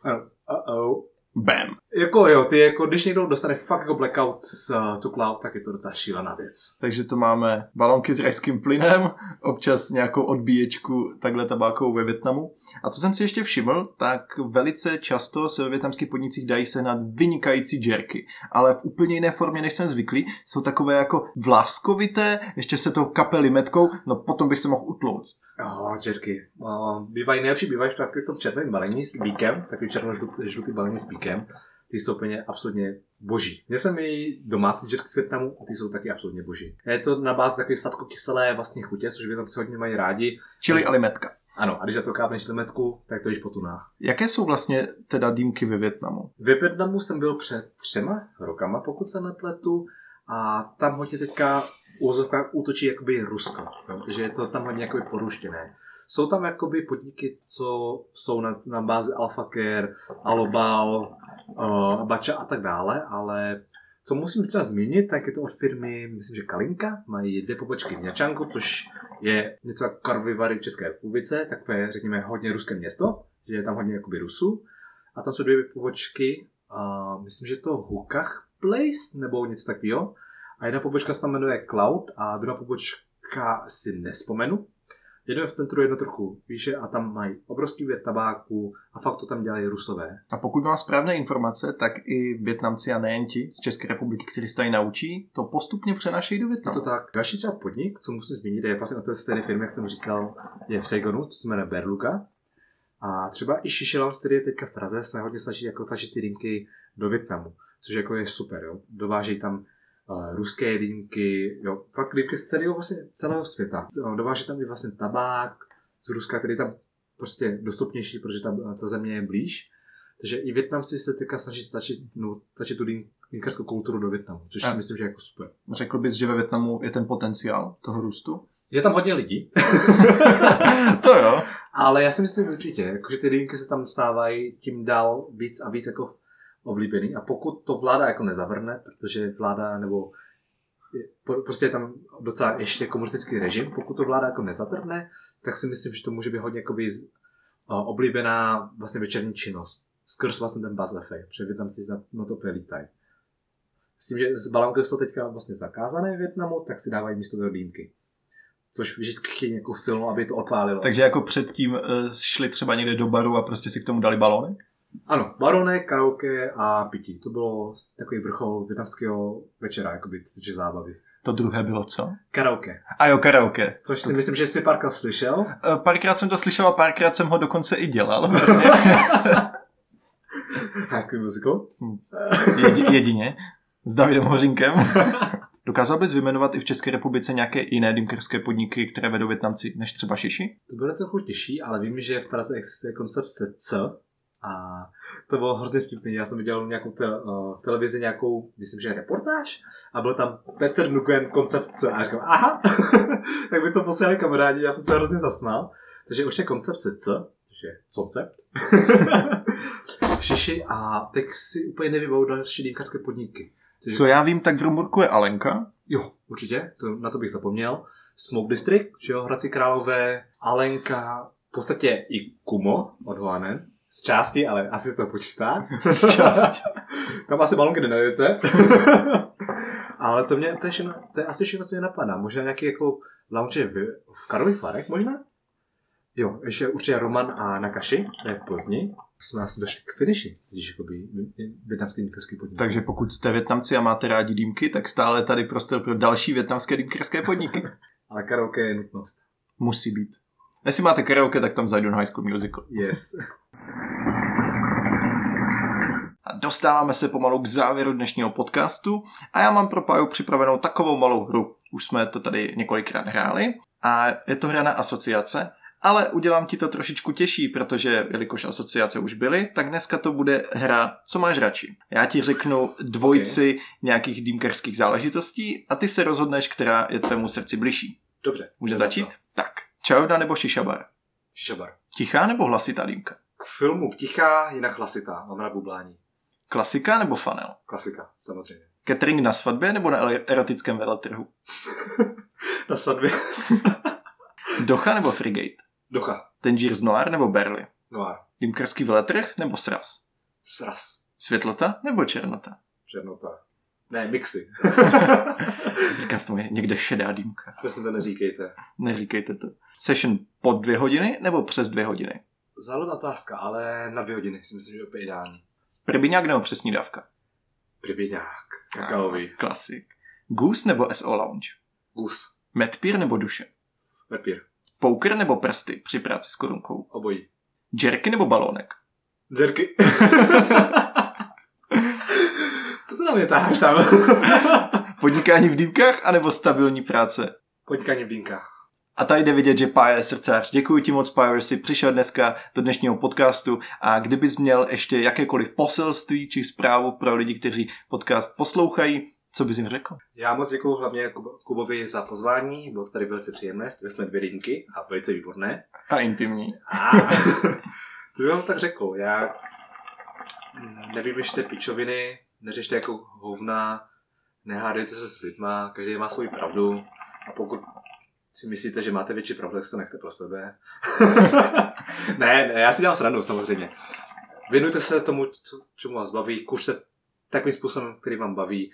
Ano. Uh-oh. Bam. Jako jo, ty jako, když někdo dostane fakt jako blackout z uh, tu cloud, tak je to docela šílená věc. Takže to máme balonky s rajským plynem, občas nějakou odbíječku takhle tabákovou ve Větnamu. A co jsem si ještě všiml, tak velice často se ve větnamských podnicích dají sehnat vynikající jerky, ale v úplně jiné formě, než jsem zvyklý. Jsou takové jako vláskovité, ještě se to kapely metkou, no potom bych se mohl utlouct. Oh, jerky. Uh, bývají nejlepší, bývají v takovém tom červeném balení s bíkem, takový černo-žlutý balení s bíkem. Ty jsou úplně absolutně boží. Měl jsem i domácí jerky z Větnamu a ty jsou taky absolutně boží. Je to na bázi takové sladkokyselé vlastně chutě, což Větnamci hodně mají rádi. Čili alimetka. Ano, a když na to kápneš limetku, tak to jíš po tunách. Jaké jsou vlastně teda dýmky ve Větnamu? Ve Větnamu jsem byl před třema rokama, pokud se nepletu, a tam hodně teďka úzovka útočí jakoby Rusko, takže je to tam hodně jakoby poruštěné. Jsou tam jakoby podniky, co jsou na, na bázi Alphacare, Alobal, uh, Bača a tak dále, ale co musím třeba zmínit, tak je to od firmy, myslím, že Kalinka, mají dvě pobočky v Něčanku, což je něco jako Karvivary v České republice, takové, řekněme, hodně ruské město, že je tam hodně jakoby Rusů. A tam jsou dvě pobočky, uh, myslím, že to Hukach Place, nebo něco takového. A jedna pobočka se tam jmenuje Cloud a druhá pobočka si nespomenu. Jedno je v centru, jedno trochu výše a tam mají obrovský výběr tabáku a fakt to tam dělají rusové. A pokud mám správné informace, tak i Větnamci a nejen ti z České republiky, kteří se tady naučí, to postupně přenášejí do Je Větnamu. to tak. Další třeba podnik, co musím zmínit, je vlastně na té stejné firmě, jak jsem říkal, je v Saigonu, co se jmenuje Berluka. A třeba i Shishilam, který je teďka v Praze, se hodně snaží jako tažit ty dýmky do Větnamu, což jako je super, jo. Dovážejí tam ruské dýmky, jo, fakt dýmky z celého, vlastně celého světa. Dováží tam i vlastně tabák z Ruska, který je tam prostě dostupnější, protože tam ta země je blíž. Takže i Větnamci se teďka snaží stačit, no, tačit tu dým, dýmkařskou kulturu do Větnamu, což A- si myslím, že je jako super. Řekl bys, že ve Větnamu je ten potenciál toho růstu? Je tam hodně lidí, to jo. ale já si myslím určitě, jako, že ty dýmky se tam stávají tím dál víc a víc jako oblíbený a pokud to vláda jako nezavrne, protože vláda nebo prostě je tam docela ještě komunistický režim, pokud to vláda jako nezavrne, tak si myslím, že to může být hodně jakoby, oblíbená vlastně večerní činnost. Skrz vlastně ten Buzz Cafe, protože Větnamci za no to prelítají. S tím, že z balonky jsou teďka vlastně zakázané v Větnamu, tak si dávají místo toho dýmky. Což vždycky chtějí nějakou silnou, aby to otválilo. Takže jako předtím uh, šli třeba někde do baru a prostě si k tomu dali balónek? Ano, baronek, karaoke a pití. To bylo takový vrchol větnamského večera, jakoby, týče zábavy. To druhé bylo co? Karaoke. A jo, karaoke. Což To- si myslím, že jsi párka slyšel. Eh, Párkrát jsem to slyšel a párkrát jsem ho dokonce i dělal. High School Musical. Jedi, jedině. S Davidem Hořinkem. Dokázal bys vyjmenovat i v České republice nějaké jiné dýmkerské podniky, které vedou Větnamci, než třeba Šiši? To bylo trochu těžší, ale vím, že v Praze existuje koncept SC a to bylo hrozně vtipný. Já jsem viděl nějakou te, uh, v televizi nějakou, myslím, že reportáž a byl tam Petr Nuken koncept C a říkám, aha, tak by to posílali kamarádi, já jsem se hrozně zasmál. Takže už je koncept C, což je koncept. Šiši a teď si úplně nevybavu další dýmkařské podniky. Takže- Co já vím, tak v Rumburku je Alenka. Jo, určitě, to, na to bych zapomněl. Smoke District, že jo, Hradci Králové, Alenka, v podstatě i Kumo od Hoanen. Z části, ale asi se to počítá. Z části. Tam asi balonky nenajdete. ale to mě, to je, všechno, to je asi všechno, co mě napadá. Možná nějaký jako lounge v, v Karlových Varech možná? Jo, ještě určitě Roman a Nakashi, to je v Plzni. Jsme asi došli k finiši, což jakoby větnamský dýmkařský podnik. Takže pokud jste Větnamci a máte rádi dýmky, tak stále tady prostor pro další větnamské dýmkerské podniky. Ale karaoke je nutnost. Musí být. Jestli máte karaoke, tak tam zajdu na High School Musical. Yes. A dostáváme se pomalu k závěru dnešního podcastu a já mám pro Páju připravenou takovou malou hru. Už jsme to tady několikrát hráli a je to hra na asociace, ale udělám ti to trošičku těžší, protože jelikož asociace už byly, tak dneska to bude hra Co máš radši. Já ti řeknu dvojici okay. nějakých dýmkerských záležitostí a ty se rozhodneš, která je tvému srdci bližší. Dobře. Může jdeme na začít? to. Tak. Čajovna nebo šišabar? Šišabar. Tichá nebo hlasitá dýmka? K filmu tichá, jinak hlasitá. Mám rád bublání. Klasika nebo fanel? Klasika, samozřejmě. Catering na svatbě nebo na erotickém veletrhu? Na svatbě. Docha nebo frigate? Docha. Tangiers Noir nebo Berly? Noir. Dýmkarský veletrh nebo sraz? Sraz. Světlota nebo černota? Černota. Ne, mixy. Říká se tomu někde šedá dýmka. to si to neříkejte. Neříkejte to. Session pod dvě hodiny nebo přes dvě hodiny? Záležitá otázka, ale na dvě hodiny si myslím, že je úplně ideální. Prbiňák nebo přesní dávka? Priběďák. Kakaový. Klasik. Goose nebo SO Lounge? Gus. Medpír nebo duše? Pepír. Poker nebo prsty při práci s korunkou? Obojí. Jerky nebo balónek? Džerky. Co to na mě táháš tam? Podnikání v dýmkách anebo stabilní práce? Podnikání v dýmkách. A tady jde vidět, že Pája je srdcař. Děkuji ti moc, Pájo, že jsi přišel dneska do dnešního podcastu a kdybys měl ještě jakékoliv poselství či zprávu pro lidi, kteří podcast poslouchají, co bys jim řekl? Já moc děkuji hlavně Kub- Kubovi za pozvání, bylo to tady velice příjemné, jsme jsme dvě dýmky a velice výborné. A intimní. A to bych vám tak řekl, já nevymyšte pičoviny, neřešte jako hovna, nehádejte se s lidma, každý má svoji pravdu a pokud si myslíte, že máte větší si to nechte pro sebe. ne, ne, já si dělám srandu samozřejmě. Věnujte se tomu, co, čemu vás baví, kuřte takovým způsobem, který vám baví.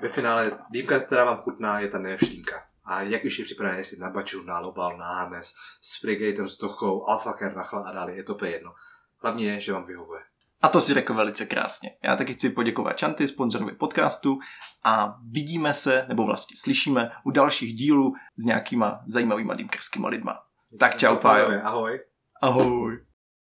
Ve finále dýmka, která vám chutná, je ta nevštínka. A jak už je připravené, jestli na baču, na lobal, na Hermes, s frigatem, s tochou, alfaker, nachla a dále, je to jedno. Hlavně je, že vám vyhovuje. A to si řekl velice krásně. Já taky chci poděkovat Čanty, sponzorovi podcastu a vidíme se, nebo vlastně slyšíme u dalších dílů s nějakýma zajímavýma dýmkerskýma lidma. Tak čau, Pájo. Ahoj. Ahoj.